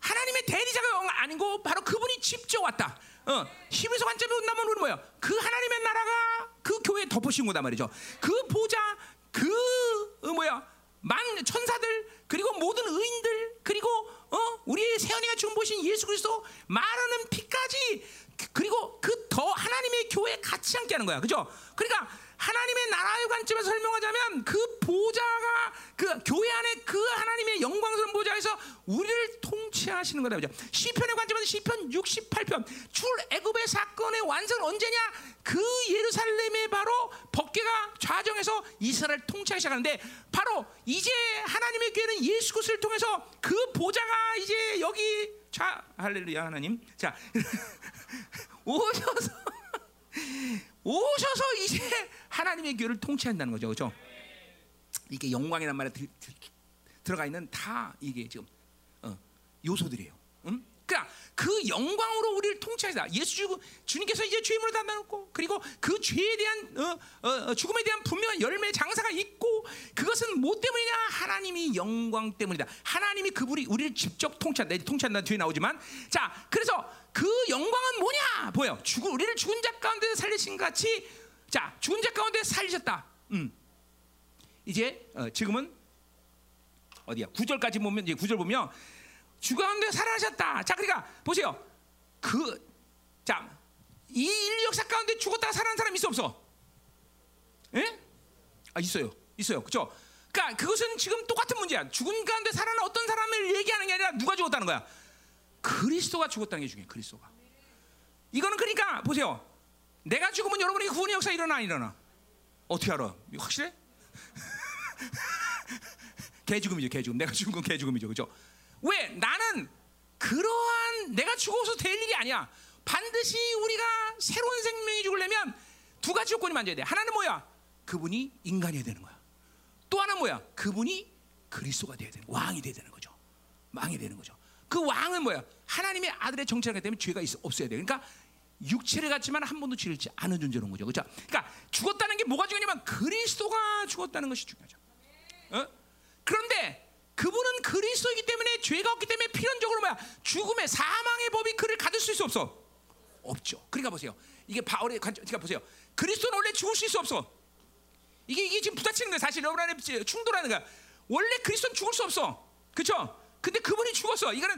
하나님의 대리자가 아니고 바로 그분이 직접 왔다. 어, 히브리서 관점에 온다면 우리 뭐야? 그 하나님의 나라가 그 교회에 덮으신 거다 말이죠. 그 보좌, 그 어, 뭐야? 만 천사들 그리고 모든 의인들 그리고 어, 우리의 세연이가 주 보신 예수 그리스도 말하는 피까지 그리고 그 더 하나님의 교회에 같이 함께 하는 거야, 그죠? 그러니까 하나님의 나라의 관점에서 설명하자면 그 보좌가 그 교회 안에 그 하나님의 영광스러운 보좌에서 우리를 통치하시는 거다. 그죠? 시편의 관점에서 시편 68편 출애굽의 사건의 완성 언제냐? 그 예루살렘의 바로 법궤가 좌정해서 이스라엘 통치하기 시작하는데 바로 이제 하나님의 교회는 예수 그리스도를 통해서 그 보좌가 이제 여기 자 할렐루야 하나님 자 오셔서 오셔서 이제 하나님의 교회를 통치한다는 거죠, 그렇죠? 이게 영광이란 말에 들, 어가 있는 다 이게 지금 어, 요소들이에요. 음? 그러니까 그 영광으로 우리를 통치하시다. 예수 주, 주님께서 이제 죄임으로 담당했고 그리고 그 죄에 대한 어, 어, 어, 죽음에 대한 분명한 열매 장사가 있고 그것은 뭐 때문이냐? 하나님이 영광 때문이다. 하나님이 그분이 우리를 직접 통치한다. 통치한다 뒤에 나오지만 자 그래서 그 영광은 뭐냐? 보여. 죽 우리를 죽은 자 가운데 살리신 같이 자 죽은 자 가운데 살리셨다. 음. 이제 어, 지금은 어디야? 구절까지 보면 이제 구절 보면 죽었는데 살아나셨다. 자, 그러니까 보세요. 그, 자, 이 인류 역사 가운데 죽었다가 살아난 사람 있어 없어? 예? 아 있어요, 있어요, 그죠? 그러니까 그것은 지금 똑같은 문제야. 죽은 가운데 살아난 어떤 사람을 얘기하는 게 아니라 누가 죽었다는 거야. 그리스도가 죽었다는 게 중요해. 그리스도가. 이거는 그러니까 보세요. 내가 죽으면 여러분이 구원의 역사 일어나 안 일어나? 어떻게 알아? 확실해? 개 죽음이죠, 개 죽음. 내가 죽은 건 개 죽음이죠, 그죠? 왜? 나는 그러한 내가 죽어서 될 일이 아니야. 반드시 우리가 새로운 생명이 죽으려면 두 가지 조건이 만져야 돼. 하나는 뭐야? 그분이 인간이 되는 거야. 또 하나 뭐야? 그분이 그리스도가 돼야 되는 왕이 돼야 되는 거죠. 왕이 되는 거죠. 그 왕은 뭐야? 하나님의 아들의 정체가 되면 죄가 있어, 없어야 돼. 그러니까 육체를 갖지만 한 번도 지르지 않은 존재로 거죠. 그렇죠? 그러니까 죽었다는 게 뭐가 중요하냐면 그리스도가 죽었다는 것이 중요하죠. 어? 그런데 그분은 그리스도이기 때문에 죄가 없기 때문에 필연적으로 뭐야? 죽음의 사망의 법이 그를 가둘 수 없어? 없죠. 그러니까 보세요. 이게 바울의 관점. 그러니까 보세요. 그리스도는 원래 죽을 수 있어 없어? 이게 이게 지금 부딪히는 거야. 사실 여러분 안에 충돌하는 거야. 원래 그리스도는 죽을 수 없어. 그렇죠? 근데 그분이 죽었어. 이거는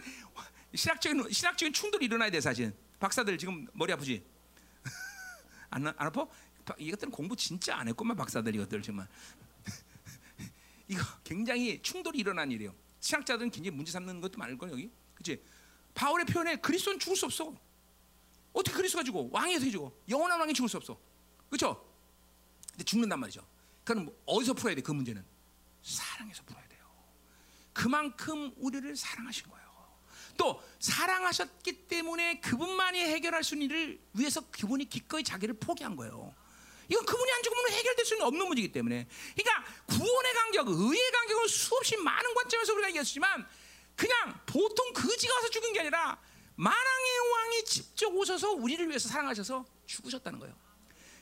신학적인 신학적인 충돌이 일어나야 돼 사실. 박사들 지금 머리 아프지? 안, 안 아파? 이것들은 공부 진짜 안 했구만 박사들 이것들 정말. 이거 굉장히 충돌이 일어난 일이에요. 신학자들은 굉장히 문제 삼는 것도 많을 걸 여기. 그렇지? 바울의 표현에 그리스도는 죽을 수 없어. 어떻게 그리스도가 죽어? 왕이 어떻게 죽어? 영원한 왕이 죽을 수 없어. 그렇죠? 근데 죽는단 말이죠. 그럼 뭐 어디서 풀어야 돼? 그 문제는 사랑에서 돼요. 그만큼 우리를 사랑하신 거예요. 또 사랑하셨기 때문에 그분만이 해결할 수 있는 일을 위해서 그분이 기꺼이 자기를 포기한 거예요. 이건 그분이 안 죽으면 해결될 수는 없는 문제이기 때문에. 그러니까 구원의 간격, 의의 간격은 수없이 많은 관점에서 우리가 얘기했지만 그냥 보통 그지가 와서 죽은 게 아니라 만왕의 왕이 직접 오셔서 우리를 위해서 사랑하셔서 죽으셨다는 거예요.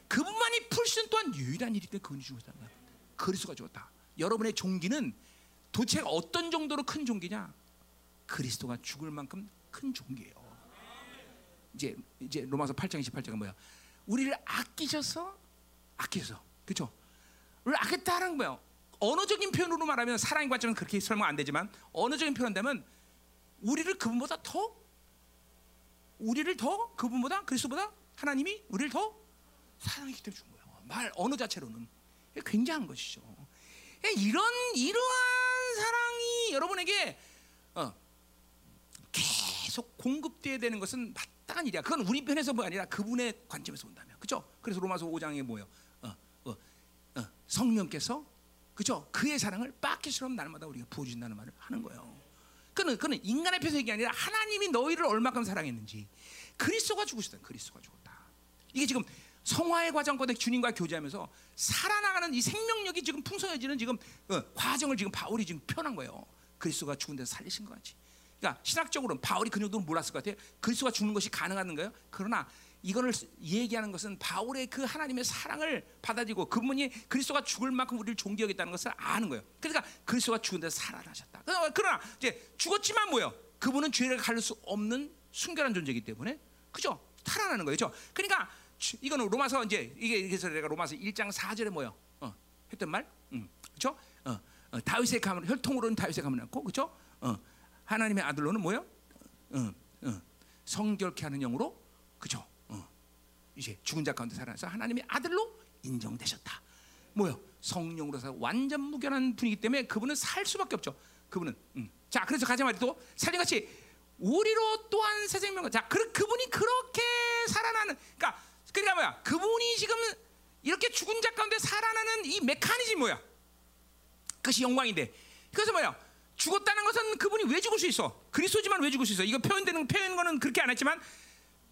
그분만이 풀 수 있는 또한 유일한 일이 때문에 그분이 죽으셨다는 거예요. 그리스도가 죽었다. 여러분의 종기는 도대체 어떤 정도로 큰 종기냐? 그리스도가 죽을 만큼 큰 종기예요. 이제 이제 로마서 8장 28절은 뭐야? 우리를 아끼셔서 아끼셔서 그렇죠? 우리를 아꼈다는 거예요. 언어적인 표현으로 말하면 사랑의 관점은 그렇게 설명 안 되지만 언어적인 표현되면 우리를 그분보다 더 우리를 더 그분보다 그리스도보다 하나님이 우리를 더 사랑했기 때문에 준 거예요. 말 언어 자체로는 굉장한 것이죠. 이런 이러한 사랑이 여러분에게 어, 계속 공급돼야 되는 것은 마땅한 일이야. 그건 우리 편에서 뭐 아니라 그분의 관점에서 본다면, 그죠? 그래서 로마서 5장에 뭐요? 어, 어, 어, 성령께서 그죠? 그의 사랑을 빠켓처럼 날마다 우리가 부어준다는 말을 하는 거예요. 그는 그는 인간의 표서 얘기 아니라 하나님이 너희를 얼마큼 사랑했는지 그리스도가 죽으셨다. 그리스도가 죽었다. 이게 지금 성화의 과정 가운데 주님과 교제하면서 살아나가는 이 생명력이 지금 풍성해지는 지금 어, 과정을 지금 바울이 지금 표현한 거예요. 그리스도가 죽은 데서 살리신 것 같이. 그러니까 신학적으로는 바울이 그 정도는 몰랐을 것 같아요. 그리스도가 죽는 것이 가능한 거예요. 그러나 이거를 얘기하는 것은 바울의 그 하나님의 사랑을 받아들이고 그분이 그리스도가 죽을 만큼 우리를 존경했다는 것을 아는 거예요. 그러니까 그리스도가 죽은 데서 살아나셨다. 그러나 이제 죽었지만 뭐요? 그분은 죄를 가릴 수 없는 순결한 존재이기 때문에 그죠? 살아나는 거예요. 그죠? 그러니까 이거는 로마서 이제 이게 그래서 내가 로마서 1장 4절에 뭐요? 어, 했던 말, 음, 그죠? 어, 어, 다윗의 가문 혈통으로는 다윗의 가문 않고 그죠? 어, 하나님의 아들로는 뭐요? 어, 어, 성결케 하는 영으로 그죠? 어, 이제 죽은 자 가운데 살아나서 하나님의 아들로 인정되셨다. 뭐요? 성령으로서 완전 무결한 분이기 때문에 그분은 살 수밖에 없죠. 그분은 음. 자 그래서 가자 말이 또 살림같이 우리로 또한 새 생명 자 그, 그분이 그렇게 살아나는 그러니까 그러니까 뭐야? 그분이 지금 이렇게 죽은 자 가운데 살아나는 이 메커니즘 뭐야? 그것이 영광인데. 그래서 뭐야? 죽었다는 것은 그분이 왜 죽을 수 있어? 그리스도지만 왜 죽을 수 있어? 이거 표현되는 표현 거는 그렇게 안 했지만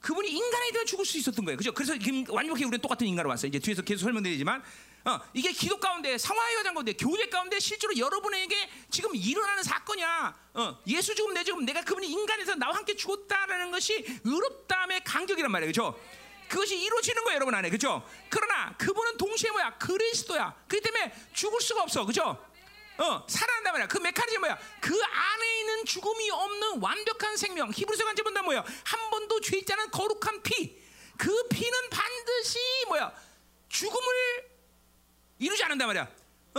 그분이 인간이 되어 죽을 수 있었던 거예요. 그죠? 그래서 완벽히 우리는 똑같은 인간으로 왔어요. 이제 뒤에서 계속 설명드리지만 어, 이게 기도 가운데 상하의 과정 가운데 교회 가운데 실제로 여러분에게 지금 일어나는 사건이야. 어, 예수 죽음 내 죽음 내가 그분이 인간에서 나와 함께 죽었다라는 것이 의롭다함의 간격이란 말이에요. 그죠? 그것이 이루어지는 거예요, 여러분 안에. 그죠? 그러나 그분은 동시에 뭐야? 그리스도야. 그렇기 때문에 죽을 수가 없어. 그죠? 어, 살아난단 말이야. 그 메커니즘 뭐야? 그 안에 있는 죽음이 없는 완벽한 생명. 히브리서 간제 본다 뭐야? 한 번도 죄 있지 않은 거룩한 피. 그 피는 반드시 뭐야? 죽음을 이루지 않는단 말이야.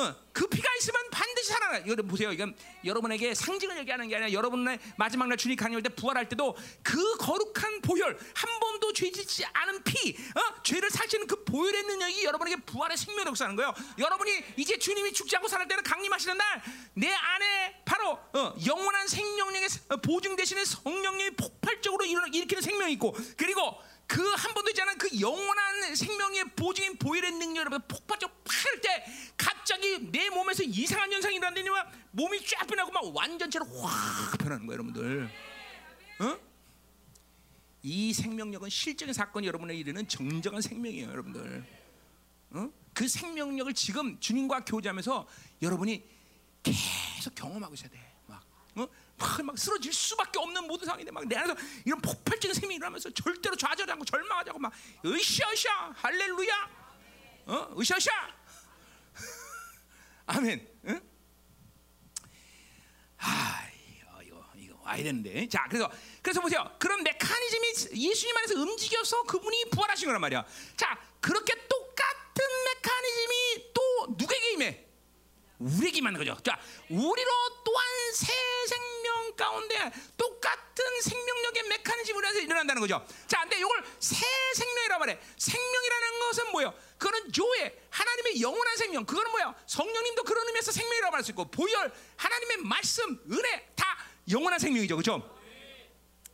어, 그 피가 있으면 반드시 살아나. 이거 보세요. 이건 여러분에게 상징을 얘기하는 게 아니라 여러분의 마지막 날 주님 강림할 때 부활할 때도 그 거룩한 보혈 한 번도 죄짓지 않은 피, 어? 죄를 살찌는 그 보혈의 능력이 여러분에게 부활의 생명을 역사하는 거예요. 여러분이 이제 주님이 죽지 않고 살을 때는 강림하시는 날 내 안에 바로 어, 영원한 생명력의 보증 되시는 성령님이 폭발적으로 일으키는 생명이 있고 그리고 그 한 번도 있지 않은 그 영원한 생명의 보증인 보혈의 능력을 폭발적 팔때 갑자기 내 몸에서 이상한 현상이 일어나더니만 몸이 쫙 변하고 막 완전체로 확 변하는 거예요, 여러분들. 어? 이 생명력은 실적인 사건이 여러분의 이르는 정정한 생명이에요, 여러분들. 어? 그 생명력을 지금 주님과 교제하면서 여러분이 계속 경험하고 있어야 돼. 막, 어? 막, 막 쓰러질 수밖에 없는 모든 상황인데 막 내 안에서 이런 폭발적인 생명이 일어나면서 절대로 좌절하지 않고 절망하지 않고 막 으쌰으쌰 할렐루야. 어? 으쌰으쌰. 아멘. 응? 아 이거, 이거 이거 와야 되는데. 자 그래서 그래서 보세요. 그런 메커니즘이 예수님 안에서 움직여서 그분이 부활하신 거란 말이야. 자 그렇게 똑같은 메커니즘이 또 우리에게 맞는 거죠. 자, 우리로 또한 새 생명 가운데 똑같은 생명력의 메커니즘으로 해서 일어난다는 거죠. 자, 근데 이걸 새 생명이라 말해. 생명이라는 것은 뭐예요? 그거는 조에 하나님의 영원한 생명. 그거는 뭐예요? 성령님도 그런 의미에서 생명이라고 할수 있고 보혈 하나님의 말씀, 은혜 다 영원한 생명이죠. 그렇죠?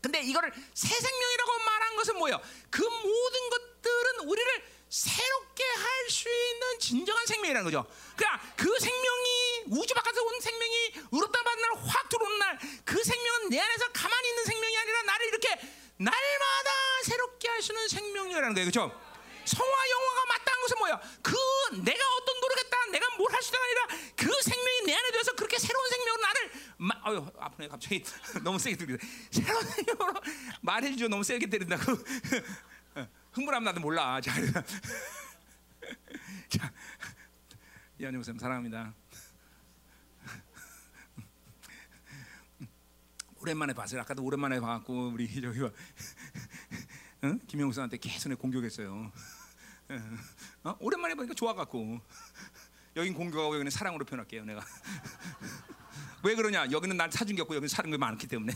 근데 이거를 새 생명이라고 말한 것은 뭐예요? 그 모든 것들은 우리를 새롭게 할 수 있는 진정한 생명이라는 거죠. 그러니까 그 생명이 우주 바깥에서 온 생명이 의롭다 받는 날 확 들어오는 날 그 생명은 내 안에서 가만히 있는 생명이 아니라 나를 이렇게 날마다 새롭게 할 수 있는 생명이라는 거예요. 그렇죠? 성화 영화가 마땅한 것은 뭐야? 그 내가 어떤 노력했다, 내가 뭘 할 수가 아니라 그 생명이 내 안에 들어서 그렇게 새로운 생명으로 나를 마, 어휴 아프네 갑자기 너무 세게 들리네. 새로운 생명으로 말해주죠. 너무 세게 때린다고 흥분하면 나도 몰라. 자, 자 이한영 쌤 사랑합니다. 오랜만에 봤어요. 아까도 오랜만에 봐갖고 우리 저기 응? 김영우 선한테 계속 공격했어요. 어? 오랜만에 보니까 좋아갖고 여긴 공격하고 여기는 사랑으로 표현할게요. 내가 왜 그러냐? 여기는 날 사준 게 없고 여기는 사는 게 많기 때문에.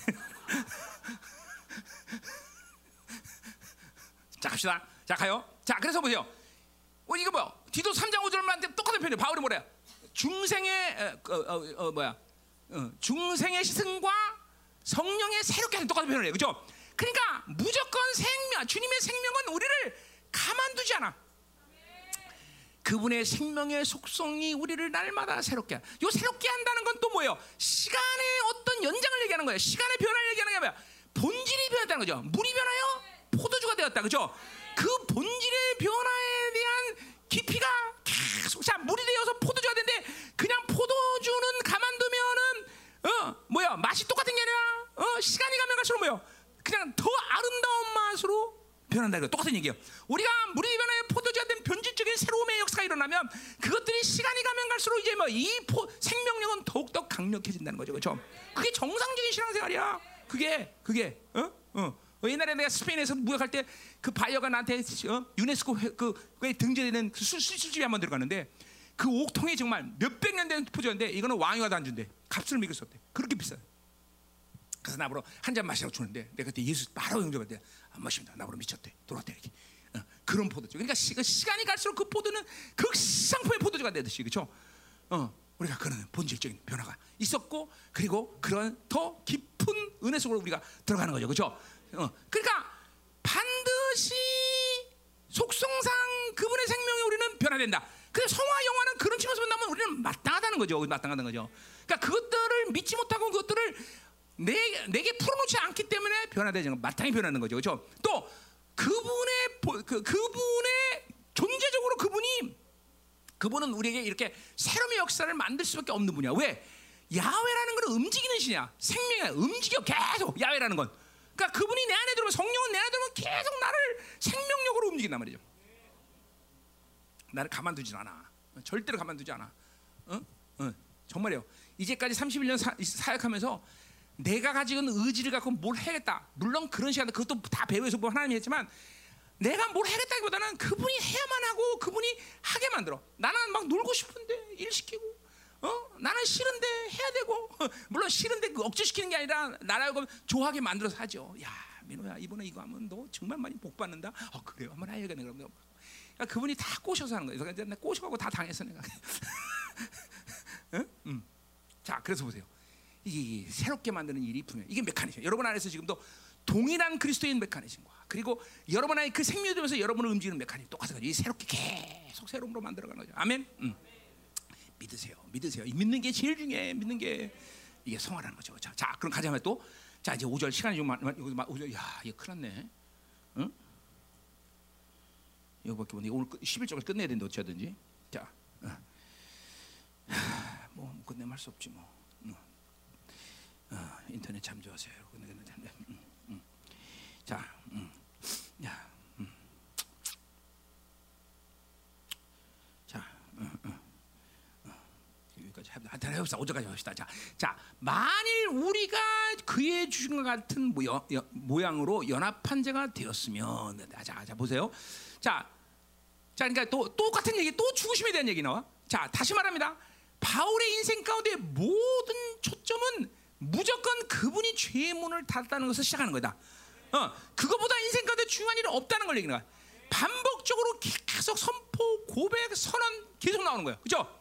자 갑시다. 자 가요. 자 그래서 보세요. 어, 이거 뭐야? 디도 3장 5절만 똑같은 표현이에요. 바울이 뭐래요? 중생의 어, 어, 어, 뭐야? 어, 중생의 시승과 성령의 새롭게 하는 똑같은 표현을 해요. 그죠? 그러니까 무조건 생명, 주님의 생명은 우리를 가만두지 않아. 그분의 생명의 속성이 우리를 날마다 새롭게 요 새롭게 한다는 건 또 뭐예요? 시간의 어떤 연장을 얘기하는 거예요. 시간의 변화를 얘기하는 게 뭐야? 본질이 변했다는 거죠. 물이 변하여 포도주가 되었다. 그죠? 그 본질의 변화에 대한 깊이가 계속 자 물이 되어서 포도주가 되는데 그냥 포도주는 가만두면은 어 뭐야 맛이 똑같은 게 아니라 어 시간이 가면 갈수록 뭐요 그냥 더 아름다운 맛으로 변한다 이거 똑같은 얘기예요. 우리가 물이 변화에 포도주가 된 변질적인 새로움의 역사가 일어나면 그것들이 시간이 가면 갈수록 이제 뭐 이 생명력은 더욱 더 강력해진다는 거죠, 그렇죠? 그게 정상적인 신앙생활이야. 그게 그게 어 어. 옛날에 내가 스페인에서 무역할 때 그 바이어가 나한테 어? 유네스코 회, 그왜 등재되는 그 술집에 한번 들어가는데 그 옥통이 정말 몇백 년 된 포도인데 이거는 왕이 와도 안 준대. 값을 매길 수 없대. 그렇게 비싸. 그래서 나보러 한 잔 마시라고 주는데 내가 그때 예수 바로 영접할 때안 마십니다. 나보러 미쳤대. 돌아왔대 이렇게. 어, 그런 포도죠. 그러니까 시, 그 시간이 갈수록 그 포도는 극상품의 포도주가 되듯이 그렇죠. 어, 우리가 그런 본질적인 변화가 있었고 그리고 그런 더 깊은 은혜 속으로 우리가 들어가는 거죠. 그렇죠. 어, 그러니까 반드시 속성상 그분의 생명에 우리는 변화된다. 그 성화 영화는 그런 측면에서 본다면 우리는 마땅하다는 거죠. 마땅하다는 거죠. 그러니까 그것들을 믿지 못하고 그것들을 내, 내게 풀어놓지 않기 때문에 변화되는 건 마땅히 변하는 거죠. 그렇죠? 또 그분의 그, 그분의 존재적으로 그분이 그분은 우리에게 이렇게 새로운 역사를 만들 수밖에 없는 분이야. 왜? 야훼라는 건 움직이는 신이야. 생명이 움직여 계속 야훼라는 건. 그러니까 그분이 내 안에 들어오면 성령은 내 안에 들어오면 계속 나를 생명력으로 움직인단 말이죠. 나를 가만두지 않아. 절대로 가만두지 않아. 어? 어. 정말요. 이제까지 31년 사, 사역하면서 내가 가지고 의지를 갖고 뭘 해야겠다. 물론 그런 시간에 그것도 다 배우에서 뭐 하나님이 했지만 내가 뭘 해야겠다기보다는 그분이 해야만 하고 그분이 하게 만들어. 나는 막 놀고 싶은데 일 시키고 어? 나는 싫은데 해야 되고 물론 싫은데 그 억지시키는 게 아니라 나라고 좋아하게 만들어서 하죠. 야 민호야 이번에 이거 하면 너 정말 많이 복 받는다. 어 그래요 한번 해야겠네 그럼. 그러니까 그분이 다 꼬셔서 하는 거예요. 내가 꼬셔가고 다 당했어 내가. 응? 음. 자 그래서 보세요. 이게 새롭게 만드는 일이 분명 이게 메커니즘. 여러분 안에서 지금도 동일한 그리스도인 메커니즘과 그리고 여러분 안에 그 생명이 되면서 여러분을 움직이는 메커니즘 똑같은 거죠. 이 새롭게 계속 새로움으로 만들어가는 거죠. 아멘. 음. 믿으세요. 믿으세요. 믿는 게 제일 중요해. 믿는 게 이게 성화라는 거죠. 자, 자 그럼 가자면 또. 자, 이제 5절 시간이 좀 많, 이거 5절. 야, 이거 큰일 났네. 응? 이거밖에 못. 오늘 11절을 끝내야 된다 어쩌든지. 자. 어. 뭐 끝내면 할수 없지 뭐. 어, 인터넷 참 좋아하세요. 음, 음. 자, 어, 어. 하여튼 해봅시다. 오절까지 합시다. 자, 자, 만일 우리가 그의 주신 것 같은 모여, 여, 모양으로 연합한 자가 되었으면, 자, 자 보세요. 자, 자, 그러니까 또 똑같은 얘기, 또 죽으심에 대한 얘기 나와. 자, 다시 말합니다. 바울의 인생 가운데 모든 초점은 무조건 그분이 죄의 문을 닫았다는 것을 시작하는 거다. 어, 그거보다 인생 가운데 중요한 일은 없다는 걸 얘기하는 거야. 반복적으로 계속 선포, 고백, 선언 계속 나오는 거예요. 그죠?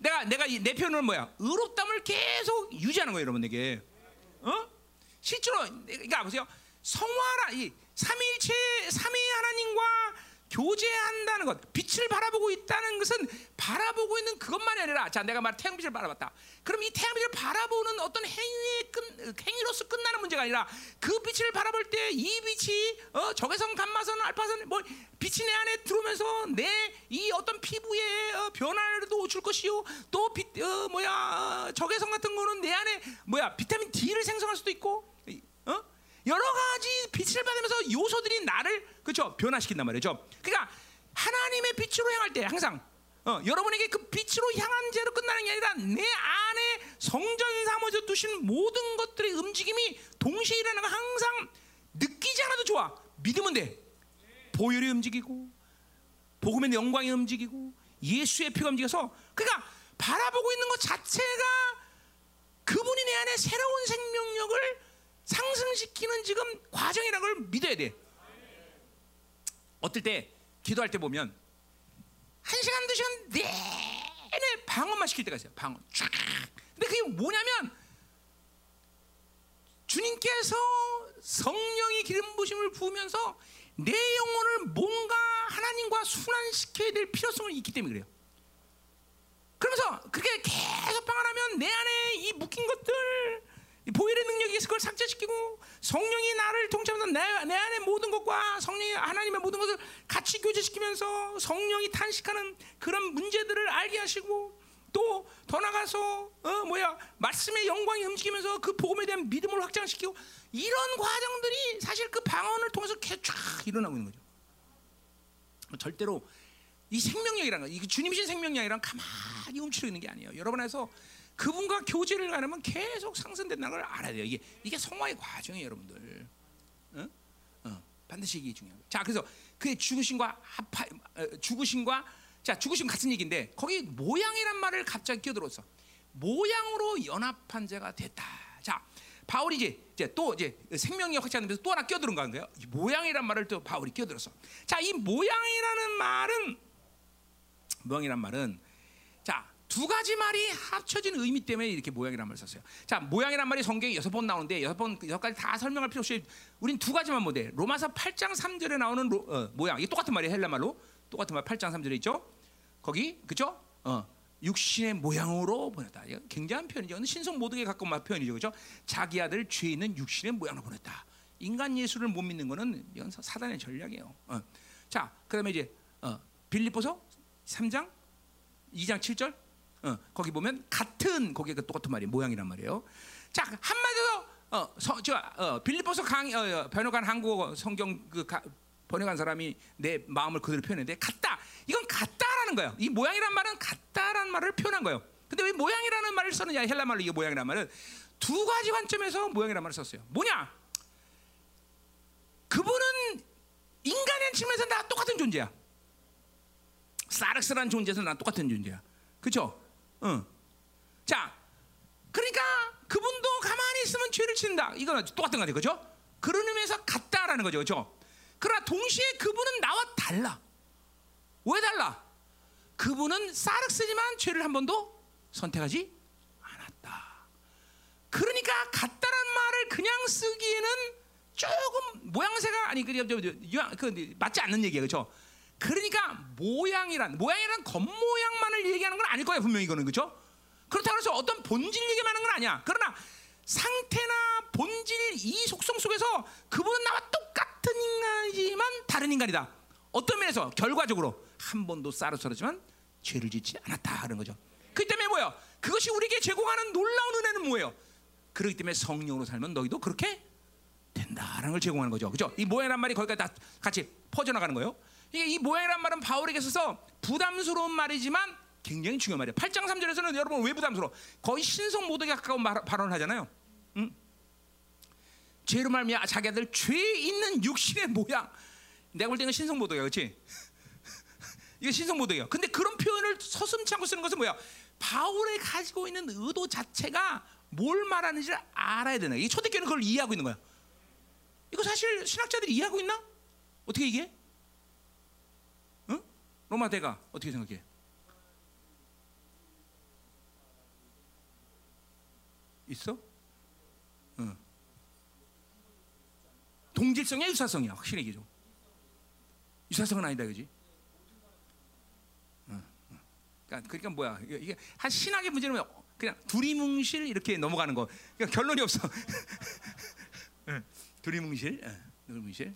내가 내가 이- 내 표현은 뭐야? 의롭담을 계속 유지하는 거예요, 여러분에게. 어? 실제로 그러니까 보세요. 성화라 이 삼위일체 삼위 하나님과 교제한다는 것, 빛을 바라보고 있다는 것은 바라보고 있는 그것만이 아니라, 자, 내가 말 태양빛을 바라봤다. 그럼 이 태양빛을 바라보는 어떤 행위의 끝, 행위로서 끝나는 문제가 아니라 그 빛을 바라볼 때 이 빛이 어, 적외선, 감마선, 알파선, 뭐 빛이 내 안에 들어오면서 내 이 어떤 피부의 어, 변화를 줄 것이요, 또 빛, 어, 뭐야, 어, 적외선 같은 거는 내 안에 뭐야, 비타민 D를 생성할 수도 있고, 이- 어? 여러 가지 빛을 받으면서 요소들이 나를 그렇죠 변화시킨단 말이죠. 그러니까 하나님의 빛으로 향할 때 항상 어, 여러분에게 그 빛으로 향한 죄로 끝나는 게 아니라 내 안에 성전 사모에서 두신 모든 것들의 움직임이 동시에 일어나는 거 항상 느끼지 않아도 좋아. 믿으면 돼. 보혈이 움직이고 복음의 영광이 움직이고 예수의 피가 움직여서 그러니까 바라보고 있는 것 자체가 그분이 내 안에 새로운 생명력을 상승시키는 지금 과정이라는 걸 믿어야 돼. 어떨 때 기도할 때 보면 한 시간 두 시간 내내 방언만 시킬 때가 있어요. 방언 쫙. 근데 그게 뭐냐면 주님께서 성령이 기름 부심을 부으면서 내 영혼을 뭔가 하나님과 순환시켜야 될 필요성을 있기 때문에 그래요. 그러면서 그렇게 계속 방언하면 내 안에 이 묶인 것들 이 보혈의 능력이 있을 걸 삭제시키고 성령이 나를 통치하면서 내, 내 안에 모든 것과 성령이 하나님의 모든 것을 같이 교제시키면서 성령이 탄식하는 그런 문제들을 알게 하시고 또 더 나가서 어 뭐야 말씀의 영광이 움직이면서 그 복음에 대한 믿음을 확장시키고 이런 과정들이 사실 그 방언을 통해서 쫙 일어나고 있는 거죠. 절대로 이 생명력이라는 거, 이 주님이신 생명력이란 가만히 움츠려 있는 게 아니에요. 여러분 안에서 그분과 교제를 가려면 계속 상승된다는 걸 알아야 돼요. 이게 이게 성화의 과정이에요, 여러분들. 어? 어, 반드시 이게 중요해요. 자, 그래서 그의 죽으심과 합하, 어, 죽으심과 자 죽으심 같은 얘기인데 거기 모양이란 말을 갑자기 끼어들었어. 모양으로 연합한 자가 됐다. 자, 바울이 이제, 이제 또 이제 생명력 확장하면서 또 하나 거예요. 이 모양이란 말을 또 바울이 끼어들었어. 자, 이 모양이라는 말은 모양이란 말은 자. 두 가지 말이 합쳐진 의미 때문에 이렇게 모양이란 말을 썼어요. 자, 모양이란 말이 성경에 여섯 번 나오는데 여섯 번 여섯 가지 다 설명할 필요 없이 우린 두 가지만 못해. 로마서 8장 3절에 나오는 로, 어, 모양. 이게 똑같은 말이에요. 헬라 말로. 똑같은 말 8장 3절에 있죠. 거기 그죠? 어. 육신의 모양으로 보냈다. 굉장한 표현이죠. 신성 모독에 가까운 표현이죠. 그죠? 자기 아들 죄 있는 육신의 모양으로 보냈다. 인간 예수를 못 믿는 거는 이건 사단의 전략이에요. 어. 자, 그다음에 이제 어, 빌립보서 3장 2장 7절 어, 거기 보면 같은 거기에 그 똑같은 말이 모양이란 말이에요. 자 한마디로 어, 어, 빌립보서 강 어, 번역한 한국어 성경 그 가, 번역한 사람이 내 마음을 그대로 표현했는데 같다. 이건 같다라는 거예요. 이 모양이란 말은 같다라는 말을 표현한 거예요. 근데 왜 모양이라는 말을 썼느냐? 헬라 말로 이게 모양이란 말은 두 가지 관점에서 모양이란 말을 썼어요. 뭐냐? 그분은 인간의 측면에서 나 똑같은 존재야. 사르스란 존재에서 난 똑같은 존재야. 그렇죠? 응. 자, 그러니까 그분도 가만히 있으면 죄를 짓는다. 이거는 똑같은 거죠, 그렇죠? 그런 의미에서 같다라는 거죠, 그렇죠? 그러나 동시에 그분은 나와 달라. 왜 달라? 그분은 사르스지만 죄를 한 번도 선택하지 않았다. 그러니까 같다란 말을 그냥 쓰기에는 조금 모양새가 아니 그냥 그 맞지 않는 얘기예요, 그렇죠? 그러니까 모양이란 모양이란 겉모양만을 얘기하는 건 아닐 거예요 분명히 이거는 그렇죠? 그렇다고 해서 어떤 본질 얘기하는 건 아니야. 그러나 상태나 본질 이 속성 속에서 그분은 나와 똑같은 인간이지만 다른 인간이다. 어떤 면에서 결과적으로 한 번도 쌀을썰었지만 죄를 짓지 않았다 하는 거죠. 그 때문에 뭐예요? 그것이 우리에게 제공하는 놀라운 은혜는 뭐예요? 그렇기 때문에 성령으로 살면 너희도 그렇게 된다라는 걸 제공하는 거죠. 그죠? 이 모양이란 말이 거기까지 다 같이 퍼져나가는 거예요. 이게 이 모양이란 말은 바울에게 있어서 부담스러운 말이지만 굉장히 중요한 말이에요. 8장 3절에서는 여러분 왜 부담스러워? 거의 신성 모독에 가까운 말, 발언을 하잖아요. 응? 죄로 말미암아 자기 아들 죄 있는 육신의 모양. 내가 볼 때는 신성 모독이야, 그렇지? 이게 신성 모독이야. 근데 그런 표현을 서슴치 않고 쓰는 것은 뭐야? 바울이 가지고 있는 의도 자체가 뭘 말하는지를 알아야 되는 거야. 이 초대교회는 그걸 이해하고 있는 거야. 이거 사실 신학자들이 이해하고 있나? 어떻게 이게? 응? 로마 대가 어떻게 생각해? 있어? 응. 동질성이야, 유사성이야. 확실히 얘기죠. 유사성은 아니다, 그지? 그러니까, 그러니까 뭐야? 이게 한 신학의 문제는 그냥 두리뭉실 이렇게 넘어가는 거. 그러니까 결론이 없어. 두리뭉실, 두리뭉실.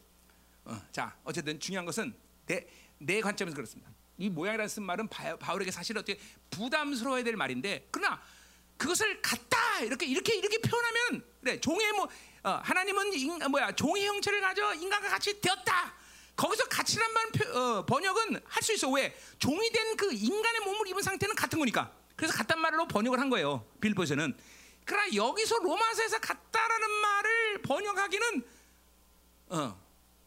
어, 자, 어쨌든 중요한 것은 내, 내 관점에서 그렇습니다. 이 모양이라는 쓴 말은 바, 바울에게 사실 어떻게 부담스러워야 될 말인데, 그러나 그것을 갖다 이렇게 이렇게 이렇게 표현하면 그래 종의 뭐 어, 하나님은 인, 뭐야 종의 형체를 가져 인간과 같이 되었다. 거기서 가치란 말 어, 번역은 할 수 있어. 왜? 종이 된 그 인간의 몸을 입은 상태는 같은 거니까. 그래서 같단 말로 번역을 한 거예요. 빌보에서는. 그러나 여기서 로마서에서 같다라는 말을 번역하기는 어,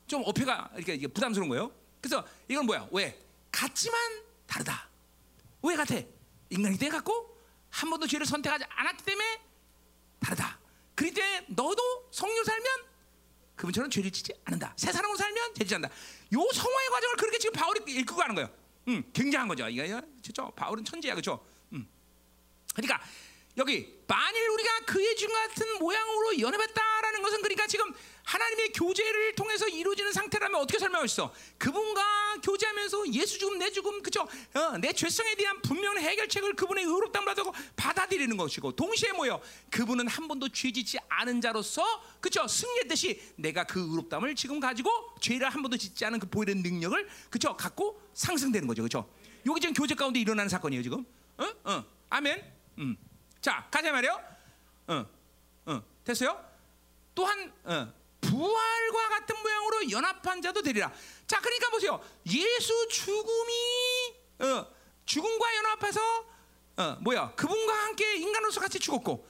좀 어폐가 이렇게 부담스러운 거예요. 그래서 이건 뭐야? 왜? 같지만 다르다. 왜 같아? 인간이 돼 갖고 한 번도 죄를 선택하지 않았기 때문에 다르다. 그럴 때 너도 성령 살면 그분처럼 죄를 짓지 않는다. 새 사람으로 살면 죄 짓지 않는다. 요 성화의 과정을 그렇게 지금 바울이 읽고 가는 거예요. 음, 굉장한 거죠. 이거 진짜 바울은 천재야, 그렇죠? 음. 그러니까 여기 만일 우리가 그의 주 같은 모양으로 연합했다라는 것은 그러니까 지금 하나님의 교제를 통해서 이루어지는 상태라면 어떻게 설명할 수 있어? 그분과 교제하면서 예수 죽음 내 죽음 그죠? 어, 내 죄성에 대한 분명한 해결책을 그분의 의롭다함 받고 받아들이는 것이고 동시에 뭐요? 그분은 한 번도 죄짓지 않은 자로서 그죠? 승리했듯이 내가 그 의롭다함을 지금 가지고 죄를 한 번도 짓지 않은 그 보이는 능력을 그죠? 갖고 상승되는 거죠, 그죠? 여기 지금 교제 가운데 일어나는 사건이에요, 지금. 어? 어. 아멘. 음. 자, 가자 말이요. 어, 어, 됐어요? 또한 어, 부활과 같은 모양으로 연합한 자도 되리라. 자, 그러니까 보세요. 예수 죽음이 어, 죽음과 연합해서 어, 뭐야? 그분과 함께 인간으로서 같이 죽었고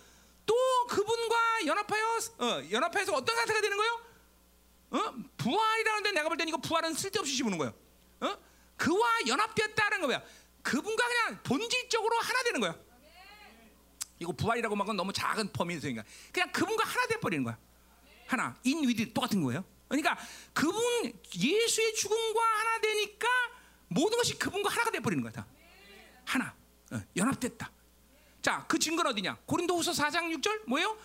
또 그분과 연합하여 어, 연합해서 어떤 상태가 되는 거예요? 어? 부활이라는데 내가 볼 때는 이거 부활은 쓸데없이 집는 거예요. 어? 그와 연합되었다는 거야. 그분과 그냥 본질적으로 하나 되는 거야. 이거 부활이라고 막은 너무 작은 범위에서니까 그냥 그분과 하나 돼 버리는 거야. 하나 인위디 똑같은 거예요. 그러니까 그분 예수의 죽음과 하나 되니까 모든 것이 그분과 하나가 돼 버리는 거야. 다. 하나 어, 연합됐다. 자, 그 증거는 어디냐? 고린도후서 4장 6절 뭐예요?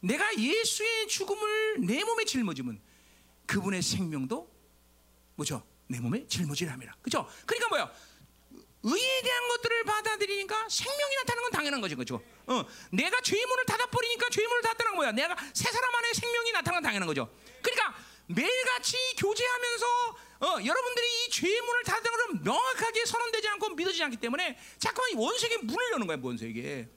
내가 예수의 죽음을 내 몸에 짊어지면 그분의 생명도 뭐죠? 내 몸에 짊어지람이라. 그죠? 그러니까 뭐야? 의에 대한 것들을 받아들이니까 생명이 나타나는 건 당연한 거죠, 그죠? 어, 내가 죄의 문을 닫아버리니까 죄의 문을 닫다는 거야. 내가 새 사람 안에 생명이 나타나는 건 당연한 거죠. 그러니까 매일같이 교제하면서 어, 여러분들이 이 죄의 문을 닫는 것을 명확하게 선언되지 않고 믿어지지 않기 때문에 자꾸만 원수에게 문을 여는 거야, 원수에게.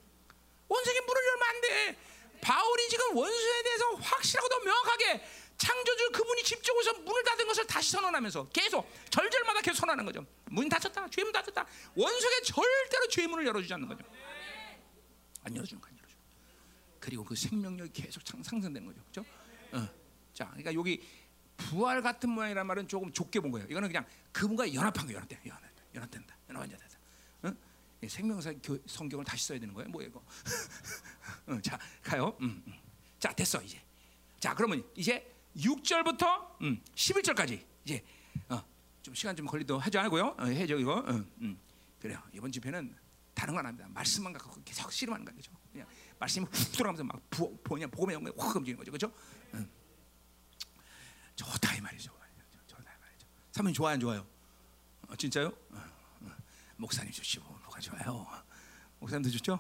원수에게 문을 열면 안 돼. 바울이 지금 원수에 대해서 확실하고도 명확하게 창조주 그분이 집중해서 문을 닫은 것을 다시 선언하면서 계속 절절마다 계속 선언하는 거죠. 문 닫혔다, 죄문 닫혔다. 원수에게 절대로 죄 문을 열어주지 않는 거죠. 안 열어주는 거, 안 열어줘. 그리고 그 생명력이 계속 상승되는 거죠, 그렇죠? 어. 자, 그러니까 여기 부활 같은 모양이란 말은 조금 좁게 본 거예요. 이거는 그냥 그분과 연합한 거, 연합돼, 연합된다, 연합된다, 연합된다. 어? 생명사 성경을 다시 써야 되는 거예요, 뭐 이거? 어, 자, 가요. 음, 음. 자, 됐어 이제. 자, 그러면 이제 6절부터 음, 11절까지 이제 어, 좀 시간 좀 걸리도 하지 않고요. 어, 해줘 이거. 어, 음. 그래요. 이번 집회는 다른 건 아닙니다. 말씀만 갖고 계속 씨름하는 거죠. 그냥 말씀이 훅 들어가면서 막 부, 그냥 복음의 영광이 확 움직이는 거죠. 그렇죠? 음. 좋다 이 말이죠. 좋다 이 말이죠. 사모님 좋아요, 안 좋아요? 어, 진짜요? 어, 어. 목사님 좋시고 뭐가 좋아요? 목사님도 좋죠?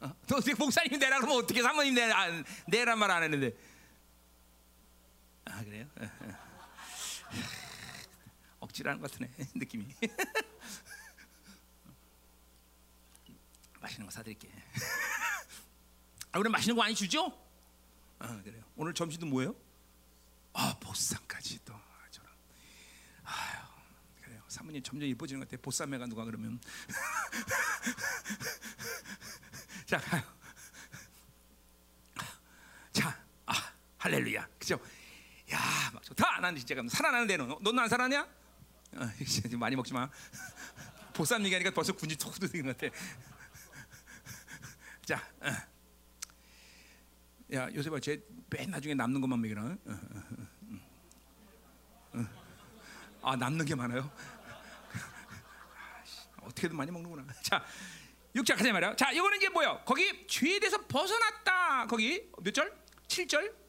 어, 어. 목사님 내라 그러면 어떻게 사모님 내라 내란 말 안 했는데 아 그래요? 억지라는 것 같네 느낌이. 맛있는 거 사드릴게. 아, 우리 맛있는 거 많이 주죠? 아 그래요. 오늘 점심도 뭐예요? 아 보쌈까지 또 저랑. 아유 그래요. 사모님 점점 예뻐지는 것 같아. 보쌈에가 누가 그러면. 자 가요. 자, 아 할렐루야. 그죠? 야, 막 좋다. 나는 진짜 살아나는 데는 너는 안 살아냐? 어, 많이 먹지 마. 보쌈 얘기하니까 벌써 군지 톡 드는 것 같아. 자, 어. 야 요새 봐쟤맨 나중에 남는 것만 먹이나? 어, 어, 어, 아 남는 게 많아요. 어떻게든 많이 먹는구나. 자, 6절 가자 말이야. 자, 이거는 이제 뭐야? 거기 죄에 대해서 벗어났다. 거기 몇 절? 7절.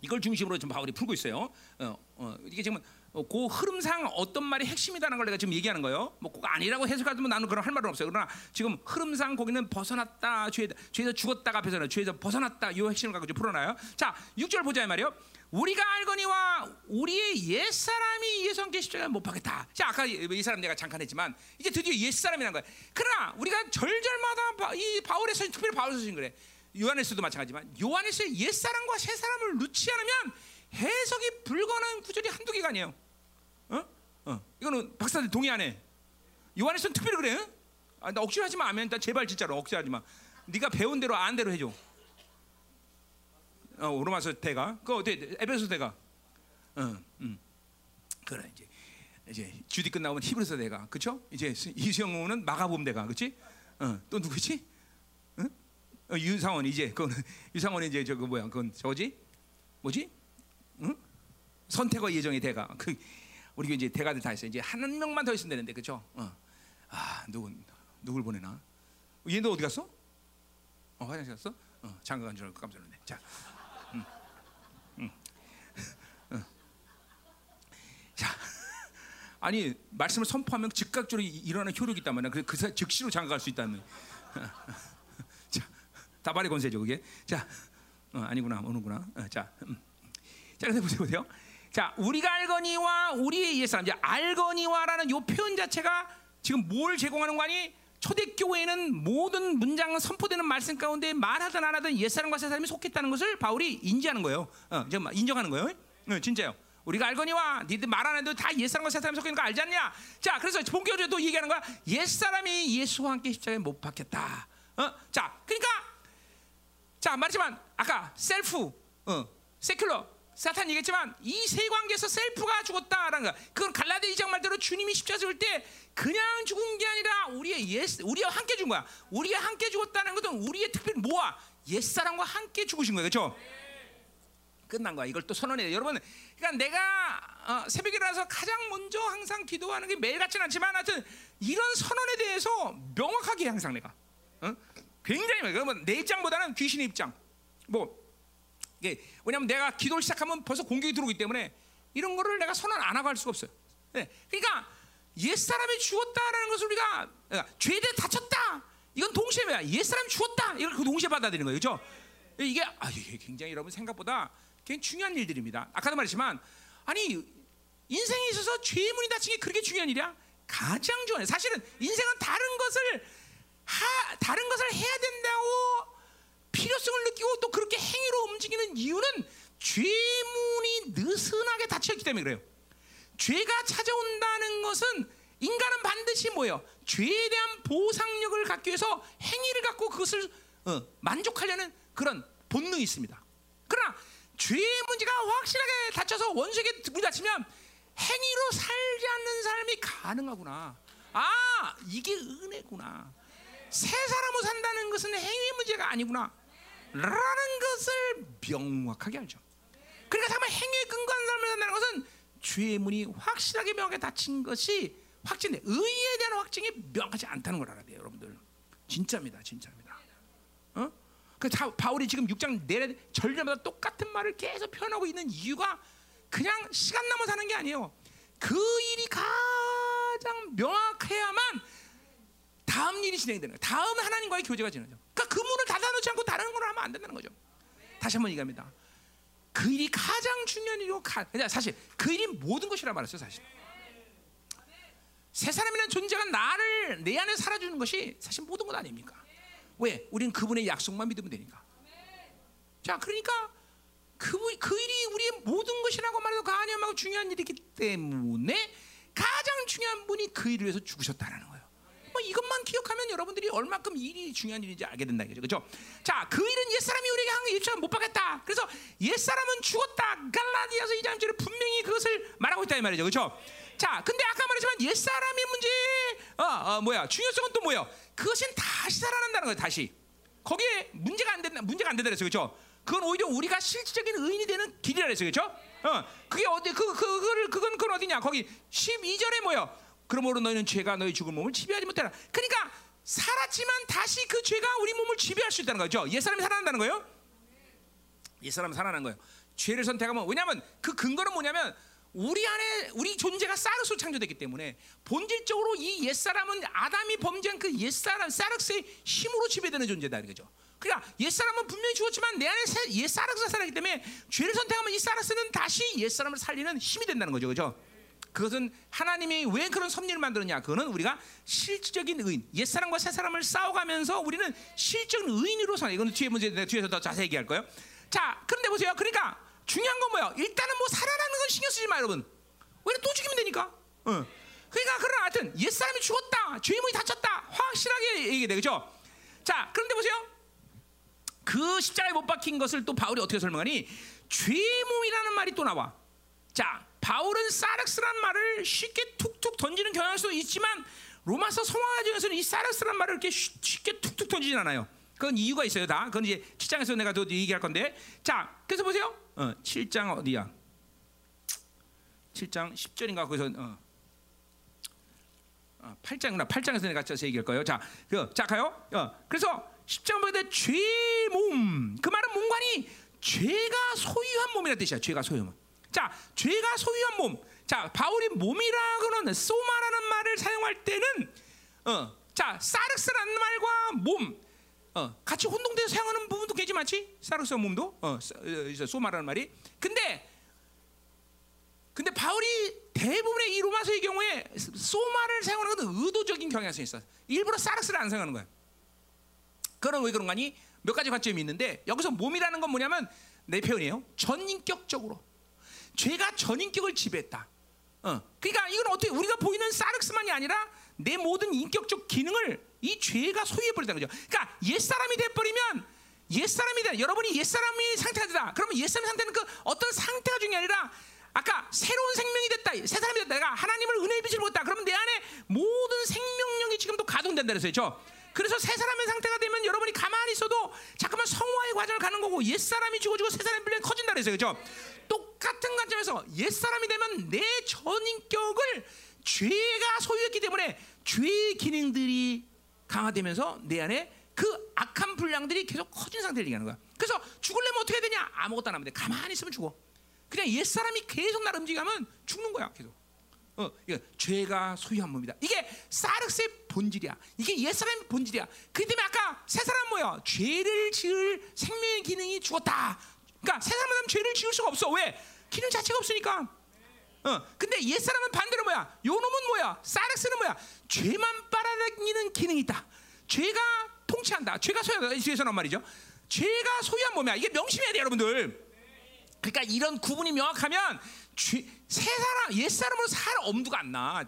이걸 중심으로 좀 바울이 풀고 있어요. 어, 어, 이게 지금 어, 그 흐름상 어떤 말이 핵심이다는 걸 내가 지금 얘기하는 거예요. 뭐 꼭 아니라고 해석하면 나는 그런 할 말은 없어요. 그러나 지금 흐름상 거기는 벗어났다, 죄, 죄에서 죽었다가 앞에서는 죄에서 벗어났다. 이 핵심을 좀 풀어놔요. 자, 6절 보자 말이요. 우리가 알거니와 우리의 옛 사람이 예수 함께 십자가에 못 박겠다. 자, 아까 이 사람 내가 잠깐 했지만 이제 드디어 옛 사람이란 거야. 그러나 우리가 절절마다 이 바울의 서 특별히 바울 서신 그래. 요한에서도 마찬가지지만 요한에서의 옛 사람과 새 사람을 넣지 않으면 해석이 불가능한 구절이 한두 개가 아니에요. 어? 어. 이거는 박사들 동의 안 해. 요한에서는 특별히 그래. 응? 아, 나 억지로 하지 마. 아멘. 나 제발 진짜로 억지로 하지 마. 네가 배운 대로 안 대로 해줘. 어, 로마서 대가. 그 어때? 에베소 대가. 어, 음. 그래 이제 이제 주디 끝나면 히브리서 대가. 그렇죠? 이제 이수영은 마가복음 대가. 그렇지? 어, 또 누구지? 응? 어, 유상원 이제 그 유상원 이제 저거 뭐야? 그건 저거지? 뭐지? 응? 선택과 예정의 대가. 그 우리 이제 대가들 다 있어. 이제 한 명만 더 있으면 되는데 그렇죠? 어. 아 누구 누굴 보내나? 얘너 어디 갔어? 어 화장실 갔어? 어 장가 간줄 알고 깜짝 놀랐네. 자, 음, 음, 어. 자, 아니 말씀을 선포하면 즉각적으로 일어나는 효력이 있단 말이야. 그, 그 즉시로 장가 갈 수 있다는. 자, 다발의 권세죠 그게. 자, 어, 아니구나 오는구나. 어, 자. 음. 자, 그래서 보세요, 보세요. 자, 우리가 알거니와 우리의 옛 사람, 이제 알거니와라는 요 표현 자체가 지금 뭘 제공하는 거니? 초대교회는 모든 문장 선포되는 말씀 가운데 말하든 안 하든 옛사람과 새사람이 속했다는 것을 바울이 인지하는 거예요. 어, 인정하는 거예요. 어, 진짜요. 우리가 알거니와 니들 말 안 해도 다 옛사람과 새사람이 속해 있는 거 알지 않냐? 자, 그래서 본격적으로 또 얘기하는 거야. 옛사람이 예수와 함께 십자가에 못 박혔다. 어? 자, 그러니까 자, 말했지만 아까 셀프, 어, 세큘러 사탄 얘기했지만 이 세 관계에서 셀프가 죽었다라는 거. 그건 갈라데 2장 말대로 주님이 십자가 죽을 때 그냥 죽은 게 아니라 우리의 옛 우리와 함께 죽은 거야. 우리와 함께 죽었다는 것은 우리의 특별히 뭐야? 옛 사람과 함께 죽으신 거예요. 그렇죠? 끝난 거야. 이걸 또 선언해요. 여러분, 그러니까 내가 어, 새벽에 일어나서 가장 먼저 항상 기도하는 게 매일 같지는 않지만 하여튼 이런 선언에 대해서 명확하게 항상 내가 어? 굉장히 그러면 내 입장보다는 귀신의 입장. 뭐 이게 왜냐하면 내가 기도를 시작하면 벌써 공격이 들어오기 때문에 이런 거를 내가 선언 안 하고 할 수가 없어요. 네. 그러니까 옛 사람이 죽었다라는 것을 우리가 그러니까 죄에 다쳤다. 이건 동시에 뭐야? 옛 사람이 죽었다. 이걸 그 동시에 받아들이는 거예요, 그렇죠? 이게 아 이게 굉장히 여러분 생각보다 굉장히 중요한 일들입니다. 아까도 말했지만 아니 인생에 있어서 죄의 문이 닫힌 게 그렇게 중요한 일이야? 가장 중요해. 사실은 인생은 다른 것을 하, 다른 것을 해야 된다고 필요성을 느끼고 또 그렇게 행위로 움직이는 이유는 죄문이 느슨하게 닫혀있기 때문에 그래요. 죄가 찾아온다는 것은 인간은 반드시 뭐예요? 죄에 대한 보상력을 갖기 위해서 행위를 갖고 그것을 어, 만족하려는 그런 본능이 있습니다. 그러나 죄의 문제가 확실하게 닫혀서 원수에게 문이 닫히면 행위로 살지 않는 사람이 가능하구나. 아, 이게 은혜구나. 새 사람으로 산다는 것은 행위 문제가 아니구나. 라는 것을 명확하게 알죠. 그러니까 정말 행위에 근거한 삶을 산다는 것은 죄의 문이 확실하게 명확하게 닫힌 것이 확진돼. 의에 대한 확증이 명확하지 않다는 걸 알아야 돼요, 여러분들. 진짜입니다, 진짜입니다. 어? 그 바울이 지금 6장 내내 절절마다 똑같은 말을 계속 표현하고 있는 이유가 그냥 시간 남아 사는 게 아니에요. 그 일이 가장 명확해야만 다음 일이 진행되는 거예요. 다음 하나님과의 교제가 진행되죠. 그러니까 그 문을 닫아놓지 않고 다른 걸 하면 안 된다는 거죠. 다시 한번 얘기합니다. 그 일이 가장 중요한 일이고 가, 사실 그 일이 모든 것이라 말했어요. 사실 새 사람이라는 존재가 나를 내 안에 살아주는 것이 사실 모든 것 아닙니까? 왜? 우리는 그분의 약속만 믿으면 되니까. 자, 그러니까 그, 그 일이 우리의 모든 것이라고 말해도 가념하고 중요한 일이기 때문에 가장 중요한 분이 그 일을 위해서 죽으셨다라는 거예요. 뭐 이것만 기억하면 여러분들이 얼마큼 일이 중요한 일인지 알게 된다 이죠 그렇죠? 자, 그 일은 옛 사람이 우리에게 한게 입장 못 받겠다. 그래서 옛 사람은 죽었다. 갈라디아서 2장 1절에 분명히 그것을 말하고 있다 이 말이죠. 그렇죠? 자, 근데 아까 말했지만 옛 사람의 문제, 어, 어 뭐야 중요성은 또 뭐야? 그것은 다시 살아난다는 거예요. 다시 거기에 문제가 안 된다, 문제가 안 된다 그랬어, 그렇죠? 그건 오히려 우리가 실질적인 의인이 되는 길이라 그랬어, 그렇죠? 어, 그게 어디 그, 그 그거를 그건 그건 어디냐? 거기 12절에 뭐야? 그러므로 너희는 죄가 너희 죽은 몸을 지배하지 못하라. 그러니까 살았지만 다시 그 죄가 우리 몸을 지배할 수 있다는 거죠. 옛 사람이 살아난다는 거예요. 옛 사람이 살아난 거예요. 죄를 선택하면 왜냐하면 그 근거는 뭐냐면 우리 안에 우리 존재가 사르스로 창조됐기 때문에 본질적으로 이 옛사람은 아담이 범죄한 그 옛사람 사르스의 힘으로 지배되는 존재다 이거죠. 그러니까 옛사람은 분명히 죽었지만 내 안에 옛사르스가 살아있기 때문에 죄를 선택하면 이 사르스는 다시 옛사람을 살리는 힘이 된다는 거죠. 그죠? 그것은 하나님이 왜 그런 섭리를 만들었냐? 그거는 우리가 실질적인 의인, 옛사람과 새사람을 싸워가면서 우리는 실적인 의인으로 사. 이거는 뒤에 문제 뒤에서 더 자세히 얘기할 거예요. 자, 그런데 보세요. 그러니까 중요한 건 뭐야? 일단은 뭐 살아나는 건 신경 쓰지 마, 여러분. 왜냐면 또 죽이면 되니까. 어. 그러니까 그러나 하여튼 옛 사람이 죽었다, 죄인이 다쳤다, 확실하게 얘기돼, 그죠? 자, 그런데 보세요. 그 십자가에 못 박힌 것을 또 바울이 어떻게 설명하니? 죄의 몸이라는 말이 또 나와. 자, 바울은 사르스란 말을 쉽게 툭툭 던지는 경향일 수도 있지만 로마서 성화가 중에서는 이 사르스란 말을 이렇게 쉽게 툭툭 던지진 않아요. 그건 이유가 있어요, 다. 그건 이제 7장에서 내가 또 얘기할 건데. 자, 그래서 보세요. 어, 7장 어디야? 7장 10절인가 거기서 어. 어 8장이나 8장에서 내가 자세히 얘기할 거예요. 자, 그, 자 가요. 어, 그래서 10장 보게 죄 몸. 그 말은 몸관이 죄가 소유한 몸이라 뜻이야. 죄가 소유한 몸. 자, 죄가 소유한 몸. 자, 바울이 몸이라고는 소마라는 말을 사용할 때는 어, 자, 사르스라는 말과 몸 어, 같이 혼동돼서 사용하는 부분도 굉장히 많지. 사르스 몸도 어, 어 소마라는 말이. 근데 근데 바울이 대부분의 이 로마서의 경우에 소마를 사용하는 것은 의도적인 경향성이 있어. 일부러 사르스를 안 사용하는 거야. 그런 왜 그런가니? 몇 가지 관점이 있는데 여기서 몸이라는 건 뭐냐면 내 표현이에요. 전인격적으로 죄가 전인격을 지배했다. 어. 그러니까 이건 어떻게 우리가 보이는 사르스만이 아니라 내 모든 인격적 기능을 이 죄가 소유해 버린다는 거죠. 그러니까 옛 사람이 돼 버리면 옛 사람이 돼. 여러분이 옛 사람이 상태가 되다. 그러면 옛 사람 상태는 그 어떤 상태가 중요이 아니라 아까 새로운 생명이 됐다. 새 사람이 됐다. 내가 하나님을 은혜의 빛을 보다. 그러면 내 안에 모든 생명력이 지금도 가동된다 그랬어요. 그래서 새 사람의 상태가 되면 여러분이 가만히 있어도 잠깐만 성화의 과정을 가는 거고 옛 사람이 죽어지고 새 사람이 커진다 그랬어요. 그죠? 똑같은 관점에서 옛 사람이 되면 내 전인격을 죄가 소유했기 때문에 죄의 기능들이 강화되면서 내 안에 그 악한 분량들이 계속 커진 상태를 얘기하는 거야. 그래서 죽을려면 어떻게 해야 되냐? 아무것도 안 하면 돼. 가만히 있으면 죽어. 그냥 옛 사람이 계속 날 움직이면 죽는 거야. 계속. 어, 이거 죄가 소유한 몸이다. 이게 사르스의 본질이야. 이게 옛 사람의 본질이야. 그 때문에 아까 새 사람 뭐야? 죄를 지을 생명의 기능이 죽었다. 그러니까 새 사람은 죄를 지을 수가 없어. 왜? 기능 자체가 없으니까. 어, 근데 옛 사람은 반대로 뭐야? 요 놈은 뭐야? 사르스는 뭐야? 죄만 빨아당기는 기능이 있다. 죄가 통치한다. 죄가 소유하다. 뒤에서 말이죠. 죄가 소유한 몸이야. 이게 명심해야 돼, 여러분들. 그러니까 이런 구분이 명확하면 죄, 새 사람, 옛 사람으로 살 엄두가 안 나.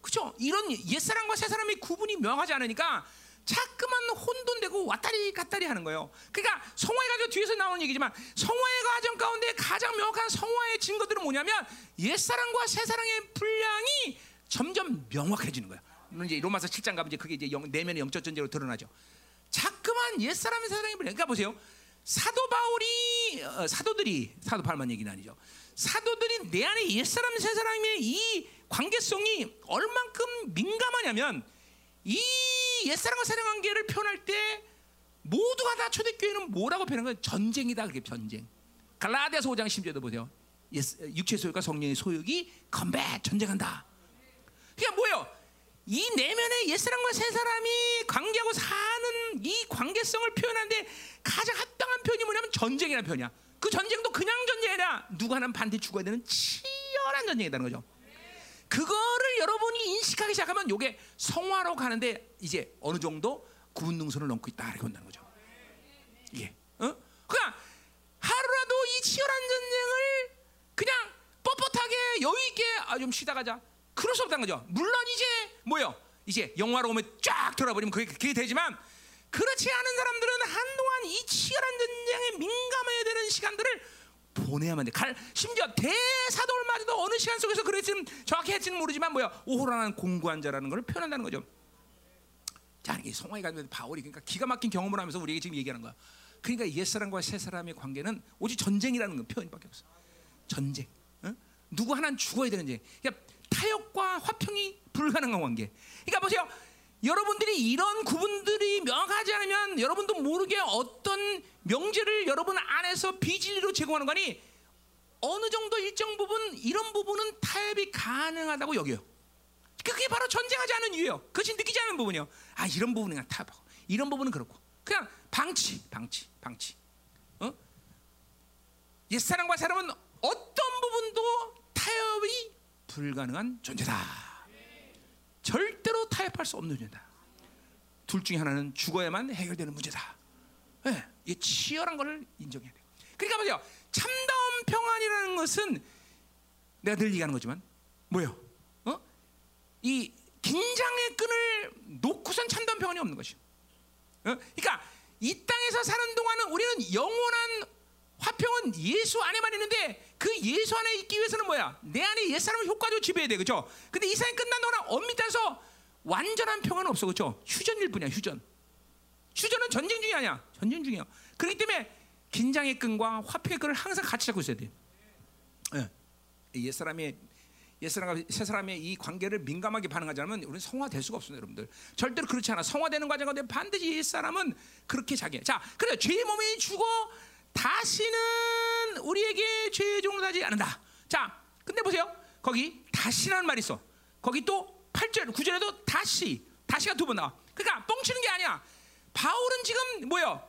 그죠? 이런 옛 사람과 새 사람의 구분이 명하지 않으니까 자꾸만 혼돈되고 왔다리 갔다리 하는 거예요. 그러니까 성화의 과정 뒤에서 나오는 얘기지만 성화의 과정 가운데 가장 명확한 성화의 증거들은 뭐냐면 옛사랑과 새사랑의 분량이 점점 명확해지는 거야. 이제 로마서 7장 가면 이제 그게 이제 영, 내면의 영적 전제로 드러나죠. 자꾸만 옛사람의 새사랑의 분량. 그러니까 보세요. 사도 바울이 어, 사도들이 사도 바울만 얘기는 아니죠. 사도들이 내 안에 옛사람 새사람의 이 관계성이 얼만큼 민감하냐면 이 옛사람과 사랑 관계를 표현할 때 모두가 다 초대교회는 뭐라고 표현한 거예요? 전쟁이다 그게 전쟁. 갈라디아서 5장 10절도 보세요. 육체 소유과 성령의 소유기 컴뱃 전쟁한다. 그게 뭐예요? 이 내면의 옛사람과 새사람이 관계하고 사는 이 관계성을 표현하는데 가장 합당한 표현이 뭐냐면 전쟁이라는 표현이야. 그 전쟁도 그냥 전쟁이 아니라 누구 하나는 반드시 죽어야 되는 치열한 전쟁이라는 거죠. 그거를 여러분이 인식하기 시작하면 이게 성화로 가는데 이제 어느 정도 구분 능선을 넘고 있다 이렇게 본다는 거죠. 예, 어? 그냥 하루라도 이 치열한 전쟁을 그냥 뻣뻣하게 여유 있게 아, 좀 쉬다 가자. 그럴 수 없다는 거죠. 물론 이제 뭐요? 이제 영화로 오면 쫙 돌아버리면 그게, 그게 되지만 그렇지 않은 사람들은 한동안 이 치열한 전쟁에 민감해야 되는 시간들을 보내야만 돼. 갈, 심지어 대사도를마저도 어느 시간 속에서 그랬지는 정확히 했지는 모르지만 뭐야 오호라는 공고한 자라는 걸 표현한다는 거죠. 자, 이게 성화에 가면 바울이 그러니까 기가 막힌 경험을 하면서 우리에게 지금 얘기하는 거야. 그러니까 옛 사람과 새 사람의 관계는 오직 전쟁이라는 건 표현밖에 없어. 전쟁. 어? 누구 하나는 죽어야 되는 쟁. 그러니까 타협과 화평이 불가능한 관계. 그러니까 보세요. 여러분들이 이런 구분들이 명확하지 않으면 여러분도 모르게 어떤 명제를 여러분 안에서 비진리로 제공하는 거니 어느 정도 일정 부분 이런 부분은 타협이 가능하다고 여겨요. 그게 바로 전쟁하지 않은 이유예요. 그것이 느끼지 않는 부분이요. 아 이런 부분은 타협하고 이런 부분은 그렇고 그냥 방치, 방치, 방치. 어? 옛 사람과 사람은 어떤 부분도 타협이 불가능한 존재다. 절대로 타협할 수 없는 문제다. 둘 중에 하나는 죽어야만 해결되는 문제다. 네, 이 치열한 것을 인정해야 돼요. 그러니까 보세요. 참다운 평안이라는 것은 내가 늘 얘기하는 거지만 뭐요? 어? 이 긴장의 끈을 놓고선 참다운 평안이 없는 것이요. 어? 그러니까 이 땅에서 사는 동안은 우리는 영원한 화평은 예수 안에만 있는데 그 예수 안에 있기 위해서는 뭐야? 내 안에 옛 사람을 효과적으로 지배해야 돼, 그렇죠? 근데 이 세상 끝난 동안 따서 완전한 평화는 없어, 그렇죠? 휴전일 뿐이야, 휴전. 휴전은 전쟁 중이 아니야, 전쟁 중이야. 그렇기 때문에 긴장의 끈과 화평의 끈을 항상 같이 잡고 있어야 돼. 예. 옛 사람의 옛 사람과 새 사람의 이 관계를 민감하게 반응하지 않으면 우리는 성화될 수가 없습니다, 여러분들. 절대로 그렇지 않아. 성화되는 과정 가운데 반드시 옛 사람은 그렇게 자기. 자, 그래 죄의 몸이 죽어 다시는 우리에게 죄의 종을 하지 않는다. 자, 근데 보세요. 거기 다시라는 말이 있어. 거기 또 8절, 9절에도 다시, 다시가 두 번 나와. 그러니까 뻥치는 게 아니야. 바울은 지금 뭐요?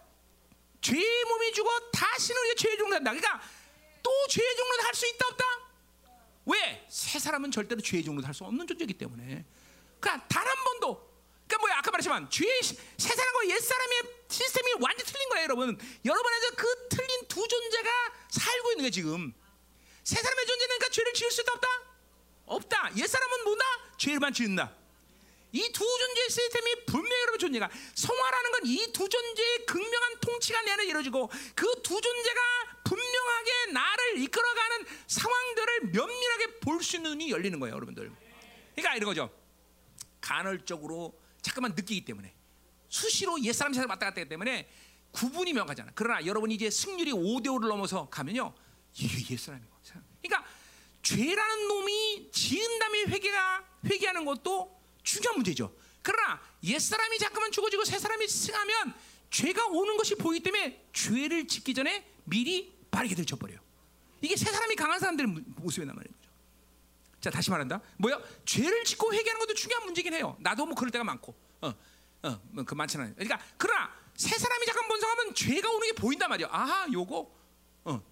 죄의 몸이 죽어 다시는 우리가 죄의 종을 한다. 그러니까 또 죄의 종을 할수 있다 없다? 왜? 새 사람은 절대로 죄의 종을 할수 없는 존재이기 때문에. 그러니까 단 한 번도 그러니까 뭐야 아까 말했지만 죄의 새 사람과 옛 사람의 시스템이 완전 히 틀린 거예요, 여러분. 여러분에서 그 틀린 두 존재가 살고 있는 게 지금 새 사람의 존재는 그러니까 죄를 지을 수 있다 없다? 없다. 옛 사람은 뭐다? 죄를만 지은다. 이 두 존재의 시스템이 분명히 여러분 존재가 성화라는 건 이 두 존재의 극명한 통치가 내 안에 이루어지고 그 두 존재가 분명하게 나를 이끌어가는 상황들을 면밀하게 볼 수 있는 눈이 열리는 거예요, 여러분들. 그러니까 이런 거죠. 간헐적으로 잠깐만 느끼기 때문에 수시로 옛사람 세상 왔다 갔다 하기 때문에 구분이 명확하잖아. 그러나 여러분이 이제 승률이 5대 5를 넘어서 가면요. 이게 옛사람이고. 그러니까 죄라는 놈이 지은 다음에 회개가 회개하는 것도 중요한 문제죠. 그러나 옛사람이 잠깐만 죽어지고 새사람이 승하면 죄가 오는 것이 보이기 때문에 죄를 짓기 전에 미리 빠르게 들쳐버려요. 이게 새사람이 강한 사람들의 모습이란 말이죠. 자 다시 말한다. 뭐야? 죄를 짓고 회개하는 것도 중요한 문제긴 해요. 나도 뭐 그럴 때가 많고, 어, 어, 뭐그 많지는. 그러니까 그러나 새 사람이 잠깐 번성하면 죄가 오는 게 보인단 말이야. 아하, 요거, 어.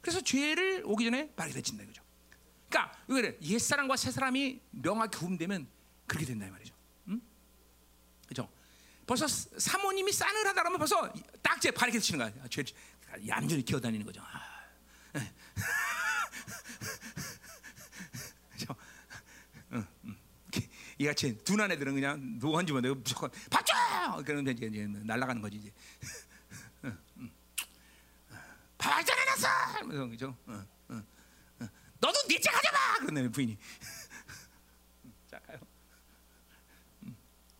그래서 죄를 오기 전에 빠르게 들친다 이거죠. 그러니까 왜옛 사람과 새 사람이 명확히 구분되면 그렇게 된다 이 말이죠. 음? 그렇죠? 벌써 사모님이 싸늘하다 그러면 벌써 딱제 바르게 치는 거야. 죄 얌전히 기어다니는 거죠. 아. 그렇죠? 응, 응. 이같이 둔한 애들은 그냥 노한 주면 내가 무조건 받죠. 그러면 이제, 이제 날아가는 거지 이제. 발전해놨어. 그죠? 응, 응, 응. 너도 니째 가져봐. 그런다 부인이. 자 가요.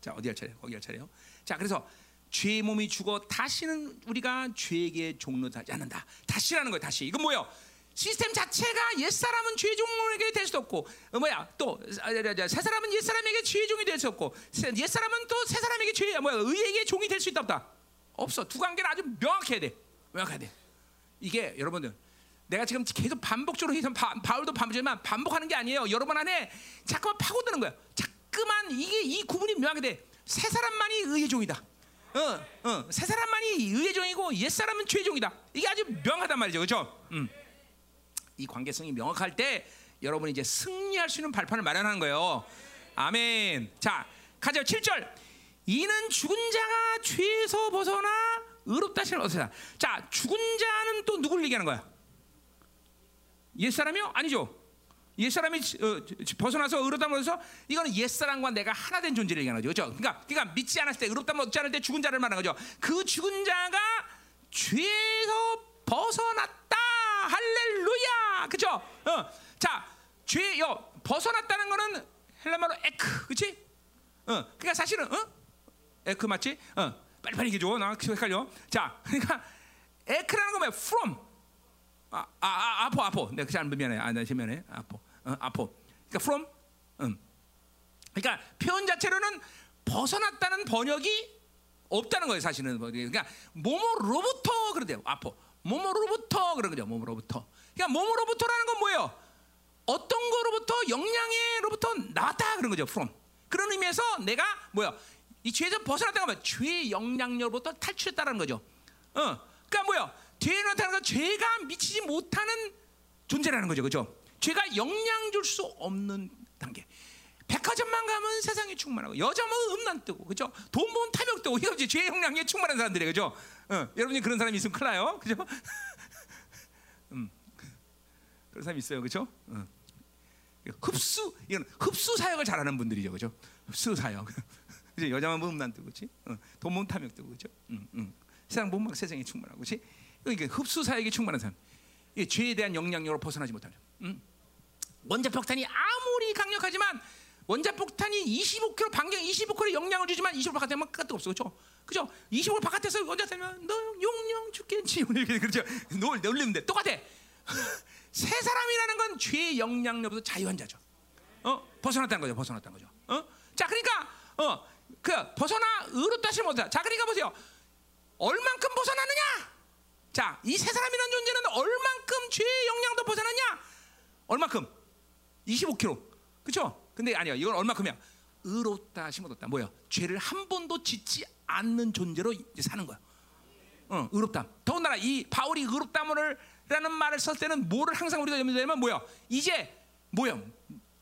자 어디 할 차례? 거기 할 차례요. 자 그래서 죄의 몸이 죽어 다시는 우리가 죄에게 종로하지 않는다. 다시라는 거예요. 다시 이건 뭐예요? 시스템 자체가 옛 사람은 죄 종에게 될수 없고 어, 뭐야 또새 아, 사람은 옛 사람에게 죄 종이 될 수 없고 옛 사람은 또 새 사람에게 죄 뭐야 의에게 종이 될 수 있다 없다 없어 두 관계는 아주 명확해야 돼 명확해야 돼 이게 여러분들 내가 지금 계속 반복적으로 해서 바, 바울도 반복지만 반복하는 게 아니에요 여러분 안에 자꾸만 파고드는 거야 자 꾸만 이게 이 구분이 명확해 돼새 사람만이 의의 종이다 어, 어, 새 사람만이 의의 종이고 옛 사람은 죄 종이다 이게 아주 명확하단 말이죠 그렇죠 음. 이 관계성이 명확할 때 여러분이 이제 승리할 수 있는 발판을 마련하는 거예요. 아멘. 자, 가자 7절. 이는 죽은 자가 죄에서 벗어나 의롭다 신을 얻으다. 자, 죽은 자는 또 누구를 얘기하는 거야? 옛 사람이요? 아니죠. 옛사람이 어, 벗어나서 의롭다 얻어서 이거는 옛사람과 내가 하나 된 존재를 얘기하는 거죠. 그렇죠? 그러니까, 그러니까 믿지 않았을 때 의롭다 얻지 않을 때 죽은 자를 말하는 거죠. 그 죽은 자가 죄에서 벗어났다 할렐루야. 그죠? 어. 자, 죄요 벗어났다는 거는 헬라말로 에크, 그렇지? 어. 그러니까 사실은 어? 에크 맞지? 어. 빨리빨리 얘기해 나 헷갈려. 자, 그러니까 에크라는 거 뭐야? from. 아, 아, 아 아포, 아포. 내가 그잘 미안해. 아, 나 미안해. 아포. 어, 아포. 그러니까 from. 음. 그러니까 표현 자체로는 벗어났다는 번역이 없다는 거예요, 사실은. 그러니까 몸으로부터 그러대요. 아포. 몸으로부터 그런 거죠. 몸으로부터. 그러니까 몸으로부터라는 건 뭐예요? 어떤 거로부터 영양에로부터 나왔다 그런 거죠. from. 그런 의미에서 내가 뭐야? 이 죄에서 벗어났다가 뭐야? 죄의 영향력으로부터 탈출했다는 거죠. 어. 그러니까 뭐야? 죄에 나타나는 건 죄가 미치지 못하는 존재라는 거죠. 그죠? 죄가 영향 줄 수 없는 단계. 백화점만 가면 세상이 충만하고 여자 뭐 음란 뜨고 그죠? 돈 모은 탐욕 뜨고 이거 이제 죄 영향에 충만한 사람들이에요. 그죠? 어, 여러분이 그런 사람이 있으면 큰일 나요. 그죠? 음. 그런 사람이 있어요. 그죠? 어. 흡수 이건 흡수 사역을 잘하는 분들이죠. 그죠? 흡수 사역. 그죠? 여자만 뭐 음란 뜨고 그렇지? 어, 돈 모은 탐욕 뜨고 그죠? 음, 음. 세상 몸막 세상에 충만하고 그렇지? 이게 흡수 사역에 충만한 사람. 이 죄에 대한 영향력으로 벗어나지 못하죠. 음? 원자 폭탄이 아무리 강력하지만 원자 폭탄이 25km 반경 25km 영향을 주지만 25km 바깥에만 끝도 없어 그렇죠? 그죠? 25km 바깥에서 원자 되면 너 용령 죽겠지 그렇죠? 놀 놀리는데 똑같아. 새 사람이라는 건 죄의 영향력으로서 자유한 자죠. 어 벗어났다는 거죠. 벗어났다는 거죠. 어? 자 그러니까 어그 벗어나 의롭다시 못하. 자 그러니까 보세요. 얼만큼 벗어났느냐? 자, 이세 사람이라는 존재는 얼만큼 죄의 영향도 벗어났냐? 얼만큼? 25kg. 그렇죠? 근데 아니야. 이건 얼마큼이야? 의롭다 심어뒀다. 뭐야? 죄를 한 번도 짓지 않는 존재로 이제 사는 거야. 어, 의롭다. 더군다나 이 바울이 의롭다라는 말을 썼을 때는 뭐를 항상 우리가 염두하면 뭐야? 이제 뭐야?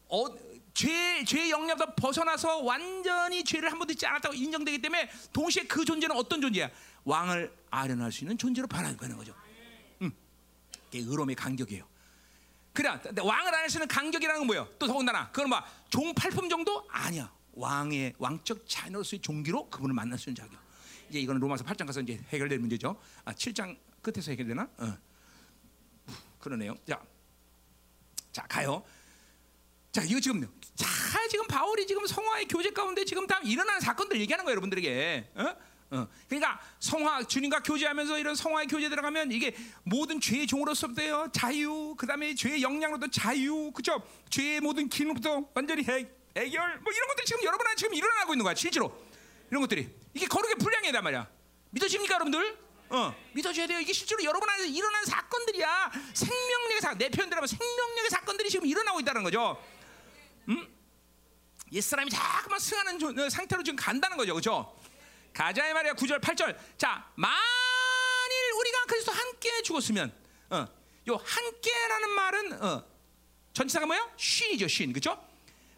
어, 죄, 죄의 영향부터 벗어나서 완전히 죄를 한 번도 짓지 않았다고 인정되기 때문에 동시에 그 존재는 어떤 존재야? 왕을 아련할 수 있는 존재로 변화되는 거죠. 음, 이게 의로움의 간격이에요. 그래, 왕을 수 있는 간격이라는 건 뭐예요? 또 더군다나 그건 막종 팔품 정도 아니야. 왕의 왕적 자녀로서의 종기로 그분을 만날 수 있는 자격. 이제 이거는 로마서 8장 가서 이제 해결될 문제죠. 아, 7장 끝에서 해결되나? 어. 그러네요. 자, 자 가요. 자, 이거 지금 자 지금 바울이 지금 성화의 교제 가운데 지금 다 일어나는 사건들 얘기하는 거예요, 여러분들에게. 어? 어. 그러니까 성화 주님과 교제하면서 이런 성화의 교제 들어가면 이게 모든 죄의 종으로서부터 자유, 그다음에 죄의 영향으로도 자유, 그죠? 죄의 모든 기능부터 완전히 해, 해결, 뭐 이런 것들이 지금 여러분 안에 지금 일어나고 있는 거야, 실제로 이런 것들이 이게 거룩의 분량이다 말이야. 믿어집니까, 여러분들? 어, 믿어줘야 돼요. 이게 실제로 여러분 안에서 일어난 사건들이야. 생명력의 사, 내 표현대로 하면 생명력의 사건들이 지금 일어나고 있다는 거죠. 음? 옛 사람이 자꾸만 승하는 어, 상태로 지금 간다는 거죠, 그렇죠? 가자 이 말이야. 9절, 8절. 자, 만일 우리가 그리스도 함께 죽었으면, 어, 요 함께라는 말은 어, 전치사가 뭐야? 쉰이죠, 쉰, 그렇죠?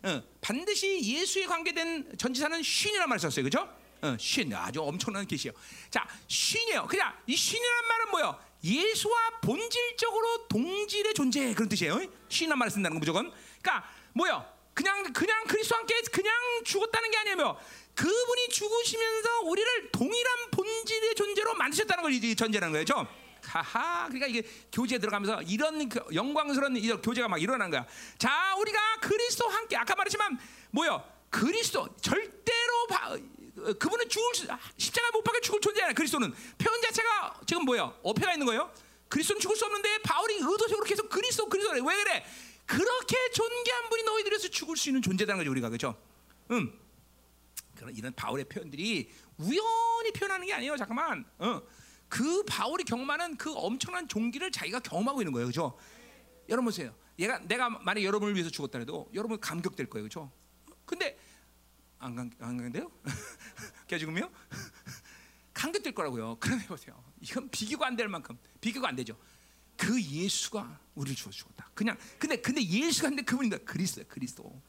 어, 반드시 예수에 관계된 전치사는 쉰이라는 말을 썼어요, 그렇죠? 어, 쉰 아주 엄청난 계시요. 자, 쉰이에요. 그냥 이 쉰이라는 말은 뭐예요? 예수와 본질적으로 동질의 존재 그런 뜻이에요. 쉰이라는 말을 쓴다는 거 무조건. 그러니까 뭐요? 그냥 그냥 그리스도와 함께 그냥 죽었다는 게 아니에요. 그분이 죽으시면서 우리를 동일한 본질의 존재로 만드셨다는 걸 전제하는 거죠. 하하, 그러니까 이게 교제에 들어가면서 이런 그 영광스러운 이런 교제가 막 일어난 거야. 자, 우리가 그리스도 함께 아까 말했지만 뭐요? 그리스도 절대로 바, 그분은 죽을 십자가 못 박혀 죽을 존재야. 그리스도는 표현 자체가 지금 뭐요? 어폐가 있는 거예요. 그리스도는 죽을 수 없는데 바울이 의도적으로 계속 그리스도 그리스도 왜 그래? 그렇게 존귀한 분이 너희들에서 죽을 수 있는 존재라는 거죠 우리가 그죠? 음. 그런 이런 바울의 표현들이 우연히 표현하는 게 아니에요. 잠깐만. 어. 그 바울이 경험하는 그 엄청난 종기를 자기가 경험하고 있는 거예요. 그죠? 여러분 보세요. 얘가 내가 만약 여러분을 위해서 죽었다 해도 여러분 감격될 거예요. 그죠? 근데 안, 감, 안 감격돼요? 걔 죽으면 감격될 거라고요. 그럼 해보세요. 이건 비교가 안 될 만큼 비교가 안 되죠. 그 예수가 우리를 주어 죽었다. 그냥 근데 근데 예수가 근데 그분인가 그리스도 그리스도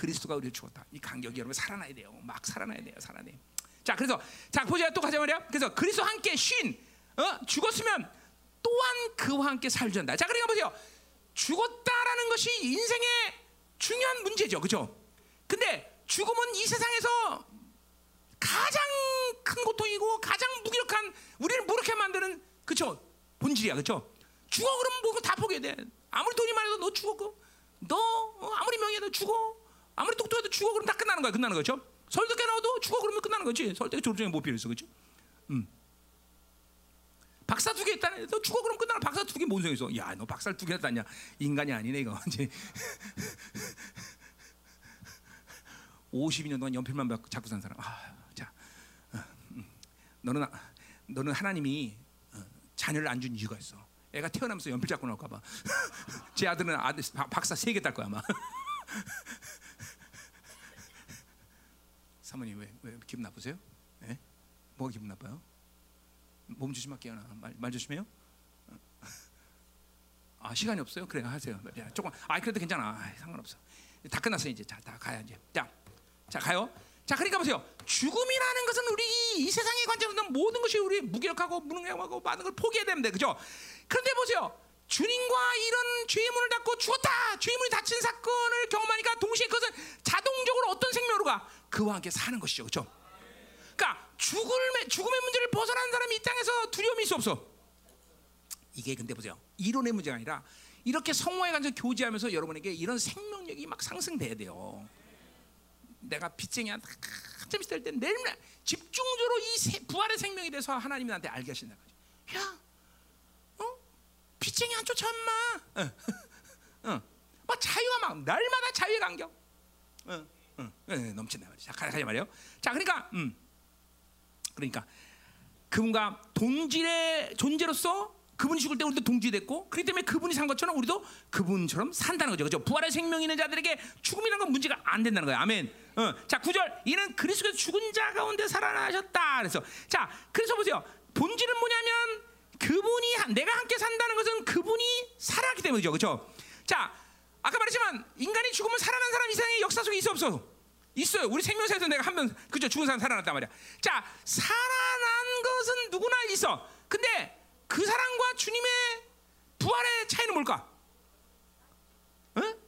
그리스도가 우리를 죽었다. 이 간격이 여러분 살아나야 돼요. 막 살아나야 돼요. 살아내. 자 그래서 자 보자 또 가자 말이야. 그래서 그리스도 함께 쉰 어? 죽었으면 또한 그와 함께 살준다. 자 그러니까 보세요. 죽었다라는 것이 인생의 중요한 문제죠. 그죠? 근데 죽음은 이 세상에서 가장 큰 고통이고 가장 무기력한 우리를 무력해 만드는 그죠 본질이야 그죠 죽어 그러면 뭐다 포기해야 돼. 아무리 돈이 많아도 너 그. 너 어, 아무리 명예도 죽어. 아무리 똑똑해도 죽어 그러면 다 끝나는 거야. 끝나는 거죠. 서울대학교 나와도 죽어 그러면 끝나는 거지. 서울대학교 졸업증에 못 필요해서 그렇죠. 음. 박사 두개 있다네. 너 죽어 그러면 끝나는 박사 두 개 뭔 소용 있어? 야, 너 박사 두 개 했다냐? 인간이 아니네 이거. 이제 52년 동안 연필만 잡고 산 사람. 아, 자, 어, 음. 너는 아- 너는 하나님이 어, 자녀를 안 준 이유가 있어. 애가 태어나면서 연필 잡고 나올까 봐. 제 아들은 아들 바- 박사 세 개 딸 거야 아마. 사모님 왜, 왜 기분 나쁘세요? 예? 뭐가 기분 나빠요? 몸 조심할게요. 나. 말, 말 조심해요. 어. 아 시간이 없어요? 그래 하세요. 야, 조금. 아 그래도 괜찮아. 아, 상관없어. 다 끝났어 이제. 자, 다 가야 이제. 자, 자 가요. 자, 그러니까 보세요. 죽음이라는 것은 우리 이 세상의 관점에서 모든 것이 우리 무기력하고 무능하고 많은 걸 포기해야 됩니다. 그죠? 그런데 보세요. 주님과 이런 죄의 문을 닫고 죽었다. 죄의 문이 닫힌 사건을 경험하니까 동시에 그것은 자동적으로 어떤 생명으로 가? 그와 함께 사는 것이죠. 그죠? 그러니까 죽음의 죽음의 문제를 벗어난 사람이 이 땅에서 두려움이 있어 없어. 이게 근데 보세요. 이론의 문제가 아니라 이렇게 성화에 관해서 교제하면서 여러분에게 이런 생명력이 막 상승돼야 돼요. 내가 빚쟁이 한참 있을 때 내일 집중적으로 이 세- 부활의 생명에 대해서 하나님이 나한테 알게 하신다. 야, 어? 빚쟁이 안 쫓아 엄마. 어, 어. 막 자유가 막 날마다 자유의 간격. 어, 어, 예, 넘친다 말이야. 자, 가자 말이요. 자, 그러니까, 음, 그러니까 그분과 동질의 존재로서 그분이 죽을 때 우리도 동질됐고 그렇기 때문에 그분이 산 것처럼 우리도 그분처럼 산다는 거죠. 그죠? 부활의 생명 있는 자들에게 죽음이라는 건 문제가 안 된다는 거예요. 아멘. 어, 자, 구절 이는 그리스도께서 죽은 자 가운데 살아나셨다. 그래서 자, 그래서 보세요. 본질은 뭐냐면 그분이 한- 내가 함께 산다는 것은 그분이 살았기 때문이죠. 그렇죠? 자, 아까 말했지만 인간이 죽으면 살아난 사람 이상의 역사 속에 있어 없어? 있어요. 우리 생명사에서 내가 한 명 그죠 죽은 사람 살아났단 말이야. 자, 살아난 것은 누구나 있어. 근데 그 사람과 주님의 부활의 차이는 뭘까? 응?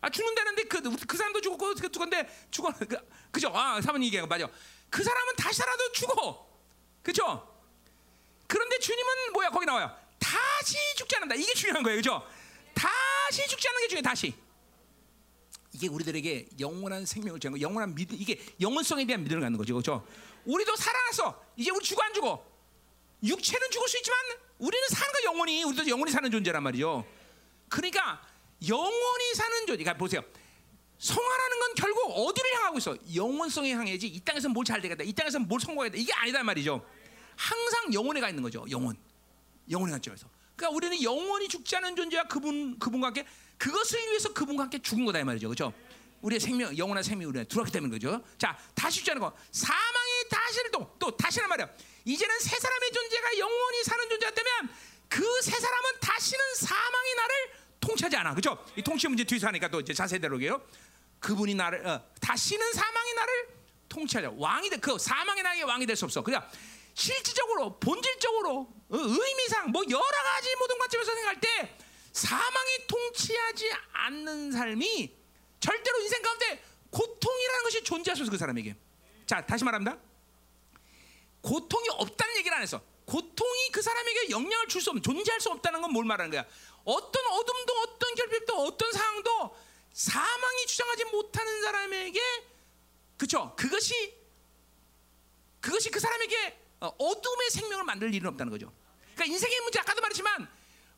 아 죽는다는데 그, 그 사람도 죽었고 그 죽었는데 죽어 그, 그죠? 아 사모님 얘기가 맞아. 그 사람은 다시 살아도 죽어. 그죠? 그런데 주님은 뭐야 거기 나와요. 다시 죽지 않는다. 이게 중요한 거예요, 그죠? 다시 죽지 않는 게 중요해. 다시. 이게 우리들에게 영원한 생명을 주는 거, 영원한 믿음, 이게 영원성에 대한 믿음을 갖는 거죠, 그렇죠? 우리도 살아났어. 이제 우리 죽어 안 죽어? 육체는 죽을 수 있지만 우리는 사는 거 영원히, 우리도 영원히 사는 존재란 말이죠. 그러니까 영원히 사는 존재. 그러니까 보세요. 성화라는 건 결국 어디를 향하고 있어? 영원성에 향해야지. 이 땅에서 뭘 잘 되겠다. 이 땅에서 뭘 성공하겠다. 이게 아니다 말이죠. 항상 영혼에 가 있는 거죠. 영혼. 영혼의 관점에서. 그러니까 우리는 영원히 죽지 않은 존재와 그분 그분과 함께 그것을 위해서 그분과 함께 죽은 거다 이 말이죠. 그렇죠? 우리의 생명, 영원한 생명이 우리가 들어왔기 때문에 그죠? 자, 다시 죽지 않은 거. 사망의 다시를 또, 또 다시란 말이야. 이제는 새 사람의 존재가 영원히 사는 존재가 되면 그새 사람은 다시는 사망이 나를 통치하지 않아. 그죠? 이 통치 문제 뒤에서 하니까 또 이제 자세히 다루게요. 그분이 나를 어, 다시는 사망이 나를 통치하자. 왕이 돼. 그 사망의 나에게 왕이 될 수 없어. 그냥 실질적으로 본질적으로 어, 의미상 뭐 여러 가지 모든 관점에서 생각할 때 사망이 통치하지 않는 삶이 절대로 인생 가운데 고통이라는 것이 없어 그 사람에게. 자 다시 말합니다. 고통이 없다는 얘기를 안 했어. 고통이 그 사람에게 영향을 줄 수 없는 존재할 수 없다는 건 뭘 말하는 거야? 어떤 어둠도 어떤 결핍도 어떤 상황도 사망이 주장하지 못하는 사람에게 그쵸? 그것이 그것이 그 사람에게 어, 어둠의 생명을 만들 일은 없다는 거죠. 그러니까 인생의 문제 아까도 말했지만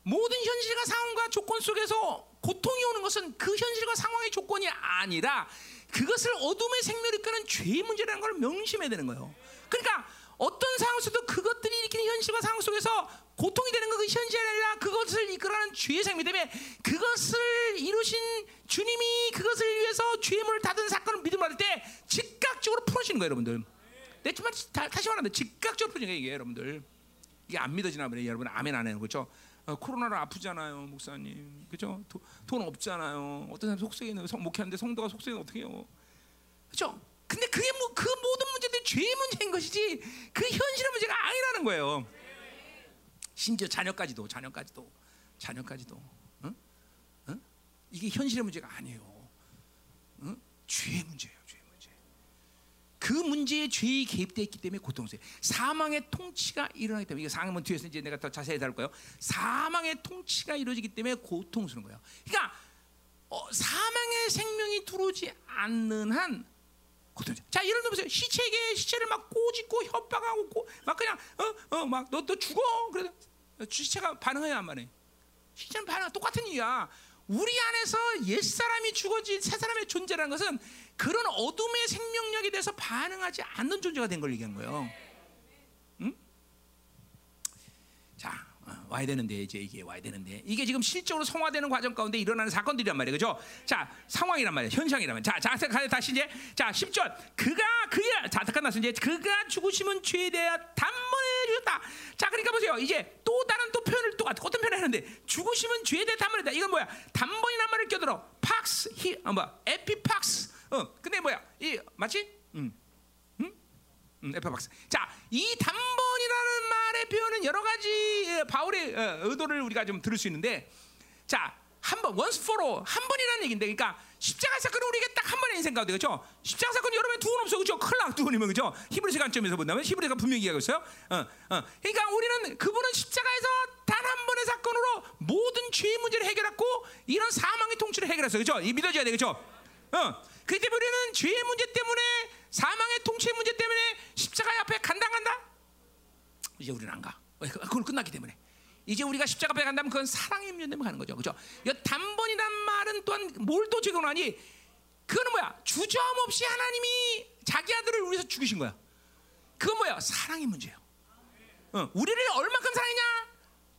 모든 현실과 상황과 조건 속에서 고통이 오는 것은 그 현실과 상황의 조건이 아니라 그것을 어둠의 생명을 이끄는 죄의 문제라는 걸 명심해야 되는 거예요. 그러니까 어떤 상황에서도 그것들이 일으키는 현실과 상황 속에서 고통이 되는 것은 현실이 아니라 그것을 이끌어가는 죄의 생명 때문에 그것을 이루신 주님이 그것을 위해서 죄의 문을 닫은 사건을 믿음 받을 때 즉각적으로 풀어지는 거예요, 여러분들. 내말 다시 말하면 즉각적으로 거예요, 이게 여러분들. 이게 안 믿어지나 보네, 여러분. 아멘 안 해요, 그렇죠? 어, 코로나로 아프잖아요, 목사님. 그죠? 도, 돈 없잖아요. 어떤 사람 성, 목회하는데 성도가 속속에 어떻게 해요? 그죠? 근데 그게 뭐, 그 모든 문제들이 죄의 문제인 것이지 그 현실의 문제가 아니라는 거예요. 심지어 자녀까지도, 자녀까지도, 자녀까지도. 응? 응? 이게 현실의 문제가 아니에요. 응? 죄의 문제예요. 그그 문제에 죄이 개입되어 있기 때문에 고통스러워요. 사망의 통치가 일어나기 때문에 이거 상황은 뒤에서 이제 내가 더 자세히 다룰 거예요. 사망의 통치가 이루어지기 때문에 고통스러운 거예요. 그러니까 어, 사망의 생명이 들어오지 않는 한 고통. 자, 예를 들어보세요. 시체에게 시체를 막 꼬집고 협박하고 꼬, 막 그냥 어 어 막 너 너 죽어. 그래 시체가 반응해야 안 반해. 시체는 반응 똑같은 이유야. 우리 안에서 옛 사람이 죽어진 새 사람의 존재라는 것은 그런 어둠의 생명력에 대해서 반응하지 않는 존재가 된 걸 얘기한 거예요. 응? 자, 어, 와야 되는데 이제 이게 와야 되는데 이게 지금 실적으로 성화되는 과정 가운데 일어나는 사건들이란 말이에요, 그죠? 자, 상황이란 말이에요, 현상이란 말이에요. 자, 자, 자, 다시 이제 자, 10절 그가 그의 자, 끝났어 이제 그가 죽으심은 죄에 대하 단번에 주셨다. 자, 그러니까 보세요, 이제 또 다른 또 표현을 또 어떤 표현을 하는데 죽으심은 죄에 대해 단번이다. 이건 뭐야? 단번이란 말을 껴들어. 팍스, 히, 어, 뭐, 에피팍스. 어, 근데 뭐야? 이 맞지? 음. 음, 에피박스. 자, 이 단번이라는 말의 표현은 여러 가지 예, 바울의 어, 의도를 우리가 좀 들을 수 있는데, 자, 한 번, once for all, 한 번이라는 얘기인데, 그러니까 십자가 사건은 우리에게 딱 한 번의 인생 가운데 그렇죠? 십자가 사건 여러분 두번 없어 그렇죠? 클락 두 번이면 그렇죠? 히브리서 관점에서 본다면 히브리가 분명히 얘기하고 있어요. 어, 어. 그러니까 우리는 그분은 십자가에서 단 한 번의 사건으로 모든 죄의 문제를 해결했고 이런 사망의 통치를 해결했어요. 그렇죠? 이 믿어져야 돼, 그렇죠? 어. 때문에 우리는 죄의 문제 때문에 사망의 통치의 문제 때문에 십자가 앞에 간당간다. 이제 우리는 안 가. 왜? 그걸 끝났기 때문에. 이제 우리가 십자가 앞에 간다면 그건 사랑의 문제 때문에 가는 거죠. 그죠? 이 단번이란 말은 또한 뭘 또 적용하니? 그거는 뭐야? 주저함 없이 하나님이 자기 아들을 위해서 죽이신 거야. 그건 뭐야? 사랑의 문제예요. 어, 우리를 얼마큼 사랑했냐?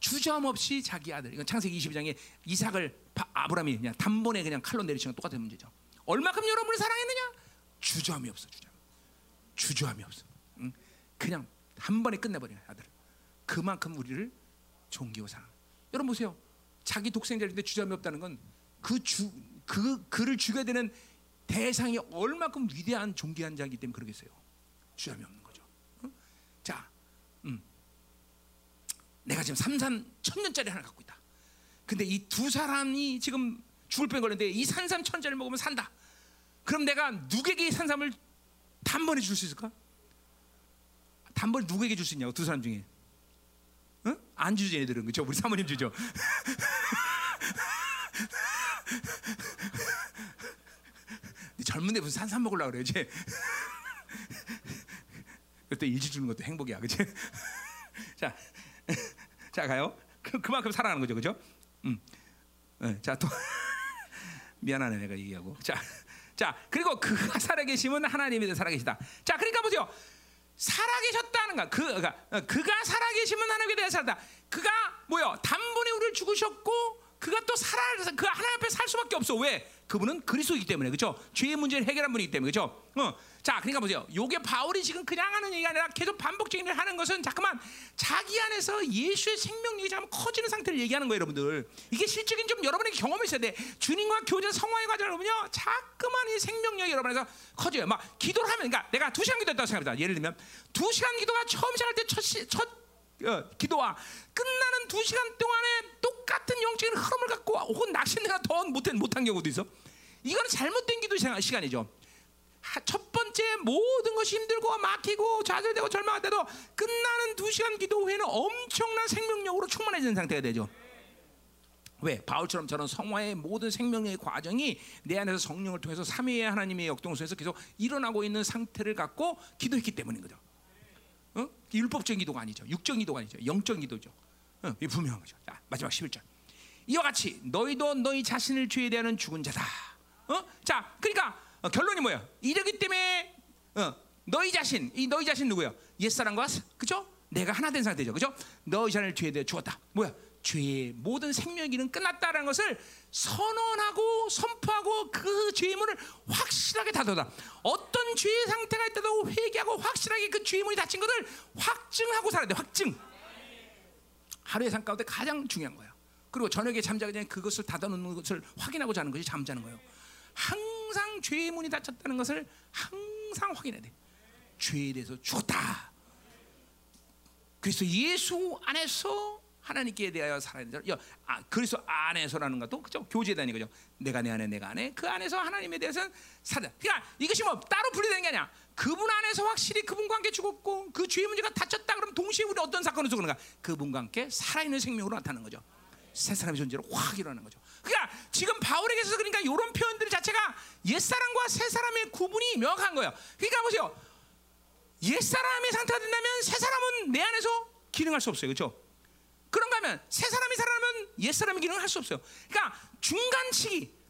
주저함 없이 자기 아들. 이건 창세기 22장에 이삭을 아브라함이 그냥 단번에 그냥 칼로 내리치는 똑같은 문제죠. 얼마큼 여러분을 사랑했느냐? 주저함이 없어, 주저함. 주저함이 없어. 응? 그냥 한 번에 끝내버리는 아들. 그만큼 우리를 존귀고 사랑. 여러분 보세요. 자기 독생자인데 주저함이 없다는 건 그 주 그 그를 죽여야 되는 대상이 얼마큼 위대한 존귀한 자이기 때문에 그러겠어요. 주저함이 없는 거죠. 응? 자, 음. 내가 지금 삼산 천년짜리 하나 갖고 있다. 근데 이 두 사람이 지금 죽을 뻔 걸렸는데 이 산삼 천짜리 먹으면 산다. 그럼 내가 누구에게 산삼을 단번에 줄 수 있을까? 단번에 누구에게 줄 수 있냐고 두 사람 중에. 응? 안 주죠 얘들은 그죠? 우리 사모님 주죠. 젊은데 무슨 산삼 먹으려 그래 이제. 그때 일지 주는 것도 행복이야, 그치? 자, 자 가요. 그, 그만큼 사랑하는 거죠, 그죠? 음. 네, 자 또. 미안하네 내가 얘기하고 자, 자 그리고 그가 살아계심은 하나님이 살아계시다. 자 그러니까 보세요. 살아계셨다는 거, 그, 그가, 그가 살아계시면 하나님에 대해 살다. 그가 뭐요? 단번에 우리를 죽으셨고 그가 또 살아 그 하나님 앞에 살 수밖에 없어. 왜? 그분은 그리스도이기 때문에 그렇죠. 죄의 문제를 해결한 분이기 때문에 그렇죠. 어. 자, 그러니까 보세요. 요게 바울이 지금 그냥 하는 얘기가 아니라 계속 반복적인 일을 하는 것은 잠깐만 자기 안에서 예수의 생명력이 잠깐 커지는 상태를 얘기하는 거예요, 여러분들. 이게 실적인 좀 여러분에게 경험이 있어야 돼. 주님과 교제 성화의 과정을 보면요. 자꾸만 이 생명력이 여러분에서 커져요. 막 기도를 하면 그러니까 내가 두 시간 기도했다고 생각합니다. 예를 들면 두 시간 기도가 처음 시작할 때첫 첫 어, 기도와 끝나는 두 시간 동안에 똑같은 영적인 흐름을 갖고 혹은 낚시내가 더 못한 못한 경우도 있어. 이거는 잘못된 기도 시간이죠. 첫 번째 모든 것이 힘들고 막히고 좌절되고 절망할 때도 끝나는 두 시간 기도 후에는 엄청난 생명력으로 충만해지는 상태가 되죠. 왜? 바울처럼 저런 성화의 모든 생명의 과정이 내 안에서 성령을 통해서 삼위의 하나님의 역동성에서 계속 일어나고 있는 상태를 갖고 기도했기 때문인 거죠. 어? 율법적인 기도가 아니죠. 육적인 기도가 아니죠. 영적인 기도죠. 어, 이 분명한 거죠. 자, 마지막 11절. 이와 같이 너희도 너희 자신을 죄에 대하는 죽은 자다. 어? 자, 그러니까 어, 결론이 뭐야? 이러기 때문에 어, 너희 자신, 이 너희 자신 누구야? 옛사람과 그죠? 내가 하나 된 상태죠. 그죠? 너희 자신을 죄에 대해 죽었다. 뭐야? 죄의 모든 생명기는 끝났다라는 것을 선언하고 선포하고 그 죄의 문을 확실하게 닫아다. 어떤 죄의 상태가 있다도 회개하고 확실하게 그 죄의 문이 닫힌 것을 확증하고 살아야 돼. 확증. 하루의 삶 가운데 가장 중요한 거예요. 그리고 저녁에 잠자기 전에 그것을 닫아놓는 것을 확인하고 자는 것이 잠자는 거예요. 항상 죄의 문이 닫혔다는 것을 항상 확인해야 돼. 죄에 대해서 죽었다. 그래서 예수 안에서 하나님께 대하여 살아야 돼. 아, 그리스도 안에서라는 것도 그죠? 교제다니 그죠? 내가 내 안에 내가 안에 그 안에서 하나님에 대해서는 살아. 그러니까 이것이 뭐 따로 분리되는 게 아니야. 그분 안에서 확실히 그분과 함께 죽었고 그 죄의 문제가 닫혔다 그러면 동시에 우리 어떤 사건을 속는가? 그분과 함께 살아있는 생명으로 나타나는 거죠. 새 사람의 존재로 확 일어나는 거죠. 그러니까 지금 바울에게서 그러니까 이런 표현들 자체가 옛 사람과 새 사람의 구분이 명확한 거예요. 그러니까 보세요. 옛 사람의 상태가 된다면 새 사람은 내 안에서 기능할 수 없어요. 그렇죠? 그런가 하면 새 사람이 살아나면 옛 사람의 기능을 할수 없어요. 그러니까 중간치기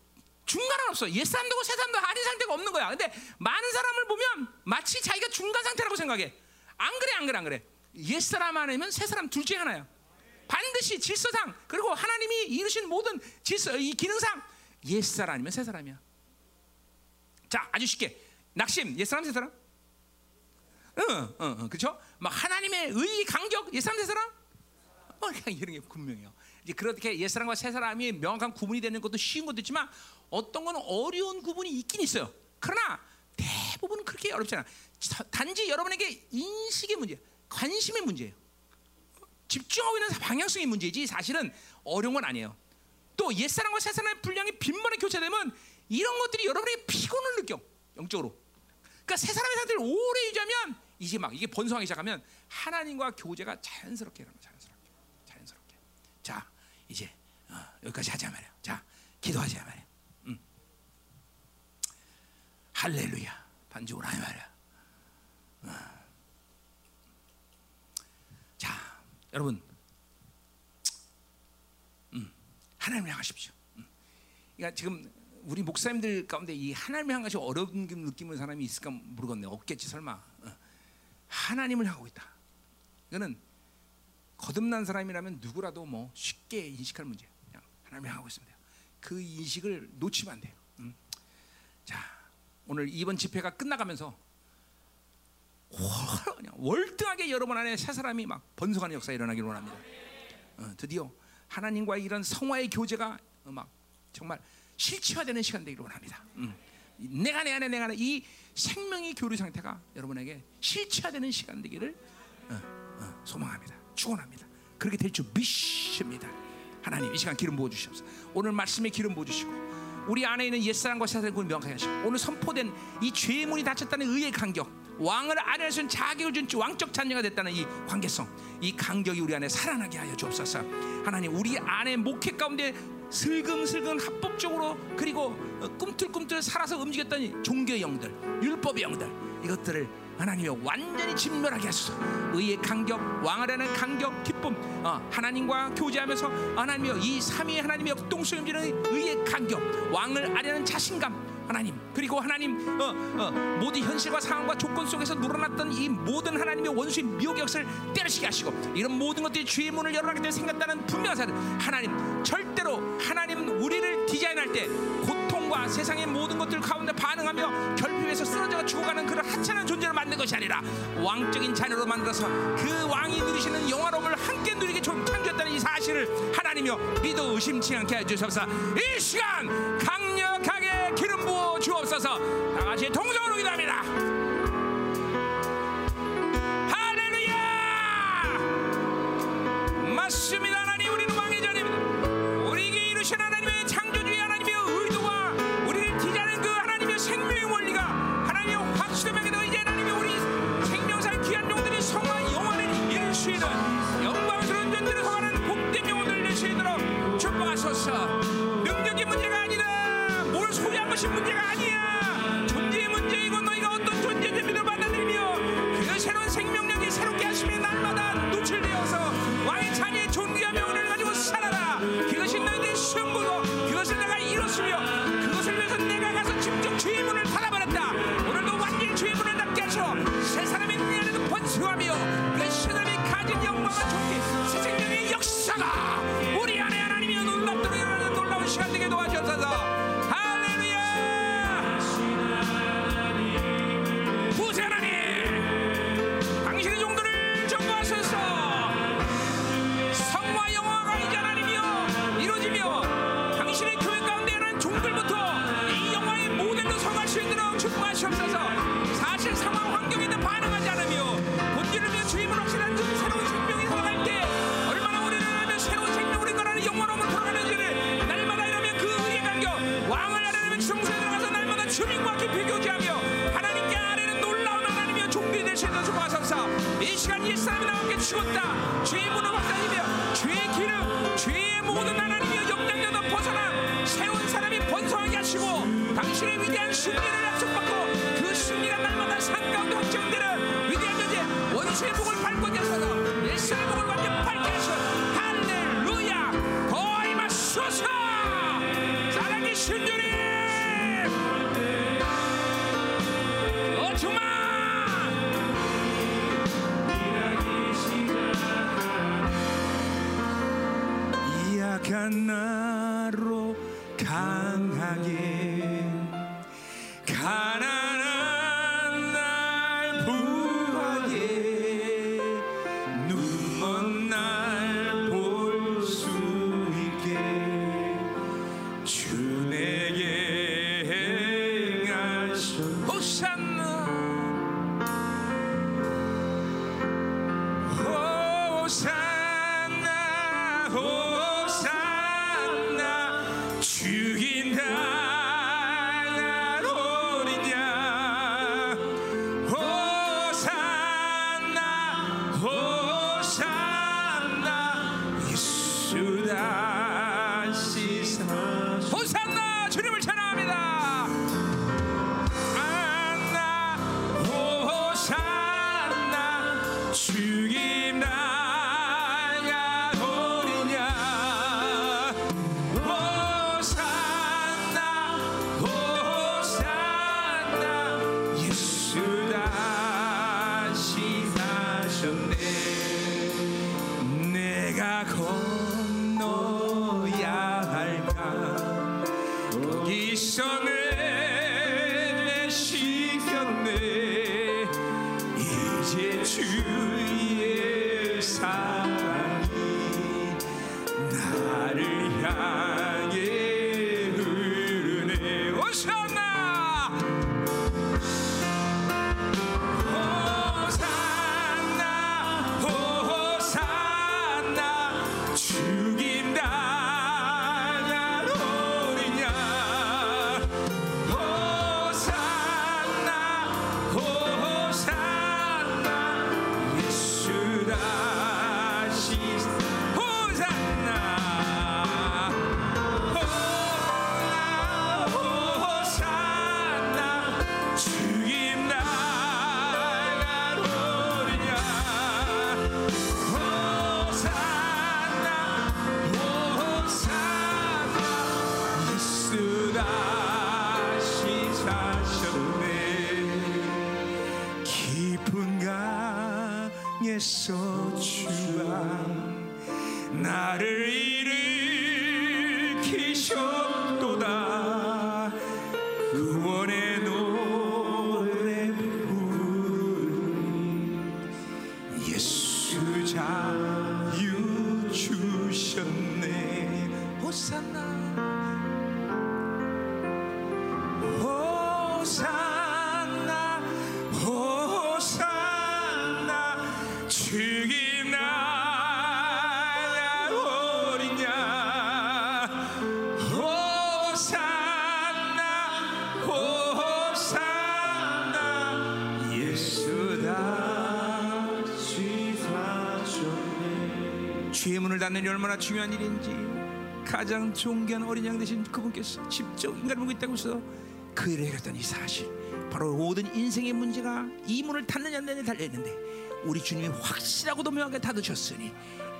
중간은 없어. 옛 사람도 새 사람도 아닌 상태가 없는 거야. 근데 많은 사람을 보면 마치 자기가 중간 상태라고 생각해. 안 그래, 안 그래, 안 그래. 옛 사람 아니면 새 사람 둘 중에 하나야. 반드시 질서상 그리고 하나님이 이루신 모든 질서 이 기능상 옛 사람 아니면 새 사람이야. 자, 아주 쉽게 낙심 옛 사람 새 사람? 응, 응, 응, 그렇죠? 막 하나님의 의 강격 옛 사람 새 사람? 뭐 그냥 이런 게 분명해요. 이제 그렇게 옛 사람과 새 사람이 명확한 구분이 되는 것도 쉬운 것도 있지만 어떤 건 어려운 구분이 있긴 있어요. 그러나 대부분은 그렇게 어렵지 않아. 단지 여러분에게 인식의 문제, 관심의 문제예요. 집중하고 있는 방향성의 문제지 사실은 어려운 건 아니에요. 또 옛사람과 새사람의 분량이 빈번히 교체되면 이런 것들이 여러분에게 피곤을 느껴 영적으로. 그러니까 새사람의 상태를 오래 유지하면 이제 막 이게 번성하기 시작하면 하나님과 교제가 자연스럽게 일어나 자연스럽게 자연스럽게. 자 이제 어, 여기까지 하자 말이야. 자 기도하자 말이야. 음. 할렐루야 반죽을 하냐 말이야. 어. 여러분, 음, 하나님을 향하십시오. 음. 그러니까 지금 우리 목사님들 가운데 이 하나님을 향하시 어려운 느낌을 사람이 있을까 모르겠네. 없겠지 설마. 어. 하나님을 하고 있다. 이거는 거듭난 사람이라면 누구라도 뭐 쉽게 인식할 문제. 그냥 하나님을 하고 있습니다. 그 인식을 놓치면 안 돼요. 음. 자, 오늘 이번 집회가 끝나가면서 월등하게 여러분 안에 새 사람이 막 번성하는 역사 일어나기를 원합니다. 어, 드디어 하나님과의 이런 성화의 교제가 막 정말 실체화되는 시간 되기를 원합니다. 음. 내가 내 안에 내가 안에 이 생명의 교류 상태가 여러분에게 실체화되는 시간 되기를 어, 어, 소망합니다. 축원합니다. 그렇게 될 줄 믿습니다. 하나님 이 시간 기름 부어 주시옵소서. 오늘 말씀에 기름 부어 주시고 우리 안에 있는 옛사람과 새사람을 명확하게 하시고 오늘 선포된 이 죄의 문이 닫혔다는 의의 간격 왕을 아래할 수 있는 자격을 준 왕적 자녀가 됐다는 이 관계성, 이 간격이 우리 안에 살아나게 하여 주옵소서. 하나님, 우리 안에 목회 가운데 슬금슬금 합법적으로 그리고 어, 꿈틀꿈틀 살아서 움직였던 종교의 영들, 율법의 영들 이것들을 하나님이 완전히 진멸하게 하소서. 의의 간격, 왕을하는 간격, 기쁨, 어, 하나님과 교제하면서 하나님이여 이 삼위의 하나님의 역동성 임지는 의의 간격, 왕을 아려는 자신감, 하나님 그리고 하나님 어, 어, 모든 현실과 상황과 조건 속에서 놀아났던 이 모든 하나님의 원수의 미혹의 역사를 때려치게 하시고 이런 모든 것들이 죄의 문을 열어가게 되 생겼다는 분명한 사실 하나님 절대로 하나님 우리를 디자인할 때 고통과 세상의 모든 것들 가운데 반응하며 결핍에서 쓰러져 죽어가는 그런 하찮은 존재를 만든 것이 아니라 왕적인 자녀로 만들어서 그 왕이 누리시는 영화로움을 함께 누리게 창조했다는 이 사실을 하나님이여 믿어 의심치 않게 해주셔서. 이 시간 강력하게 기름 부어 주옵소서. 다 같이 동성으로 기도합니다. 할렐루야! 맞습니다 하나님. 우리는 왕의 자녀입니다. 우리에게 이루신 하나님의 창조주의 하나님의 의도와 우리를 디자인한 그 하나님의 생명의 원리가 하나님의 확실하게 더 이제 하나님의 우리 생명살 귀한 영들이 성화 영원을 이룰 수 있는 영광스러운 존재를 성하는 복된 영혼을 낼수 있도록 축복하소서 능력 약한 나로 강하게 가난 얼마나 중요한 일인지 가장 존귀한 어린 양 되신 그분께서 직접 인간을 보고 있다고 해서 그 일을 해결했던 이 사실. 바로 모든 인생의 문제가 이 문을 닫느냐 안 닫느냐에 달려있는데 우리 주님이 확실하고도 명하게 닫으셨으니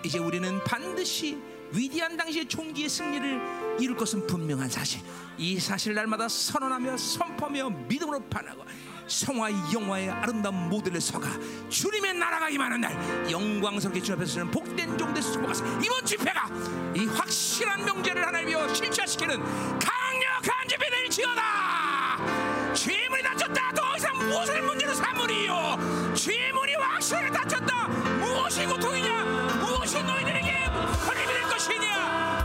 이제 우리는 반드시 위대한 당시의 총기의 승리를 이룰 것은 분명한 사실. 이 사실 날마다 선언하며 선포하며 믿음으로 반하고 성화의 영화의 아름다운 모델에 서가 주님의 나라가 임하는 날 영광스럽게 주 앞에서 는 복된 종대 수고가서 이번 집회가 이 확실한 명제를 하나님이여 실천시키는 강력한 집회를 지어다. 죄물이 다쳤다. 더 이상 무엇을 문제로 삼으리요? 죄물이 확실히 다쳤다. 무엇이 고통이냐? 무엇이 너희들에게 걸림이 될 것이냐?